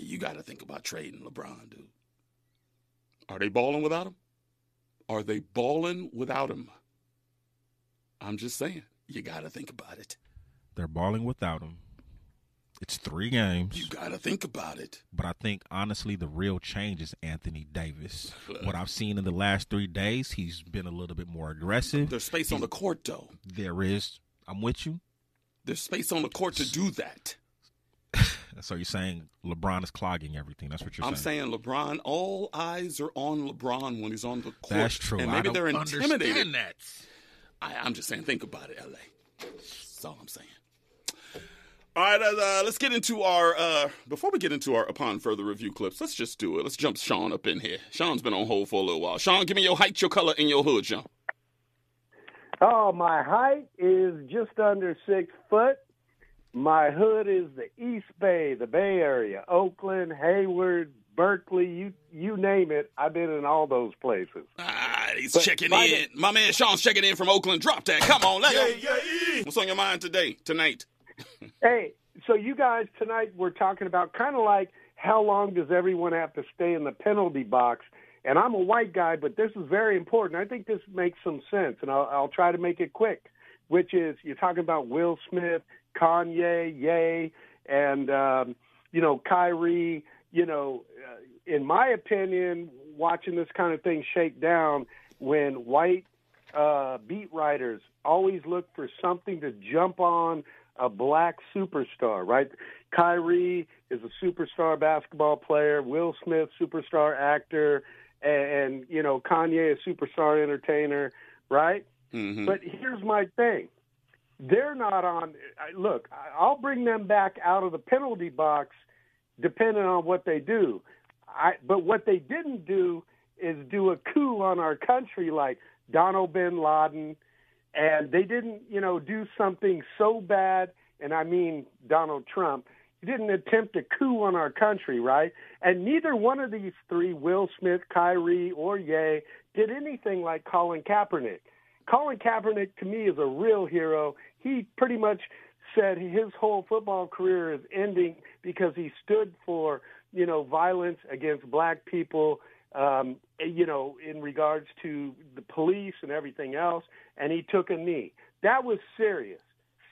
[SPEAKER 2] you got to think about trading LeBron, dude. Are they balling without him? Are they balling without him? I'm just saying, you got to think about it.
[SPEAKER 12] They're balling without him. It's three games.
[SPEAKER 2] You got to think about it.
[SPEAKER 12] But I think, honestly, the real change is Anthony Davis. what I've seen in the last three days, he's been a little bit more aggressive.
[SPEAKER 2] There's space
[SPEAKER 12] he's,
[SPEAKER 2] on the court, though.
[SPEAKER 12] There is. I'm with you.
[SPEAKER 2] There's space on the court to do that.
[SPEAKER 12] so you're saying LeBron is clogging everything? That's what you're
[SPEAKER 2] I'm
[SPEAKER 12] saying.
[SPEAKER 2] I'm saying LeBron. All eyes are on LeBron when he's on the court.
[SPEAKER 12] That's true.
[SPEAKER 2] And maybe they're intimidated.
[SPEAKER 12] That.
[SPEAKER 2] I, I'm just saying, think about it, LA. That's all I'm saying. All right, uh, let's get into our. Uh, before we get into our upon further review clips, let's just do it. Let's jump Sean up in here. Sean's been on hold for a little while. Sean, give me your height, your color, and your hood, Sean.
[SPEAKER 16] Oh, my height is just under six foot. My hood is the East Bay, the Bay Area, Oakland, Hayward, Berkeley, you you name it. I've been in all those places.
[SPEAKER 2] Ah, he's but checking in. My man Sean's checking in from Oakland. Drop that. Come on, let yeah, yeah, yeah. What's on your mind today, tonight?
[SPEAKER 16] Hey, so you guys tonight we're talking about kind of like how long does everyone have to stay in the penalty box? And I'm a white guy, but this is very important. I think this makes some sense, and I'll, I'll try to make it quick. Which is you're talking about Will Smith, Kanye, Ye, and um, you know Kyrie. You know, uh, in my opinion, watching this kind of thing shake down when white uh, beat writers always look for something to jump on a black superstar, right? Kyrie is a superstar basketball player. Will Smith, superstar actor, and, and you know Kanye, a superstar entertainer, right?
[SPEAKER 2] Mm-hmm.
[SPEAKER 16] But here's my thing: they're not on. Look, I'll bring them back out of the penalty box, depending on what they do. I, but what they didn't do is do a coup on our country like Donald bin Laden and they didn't, you know, do something so bad, and I mean Donald Trump, he didn't attempt a coup on our country, right? And neither one of these three, Will Smith, Kyrie, or Ye, did anything like Colin Kaepernick. Colin Kaepernick, to me, is a real hero. He pretty much said his whole football career is ending because he stood for, you know, violence against black people um, you know, in regards to the police and everything else, and he took a knee. That was serious,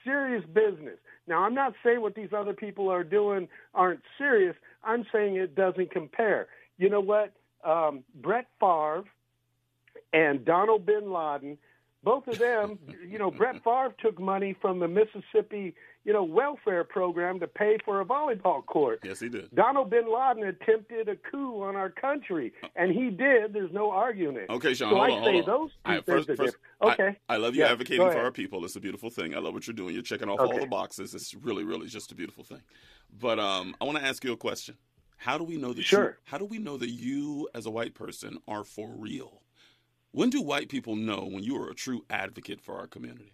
[SPEAKER 16] serious business. Now, I'm not saying what these other people are doing aren't serious. I'm saying it doesn't compare. You know what? Um, Brett Favre and Donald bin Laden, both of them, you know, Brett Favre took money from the Mississippi you know, welfare program to pay for a volleyball court.
[SPEAKER 2] Yes, he did.
[SPEAKER 16] Donald bin Laden attempted a coup on our country, and he did. There's no arguing it.
[SPEAKER 2] Okay, Sean,
[SPEAKER 16] so
[SPEAKER 2] hold
[SPEAKER 16] I
[SPEAKER 2] on,
[SPEAKER 16] say
[SPEAKER 2] hold on.
[SPEAKER 16] those two
[SPEAKER 2] right,
[SPEAKER 16] things
[SPEAKER 2] first, first.
[SPEAKER 16] Okay.
[SPEAKER 2] I, I love you
[SPEAKER 16] yeah,
[SPEAKER 2] advocating for our people. It's a beautiful thing. I love what you're doing. You're checking off
[SPEAKER 16] okay.
[SPEAKER 2] all the boxes. It's really, really just a beautiful thing. But um, I want to ask you a question. How do we know that
[SPEAKER 16] sure.
[SPEAKER 2] you, how do we know that you as a white person are for real? When do white people know when you are a true advocate for our community?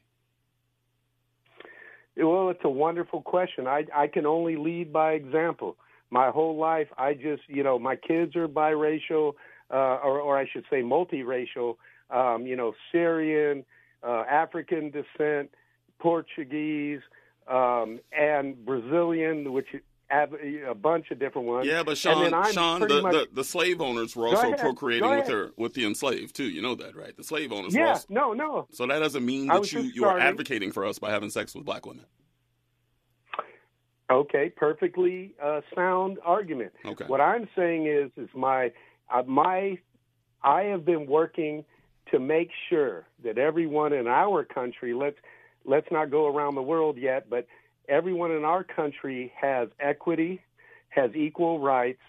[SPEAKER 16] Well, it's a wonderful question. I I can only lead by example. My whole life, I just you know my kids are biracial, uh, or or I should say multiracial. Um, you know, Syrian, uh, African descent, Portuguese, um, and Brazilian, which a bunch of different ones.
[SPEAKER 2] Yeah, but Sean, Sean, the,
[SPEAKER 16] much...
[SPEAKER 2] the, the, slave owners were also
[SPEAKER 16] ahead,
[SPEAKER 2] procreating with their with the enslaved too. You know that, right? The slave owners.
[SPEAKER 16] Yeah,
[SPEAKER 2] were also...
[SPEAKER 16] no, no.
[SPEAKER 2] So that doesn't mean that you you are advocating for us by having sex with black women.
[SPEAKER 16] Okay, perfectly uh, sound argument.
[SPEAKER 2] Okay.
[SPEAKER 16] What I'm saying is, is my uh, my I have been working to make sure that everyone in our country let's let's not go around the world yet, but everyone in our country has equity, has equal rights,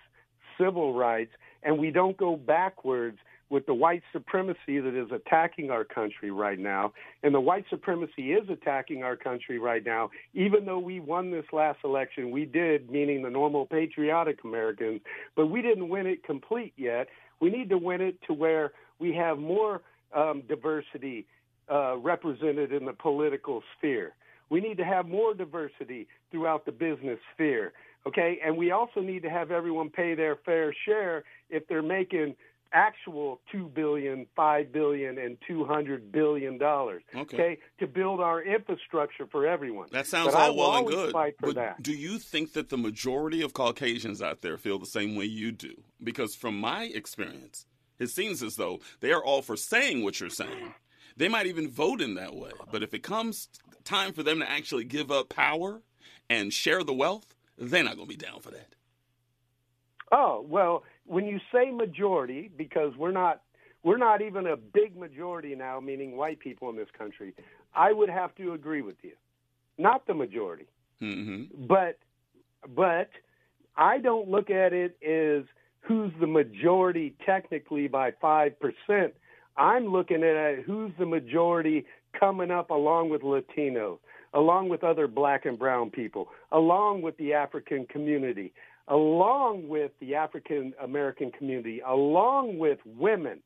[SPEAKER 16] civil rights, and we don't go backwards with the white supremacy that is attacking our country right now. And the white supremacy is attacking our country right now. Even though we won this last election, we did, meaning the normal patriotic Americans, but we didn't win it complete yet. We need to win it to where we have more um, diversity uh, represented in the political sphere. We need to have more diversity throughout the business sphere. Okay, and we also need to have everyone pay their fair share if they're making actual two billion, five billion, and two hundred billion dollars.
[SPEAKER 2] Okay.
[SPEAKER 16] to build our infrastructure for everyone.
[SPEAKER 2] That sounds
[SPEAKER 16] But
[SPEAKER 2] all well and good. But
[SPEAKER 16] that.
[SPEAKER 2] do you think that the majority of Caucasians out there feel the same way you do? Because from my experience, it seems as though they are all for saying what you're saying. They might even vote in that way. But if it comes time for them to actually give up power and share the wealth, they're not going to be down for that.
[SPEAKER 16] Oh well, when you say majority, because we're not we're not even a big majority now, meaning white people in this country. I would have to agree with you, not the majority,
[SPEAKER 2] Mm-hmm.
[SPEAKER 16] but but I don't look at it as who's the majority technically by five percent. I'm looking at it, who's the majority coming up along with Latinos, along with other black and brown people, along with the African community, along with the African American community, along with women,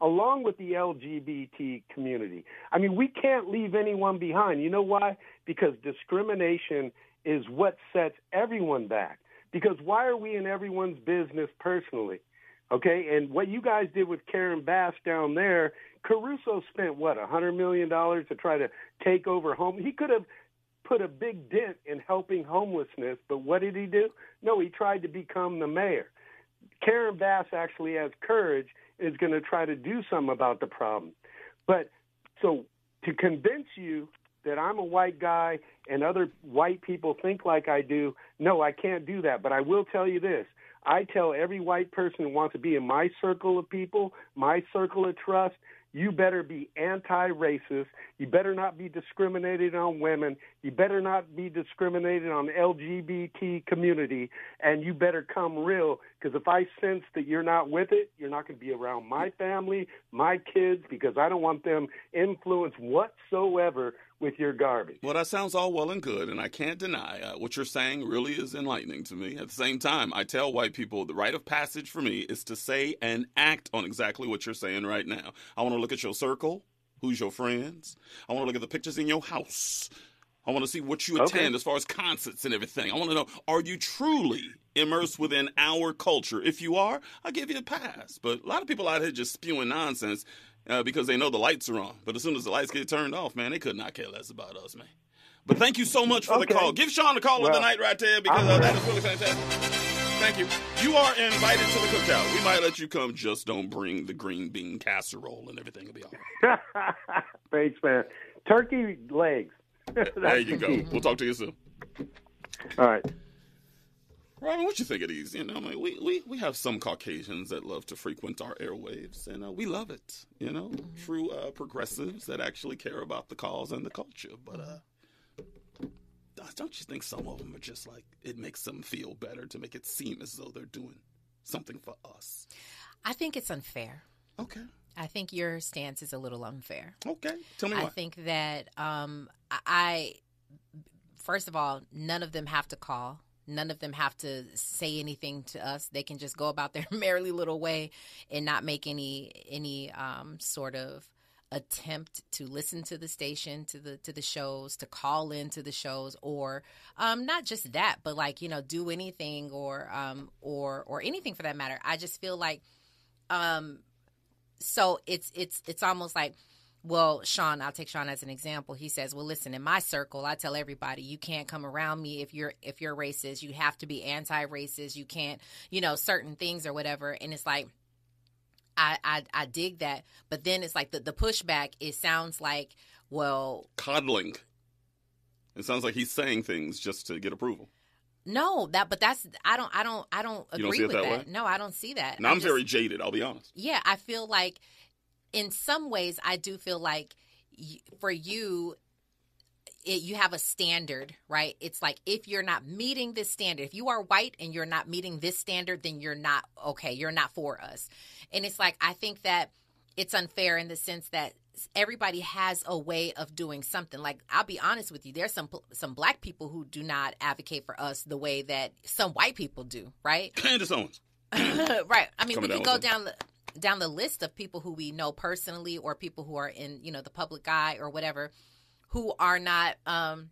[SPEAKER 16] along with the LGBT community. I mean, we can't leave anyone behind. You know why? Because discrimination is what sets everyone back. Because why are we in everyone's business personally? Okay, and what you guys did with Karen Bass down there, Caruso spent what a hundred million dollars to try to take over home. He could have put a big dent in helping homelessness, but what did he do? No, he tried to become the mayor. Karen Bass actually has courage is going to try to do something about the problem. But so to convince you that I'm a white guy and other white people think like I do, no, I can't do that. But I will tell you this. I tell every white person who wants to be in my circle of people, my circle of trust, you better be anti-racist. You better not be discriminated on women. You better not be discriminated on LGBT community, and you better come real. Because if I sense that you're not with it, you're not going to be around my family, my kids, because I don't want them influenced whatsoever with your garbage.
[SPEAKER 2] Well, that sounds all well and good, and I can't deny uh, what you're saying really is enlightening to me. At the same time, I tell white people the rite of passage for me is to say and act on exactly what you're saying right now. I want to look at your circle, who's your friends. I want to look at the pictures in your house. I want to see what you
[SPEAKER 16] Okay.
[SPEAKER 2] attend as far as concerts and everything. I want to know are you truly immersed within our culture? If you are, I'll give you a pass. But a lot of people out here just spewing nonsense uh, because they know the lights are on. But as soon as the lights get turned off, man, they could not care less about us, man. But thank you so much for the call. Give Sean the call of the night right there because uh, that is really fantastic. Thank you. You are invited to the cookout. We might let you come. Just don't bring the green bean casserole and everything will be all right.
[SPEAKER 16] Thanks, man. Turkey legs.
[SPEAKER 2] There you
[SPEAKER 16] the
[SPEAKER 2] go.
[SPEAKER 16] key.
[SPEAKER 2] We'll talk to you soon.
[SPEAKER 16] All right.
[SPEAKER 2] Robin, what you think of these? You know, I mean, we, we, we have some Caucasians that love to frequent our airwaves, and uh, we love it. You know, true uh, progressives that actually care about the cause and the culture. But uh, don't you think some of them are just like it makes them feel better to make it seem as though they're doing something for us?
[SPEAKER 8] I think it's unfair.
[SPEAKER 2] Okay.
[SPEAKER 8] I think your stance is a little unfair.
[SPEAKER 2] Okay. Tell me
[SPEAKER 8] I think that um, I, first of all, none of them have to call. None of them have to say anything to us. They can just go about their merrily little way and not make any any um, sort of attempt to listen to the station, to the to the shows, to call into the shows, or um, not just that, but like you know, do anything or um, or or anything for that matter. I just feel like um, so it's it's it's almost like well sean i'll take sean as an example he says well listen in my circle i tell everybody you can't come around me if you're if you're racist you have to be anti-racist you can't you know certain things or whatever and it's like i i, I dig that but then it's like the, the pushback it sounds like well
[SPEAKER 2] Coddling. It sounds like he's saying things just to get approval.
[SPEAKER 8] No, that but that's I don't I don't I don't
[SPEAKER 2] You don't
[SPEAKER 8] agree with
[SPEAKER 2] that
[SPEAKER 8] that. No, I don't see that.
[SPEAKER 2] Now I'm
[SPEAKER 8] just-
[SPEAKER 2] very jaded. I'll be honest.
[SPEAKER 8] yeah, I feel like in some ways I do feel like for you it, you have a standard, right? It's like if you're not meeting this standard, if you are white and you're not meeting this standard, then you're not okay. You're not for us. And it's like I think that it's unfair in the sense that everybody has a way of doing something. Like I'll be honest with you, there's some some black people who do not advocate for us the way that some white people do, right?
[SPEAKER 2] Candace Owens.
[SPEAKER 8] right. I mean,
[SPEAKER 2] Coming
[SPEAKER 8] we can go down the down the list of people who we know personally or people who are in, you know, the public eye or whatever who are not um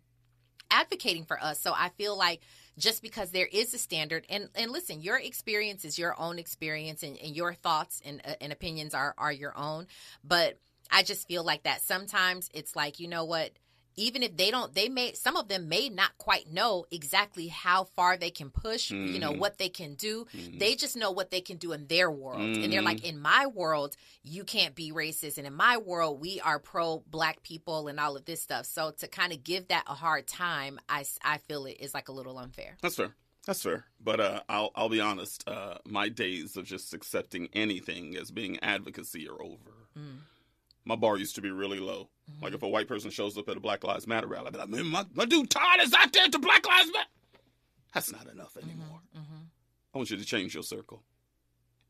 [SPEAKER 8] advocating for us. So I feel like just because there is a standard and and listen, your experience is your own experience and, and your thoughts and uh, and opinions are are your own, but I just feel like that sometimes it's like, you know what, even if they don't they may some of them may not quite know exactly how far they can push you know
[SPEAKER 2] Mhm.
[SPEAKER 8] what they can do
[SPEAKER 2] Mhm.
[SPEAKER 8] they just know what they can do in their world and they're like in my world you can't be racist and in my world we are pro black people and all of this stuff so to kind of give that a hard time i i feel it is like a little unfair
[SPEAKER 2] That's fair. That's fair. But uh, I'll I'll be honest. Uh, my days of just accepting anything as being advocacy are over.
[SPEAKER 8] Mm.
[SPEAKER 2] My bar used to be really low.
[SPEAKER 8] Mm-hmm.
[SPEAKER 2] Like if a white person shows up at a Black Lives Matter rally, I'd be like, man, my, my dude Todd is out there at the Black Lives Matter. That's not enough anymore.
[SPEAKER 8] Mm-hmm.
[SPEAKER 2] I want you to change your circle.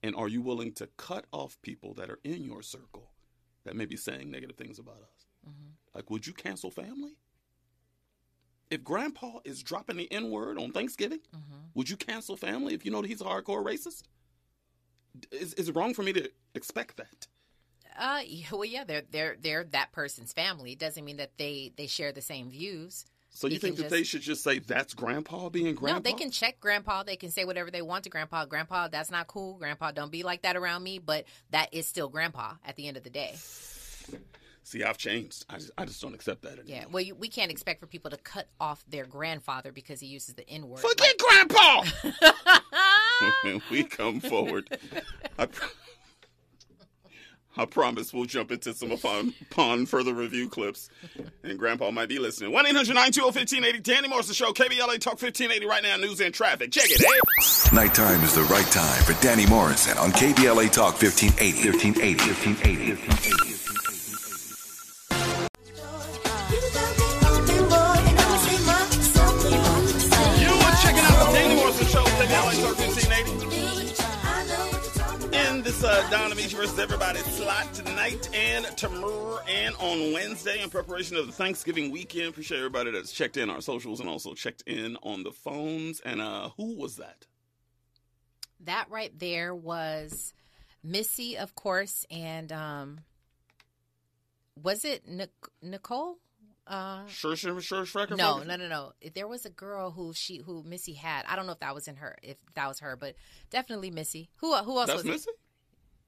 [SPEAKER 2] And are you willing to cut off people that are in your circle that may be saying negative things about us?
[SPEAKER 8] Mm-hmm.
[SPEAKER 2] Like, would you cancel family? If grandpa is dropping the N word on Thanksgiving,
[SPEAKER 8] Mm-hmm.
[SPEAKER 2] would you cancel family if you know that he's a hardcore racist? Is, is it wrong for me to expect that?
[SPEAKER 8] Uh yeah, well yeah they're they're they're that person's family it doesn't mean that they they share the same views
[SPEAKER 2] So you
[SPEAKER 8] He
[SPEAKER 2] think that they should just say that's grandpa being grandpa?
[SPEAKER 8] No, they can check grandpa. They can say whatever they want to grandpa. Grandpa, that's not cool. Grandpa, don't be like that around me. But that is still grandpa at the end of the day.
[SPEAKER 2] See, I've changed. I just, I just don't accept that anymore.
[SPEAKER 8] Yeah. Well, you, we can't expect for people to cut off their grandfather because he uses the N word.
[SPEAKER 2] Forget grandpa! when we come forward, I, I promise we'll jump into some upon, upon further review clips. And Grandpa might be listening. 1 800 1580 Danny the Show, KBLA Talk 1580 right now, news and traffic. Check it, eh?
[SPEAKER 5] Nighttime is the right time for Danny Morrison on KBLA Talk 1580. 1580. 1580.
[SPEAKER 2] 1580. Uh, Don Amici versus Everybody slot tonight and tomorrow and on Wednesday in preparation of the Thanksgiving weekend. Appreciate everybody that's checked in our socials and also checked in on the phones. And uh, who was that?
[SPEAKER 8] That right there was Missy, of course, and um, was it Nic- Nicole? Uh,
[SPEAKER 2] Sure, sure,
[SPEAKER 8] no, no, no, no. There was a girl who she who Missy had. I don't know if that was in her, if that was her, but definitely Missy. Who who else
[SPEAKER 2] That's
[SPEAKER 8] was
[SPEAKER 2] Missy?
[SPEAKER 8] it?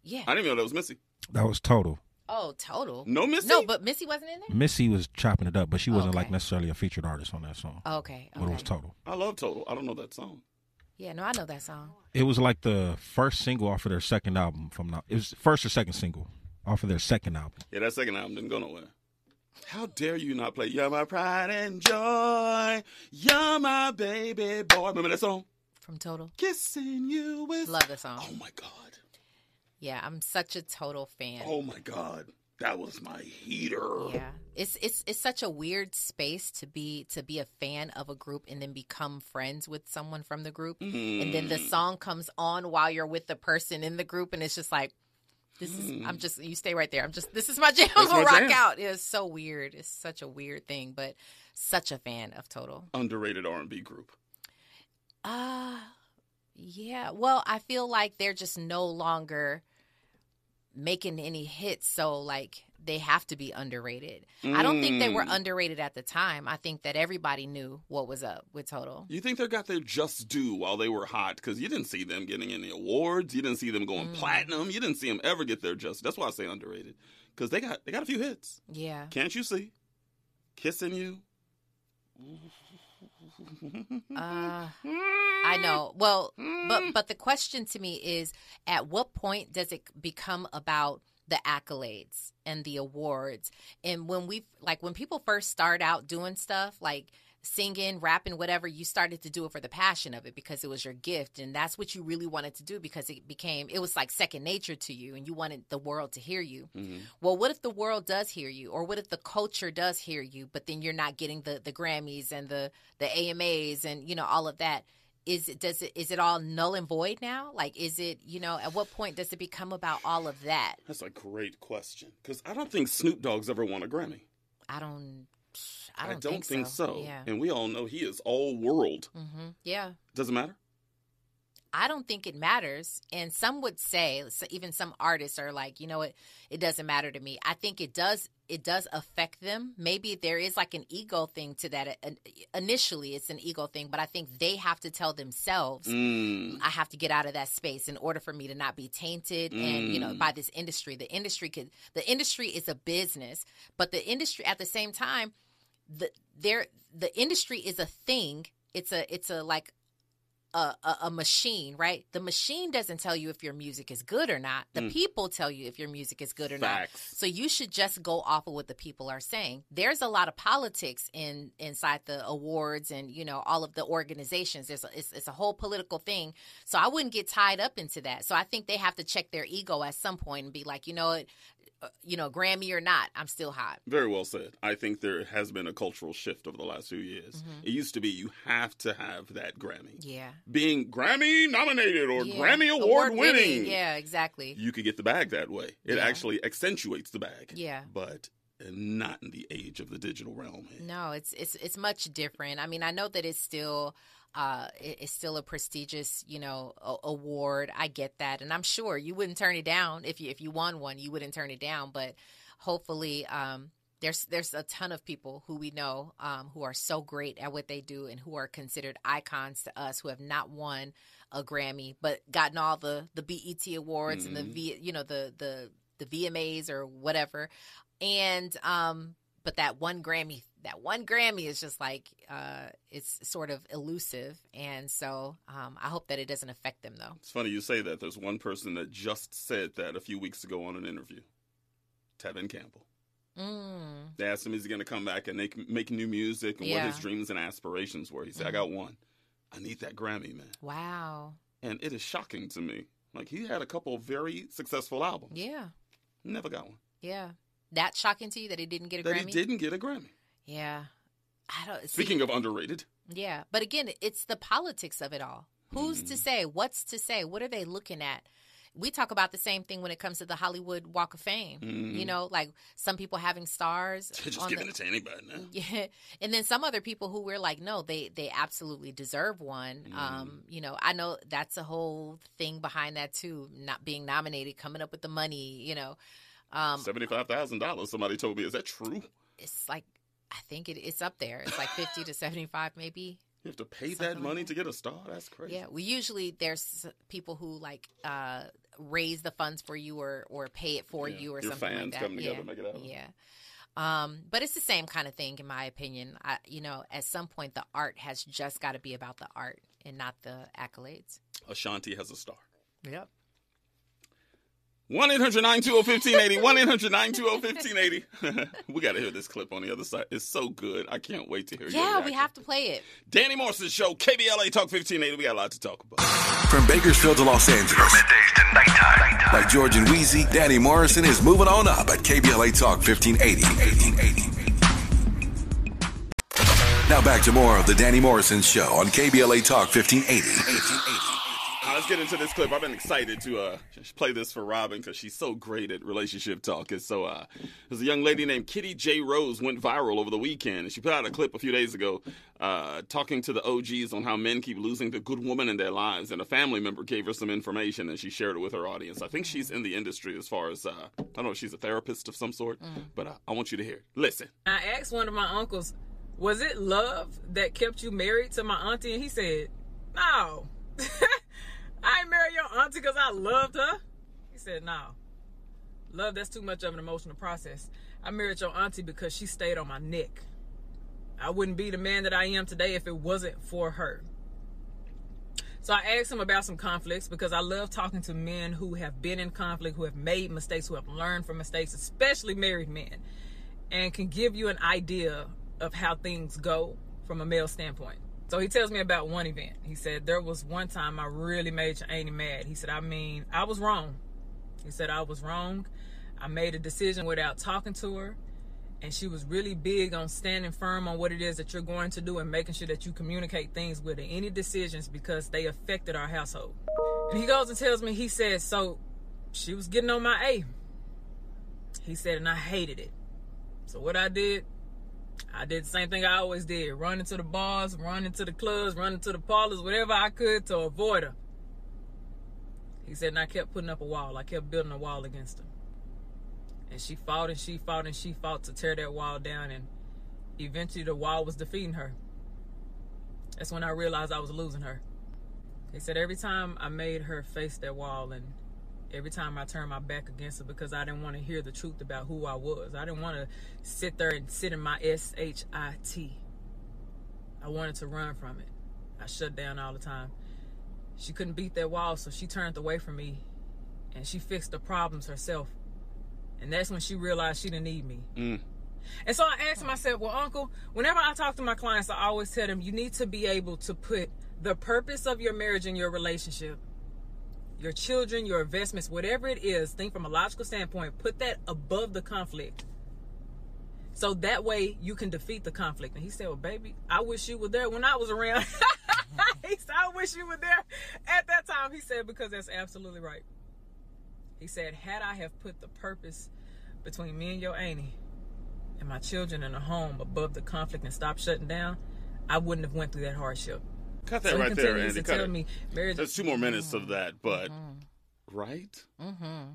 [SPEAKER 8] Yeah.
[SPEAKER 2] I didn't even know that was Missy.
[SPEAKER 12] That was total.
[SPEAKER 8] Oh, total.
[SPEAKER 2] No Missy?
[SPEAKER 8] No, but Missy wasn't in there.
[SPEAKER 12] Missy was chopping it up, but she wasn't like necessarily a featured artist on that song.
[SPEAKER 8] Oh, okay,
[SPEAKER 12] But it was
[SPEAKER 8] okay.
[SPEAKER 12] total.
[SPEAKER 2] I love Total. I don't know that song.
[SPEAKER 8] Yeah, no, I know that song.
[SPEAKER 12] It was like the first single off of their second album. From now, it was first or second single off of their second album.
[SPEAKER 2] Yeah, that second album didn't go nowhere. How dare you not play You're My Pride and Joy? You're my baby boy. Remember that song?
[SPEAKER 8] From Total.
[SPEAKER 2] Kissing you with.
[SPEAKER 8] Love the song.
[SPEAKER 2] Oh my God.
[SPEAKER 8] Yeah, I'm such a Total fan.
[SPEAKER 2] Oh my God. That was my heater.
[SPEAKER 8] Yeah, it's it's it's such a weird space to be to be a fan of a group and then become friends with someone from the group, and then the
[SPEAKER 2] Mm.
[SPEAKER 8] song comes on while you're with the person in the group, and it's just like, this is I'm just you stay right there. I'm just this is my jam. I'm
[SPEAKER 2] Mm.
[SPEAKER 8] Gonna rock
[SPEAKER 2] jam.
[SPEAKER 8] out. It's so weird. It's such a weird thing, but such a fan of Total.
[SPEAKER 2] Underrated R&B group.
[SPEAKER 8] Uh yeah. Well, I feel like they're just no longer making any hits, so like they have to be underrated. I don't think they were
[SPEAKER 2] Mm.
[SPEAKER 8] underrated at the time. I think that everybody knew what was up with Total.
[SPEAKER 2] You think they got their just due while they were hot? Because you didn't see them getting any awards. You didn't see them
[SPEAKER 8] Mm.
[SPEAKER 2] going platinum. You didn't see them ever get their just. That's why I say underrated. Because they got they got a few hits.
[SPEAKER 8] Yeah.
[SPEAKER 2] Can't you see? Kissing you.
[SPEAKER 8] Uh, I know. Well, but but the question to me is, at what point does it become about the accolades and the awards? And when we like when people first start out doing stuff, like singing, rapping, whatever, you started to do it for the passion of it because it was your gift. And that's what you really wanted to do because it became, it was like second nature to you and you wanted the world to hear you.
[SPEAKER 2] Mm-hmm.
[SPEAKER 8] Well, what if the world does hear you? Or what if the culture does hear you, but then you're not getting the, the Grammys and the, the AMAs and, you know, all of that? Is it, does it, is it all null and void now? Like, is it, you know, at what point does it become about all of that?
[SPEAKER 2] That's a great question because I don't think Snoop Dogg's ever won a Grammy.
[SPEAKER 8] I don't, I don't,
[SPEAKER 2] think, so.
[SPEAKER 8] Yeah.
[SPEAKER 2] And we all know he is all world.
[SPEAKER 8] hmm Yeah.
[SPEAKER 2] Doesn't matter.
[SPEAKER 8] I don't think it matters. And some would say, even some artists are like, you know what, it doesn't matter to me. I think it does. It does affect them. Maybe there is like an ego thing to that. Initially, it's an ego thing, but I think they have to tell themselves,
[SPEAKER 2] Mm.
[SPEAKER 8] I have to get out of that space in order for me to not be tainted and you know
[SPEAKER 2] Mm.
[SPEAKER 8] by this industry. The industry could. The industry is a business, but the industry at the same time, the there the industry is a thing. It's a it's a like a, a, a machine, right? The machine doesn't tell you if your music is good or not. The
[SPEAKER 2] Mm.
[SPEAKER 8] people tell you if your music is good or
[SPEAKER 2] Facts.
[SPEAKER 8] not. So you should just go off of what the people are saying. There's a lot of politics in inside the awards and you know all of the organizations. There's a, it's, it's a whole political thing. So I wouldn't get tied up into that. So I think they have to check their ego at some point and be like, you know what, you know, Grammy or not, I'm still hot.
[SPEAKER 2] Very well said. I think there has been a cultural shift over the last few years.
[SPEAKER 8] Mhm.
[SPEAKER 2] It used to be you have to have that Grammy.
[SPEAKER 8] Yeah.
[SPEAKER 2] Being Grammy nominated or
[SPEAKER 8] Yeah.
[SPEAKER 2] Grammy award winning.
[SPEAKER 8] Yeah, exactly.
[SPEAKER 2] You could get the bag that way. It
[SPEAKER 8] Yeah.
[SPEAKER 2] actually accentuates the bag.
[SPEAKER 8] Yeah.
[SPEAKER 2] But not in the age of the digital realm.
[SPEAKER 8] No, it's it's it's much different. I mean, I know that it's still uh it- it's still a prestigious, you know, a- award. I get that, and I'm sure you wouldn't turn it down if you if you won one, you wouldn't turn it down. But hopefully, um, there's there's a ton of people who we know um, who are so great at what they do and who are considered icons to us who have not won a Grammy but gotten all the the BET awards and the
[SPEAKER 2] Mhm.
[SPEAKER 8] V you know the the the VMAs or whatever and um but that one Grammy that one Grammy is just like uh it's sort of elusive and so um I hope that it doesn't affect them though.
[SPEAKER 2] It's funny you say that. There's one person that just said that a few weeks ago on an interview. Tevin Campbell.
[SPEAKER 8] Mm.
[SPEAKER 2] They asked him, is he going to come back and make, make new music and what his dreams and aspirations were. He said, I
[SPEAKER 8] Mhm.
[SPEAKER 2] got one. I need that Grammy, man.
[SPEAKER 8] Wow.
[SPEAKER 2] And it is shocking to me. Like, he had a couple of very successful albums.
[SPEAKER 8] Yeah.
[SPEAKER 2] Never got one.
[SPEAKER 8] Yeah. That shocking to you that he didn't get a
[SPEAKER 2] That
[SPEAKER 8] Grammy?
[SPEAKER 2] he didn't get a Grammy.
[SPEAKER 8] Yeah. I don't see-
[SPEAKER 2] Speaking of underrated,
[SPEAKER 8] Yeah, but again, it's the politics of it all. Who's
[SPEAKER 2] Mm.
[SPEAKER 8] to say? What's to say? What are they looking at? We talk about the same thing when it comes to the Hollywood Walk of Fame.
[SPEAKER 2] Mhm.
[SPEAKER 8] You know, like some people having stars.
[SPEAKER 2] they're just giving
[SPEAKER 8] the-
[SPEAKER 2] it to anybody now.
[SPEAKER 8] Yeah, and then some other people who we're like, no, they they absolutely deserve one.
[SPEAKER 2] Mm.
[SPEAKER 8] Um, you know, I know that's a whole thing behind that too, not being nominated, coming up with the money. You know, um,
[SPEAKER 2] $75,000, somebody told me. Is that true?
[SPEAKER 8] it's like I think it, it's up there. It's like fifty to seventy five, maybe.
[SPEAKER 2] You have to pay
[SPEAKER 8] Something
[SPEAKER 2] that
[SPEAKER 8] like
[SPEAKER 2] money to get a star? That's crazy.
[SPEAKER 8] Yeah, we usually there's people who like uh raise the funds for you or or pay it for
[SPEAKER 2] Yeah,
[SPEAKER 8] you or
[SPEAKER 2] your
[SPEAKER 8] something
[SPEAKER 2] fans
[SPEAKER 8] like that.
[SPEAKER 2] come together
[SPEAKER 8] yeah.
[SPEAKER 2] make it happen.
[SPEAKER 8] Yeah. Um, but it's the same kind of thing in my opinion. I you know, at some point the art has just got to be about the art and not the accolades.
[SPEAKER 2] Ashanti has a star.
[SPEAKER 8] Yep.
[SPEAKER 2] 1 800 920 1580. 1 800 920 1580. We got to hear this clip on the other side. It's so good. I can't wait to hear your
[SPEAKER 8] Yeah, we have to play it.
[SPEAKER 2] Danny Morrison Show, KBLA Talk 1580. We got a lot to talk about.
[SPEAKER 5] From Bakersfield to Los Angeles. middays to nighttime. Like George and Weezy, Danny Morrison is moving on up at KBLA Talk 1580. Now back to more of the Danny Morrison Show on KBLA Talk 1580.
[SPEAKER 2] Uh, let's get into this clip. I've been excited to uh, play this for Robin because she's so great at relationship talk. And so, uh, there's a young lady named Kitty J. Rose went viral over the weekend. And she put out a clip a few days ago uh, talking to the OGs on how men keep losing the good woman in their lives. And a family member gave her some information and she shared it with her audience. I think she's in the industry as far as, uh, I don't know if she's a therapist of some sort, but uh, I want you to hear. it. Listen.
[SPEAKER 17] I asked one of my uncles, was it love that kept you married to my auntie? And he said, no. I married your auntie because I loved her. He said, no. Love, that's too much of an emotional process. I married your auntie because she stayed on my neck. I wouldn't be the man that I am today if it wasn't for her. So I asked him about some conflicts because I love talking to men who have been in conflict, who have made mistakes, who have learned from mistakes, especially married men, and can give you an idea of how things go from a male standpoint. So he tells me about one event. He said, There was one time I really made your mad. He said, I mean, I was wrong. He said, I was wrong. I made a decision without talking to her. And she was really big on standing firm on what it is that you're going to do and making sure that you communicate things with her, any decisions because they affected our household. And he goes and tells me, he said, So she was getting on my A. He said, and I hated it. So what I did, I did the same thing I always did. Run into the bars, run into the clubs, run into the parlors, whatever I could to avoid her. He said, and I kept putting up a wall. I kept building a wall against her. And she fought and she fought and she fought to tear that wall down. And eventually the wall was defeating her. That's when I realized I was losing her. He said, every time I made her face that wall and every time I turned my back against her because I didn't want to hear the truth about who I was. I didn't want to sit there and sit in my S H I T. I wanted to run from it. I shut down all the time. She couldn't beat that wall, so she turned away from me and she fixed the problems herself. And that's when she realized she didn't need me.
[SPEAKER 2] Mm.
[SPEAKER 17] And so I asked myself, well, Uncle, whenever I talk to my clients, I always tell them you need to be able to put the purpose of your marriage and your relationship your children, your investments, whatever it is, think from a logical standpoint, put that above the conflict. So that way you can defeat the conflict. And he said, Well, baby, I wish you were there when I was around. he said, I wish you were there at that time. He said, Because that's absolutely right. He said, Had I have put the purpose between me and your auntie and my children in a home above the conflict and stopped shutting down, I wouldn't have went through that hardship.
[SPEAKER 2] Cut that
[SPEAKER 17] So
[SPEAKER 2] right there, Andy. Cut
[SPEAKER 17] tell
[SPEAKER 2] it.
[SPEAKER 17] me, marriage-
[SPEAKER 2] There's two more minutes of that, but right?
[SPEAKER 8] Mm-hmm.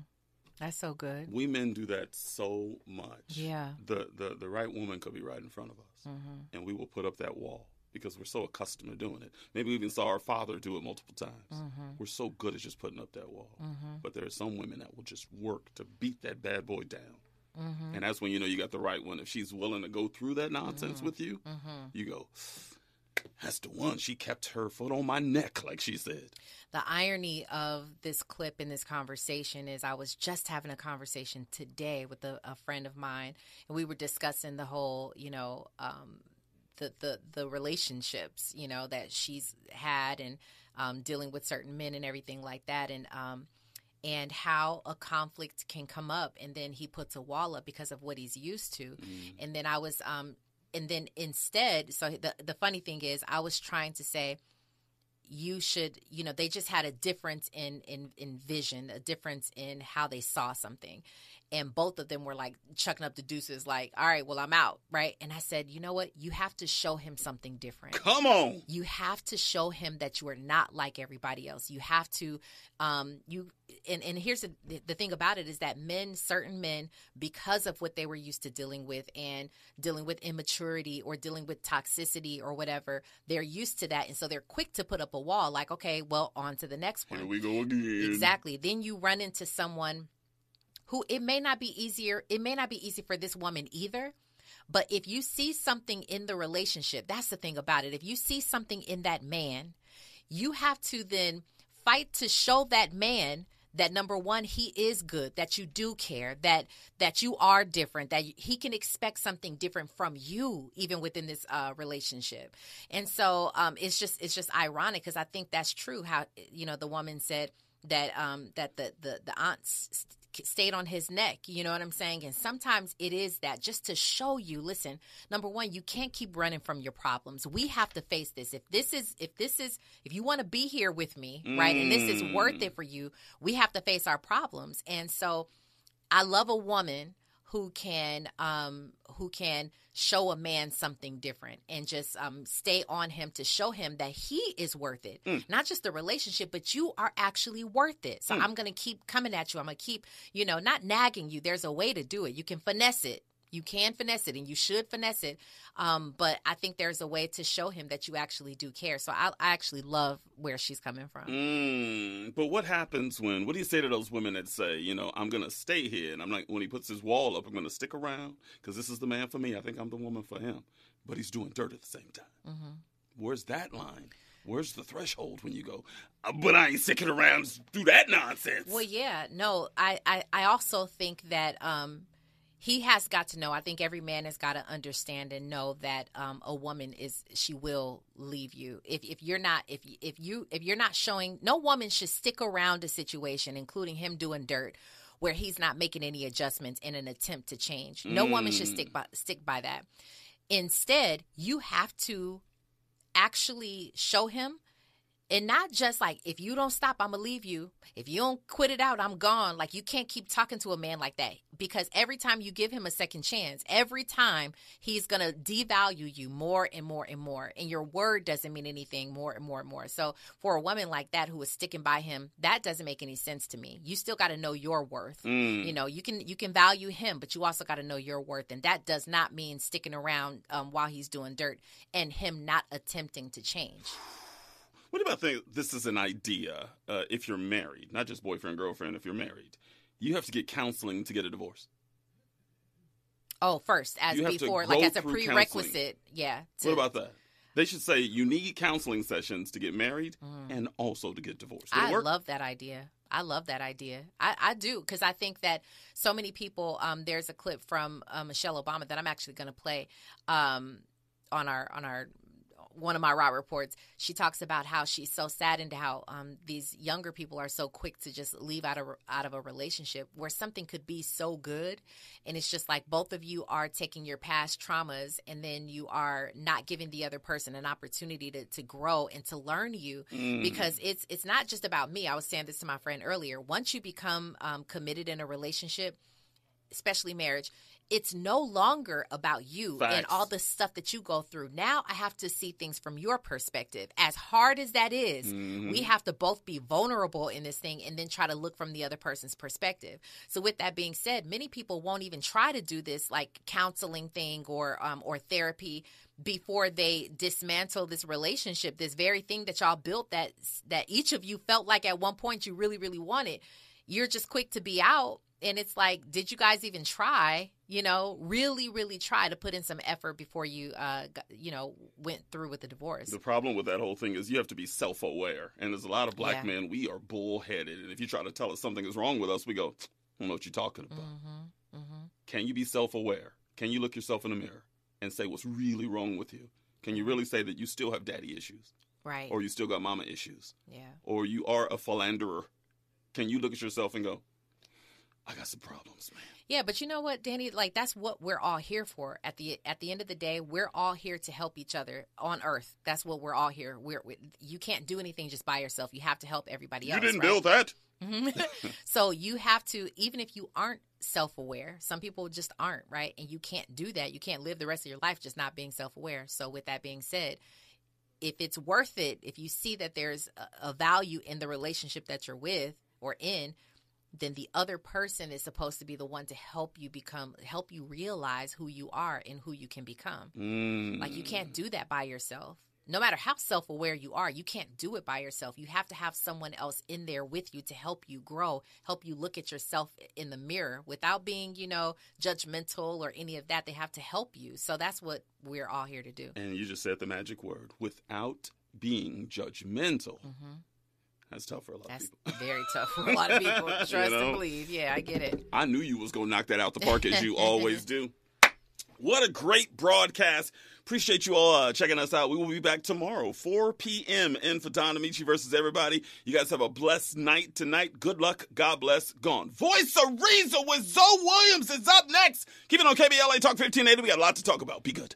[SPEAKER 8] That's so good.
[SPEAKER 2] We men do that so much.
[SPEAKER 8] Yeah.
[SPEAKER 2] The the the right woman could be right in front of us,
[SPEAKER 8] Mhm.
[SPEAKER 2] and we will put up that wall because we're so accustomed to doing it. Maybe we even saw our father do it multiple times.
[SPEAKER 8] Mhm.
[SPEAKER 2] We're so good at just putting up that wall.
[SPEAKER 8] Mhm.
[SPEAKER 2] But there are some women that will just work to beat that bad boy down.
[SPEAKER 8] Mhm.
[SPEAKER 2] And that's when you know you got the right one. If she's willing to go through that nonsense
[SPEAKER 8] Mhm.
[SPEAKER 2] with you, you go, that's the one. She kept her foot on my neck, like she said.
[SPEAKER 8] The irony of this clip in this conversation is I was just having a conversation today with a, a friend of mine, and we were discussing the whole, you know, um, the, the the relationships, you know, that she's had and um, dealing with certain men and everything like that, and um, and how a conflict can come up, and then he puts a wall up because of what he's used to, and then I was, um, and then instead, so the the funny thing is, I was trying to say you should you know they just had a difference in in in vision a difference in how they saw something and both of them were like chucking up the deuces like all right well i'm out right and i said you know what you have to show him something different
[SPEAKER 2] Come on.
[SPEAKER 8] you have to show him that you are not like everybody else you have to um you and and here's the, the thing about it is that men certain men because of what they were used to dealing with and dealing with immaturity or dealing with toxicity or whatever they're used to that and so they're quick to put up a wall like okay well on to the next one
[SPEAKER 2] Here we go again.
[SPEAKER 8] Exactly. Then you run into someone who it may not be easier, it may not be easy for this woman either. But if you see something in the relationship, that's the thing about it. If you see something in that man, you have to then fight to show that man that number one he is good that you do care that that you are different that he can expect something different from you even within this uh, relationship and so um, it's just it's just ironic because i think that's true how you know the woman said that um that the the the aunt s- stayed on his neck you know what i'm saying? And sometimes it is that just to show you listen number one you can't keep running from your problems. We have to face this. If this is if this is if you want to be here with me right and this is worth mm. it for you we have to face our problems. And so i love a woman who can um who can show a man something different and just um stay on him to show him that he is worth it. Not just the relationship but you are actually worth it. So i'm gonna keep coming at you. I'm gonna keep you know not nagging you. There's a way to do it. You can finesse it you can finesse it and you should finesse it um, but i think there's a way to show him that you actually do care so i, I actually love where she's coming from
[SPEAKER 2] Mm, but what happens when? What do you say to those women that say, you know, I'm gonna stay here, and I'm like, when he puts his wall up, I'm gonna stick around because this is the man for me. I think I'm the woman for him, but he's doing dirt at the same time.
[SPEAKER 8] mm-hmm.
[SPEAKER 2] Where's that line? Where's the threshold when you go? "Uh, But I ain't sticking around to do that nonsense.
[SPEAKER 8] Well, yeah, no, I, I, I also think that um, he has got to know. I think every man has got to understand and know that um, a woman is she will leave you if if you're not if if you if you're not showing. No woman should stick around a situation, including him doing dirt, where he's not making any adjustments in an attempt to change. No woman should stick by stick by that. Instead, you have to actually show him and not just like if you don't stop i'm gonna leave you. If you don't quit it out i'm gone. Like you can't keep talking to a man like that because every time you give him a second chance every time he's gonna devalue you more and more and more. And your word doesn't mean anything more and more and more. So for a woman like that who is sticking by him that doesn't make any sense to me. You still got to know your worth.
[SPEAKER 2] Mm.
[SPEAKER 8] you know you can you can value him but you also got to know your worth. And that does not mean sticking around um, while he's doing dirt and him not attempting to change
[SPEAKER 2] What about think this is an idea? Uh, if you're married, not just boyfriend girlfriend. If you're married, you have to get counseling to get a divorce.
[SPEAKER 8] Oh, first as
[SPEAKER 2] to
[SPEAKER 8] before, like as a prerequisite,
[SPEAKER 2] counseling.
[SPEAKER 8] yeah.
[SPEAKER 2] What about that? They should say you need counseling sessions to get married and also to get divorced.
[SPEAKER 8] Mm. I
[SPEAKER 2] work?
[SPEAKER 8] love that idea. I love that idea. I, I do because I think that so many people. Um, there's a clip from uh, Michelle Obama that I'm actually going to play um, on our on our one of my raw reports. She talks about how she's so saddened how um, these younger people are so quick to just leave out of out of a relationship where something could be so good, and it's just like both of you are taking your past traumas and then you are not giving the other person an opportunity to to grow and to learn you
[SPEAKER 18] Mm.
[SPEAKER 8] because it's it's not just about me. I was saying this to my friend earlier. Once you become um, committed in a relationship, especially marriage, it's no longer about you and all the stuff that you go through. Now I have to see things from your perspective. As hard as that is,
[SPEAKER 18] Mhm.
[SPEAKER 8] we have to both be vulnerable in this thing and then try to look from the other person's perspective. So with that being said, many people won't even try to do this like counseling thing or um, or therapy before they dismantle this relationship, this very thing that y'all built that that each of you felt like at one point you really really wanted. You're just quick to be out and it's like did you guys even try you know really really try to put in some effort before you uh got, you know went through with the divorce
[SPEAKER 2] The problem with that whole thing is you have to be self aware. And there's a lot of black
[SPEAKER 8] Yeah.
[SPEAKER 2] men, we are bullheaded. And if you try to tell us something is wrong with us, we go, I don't know what you're talking about.
[SPEAKER 8] Mm-hmm.
[SPEAKER 2] Can you be self aware? Can you look yourself in the mirror and say what's really wrong with you? Can you really say that you still have daddy issues?
[SPEAKER 8] Right.
[SPEAKER 2] Or you still got mama issues?
[SPEAKER 8] Yeah.
[SPEAKER 2] Or you are a philanderer? Can you look at yourself and go, I got some problems, man?
[SPEAKER 8] Yeah, but you know what, Danny? Like that's what we're all here for. At the at the end of the day, we're all here to help each other on Earth. That's what we're all here. We're we, you can't do anything just by yourself. You have to help everybody
[SPEAKER 2] You
[SPEAKER 8] else.
[SPEAKER 2] You didn't
[SPEAKER 8] right?
[SPEAKER 2] build that.
[SPEAKER 8] So you have to, even if you aren't self-aware, some people just aren't, right? And you can't do that. You can't live the rest of your life just not being self-aware. So with that being said, if it's worth it, if you see that there's a, a value in the relationship that you're with or in, then the other person is supposed to be the one to help you become, help you realize who you are and who you can become.
[SPEAKER 2] Mm.
[SPEAKER 8] Like you can't do that by yourself. No matter how self aware you are, you can't do it by yourself. You have to have someone else in there with you to help you grow, help you look at yourself in the mirror without being, you know, judgmental or any of that. They have to help you. So that's what we're all here to do.
[SPEAKER 2] And you just said the magic word without being judgmental.
[SPEAKER 8] Mhm.
[SPEAKER 2] That's tough for a lot
[SPEAKER 8] That's
[SPEAKER 2] of people.
[SPEAKER 8] That's very tough for a lot of people.
[SPEAKER 2] You
[SPEAKER 8] Trust
[SPEAKER 2] know?
[SPEAKER 8] and believe. Yeah, I get it.
[SPEAKER 2] I knew you was gonna knock that out the park as you always do. What a great broadcast. Appreciate you all uh, checking us out. We will be back tomorrow, 4 p.m. in for Don Amici versus everybody. You guys have a blessed night tonight. Good luck. God bless. Gone. Voice of Reason with Zoe Williams is up next. Keep it on KBLA Talk 1580. We got a lot to talk about. Be good.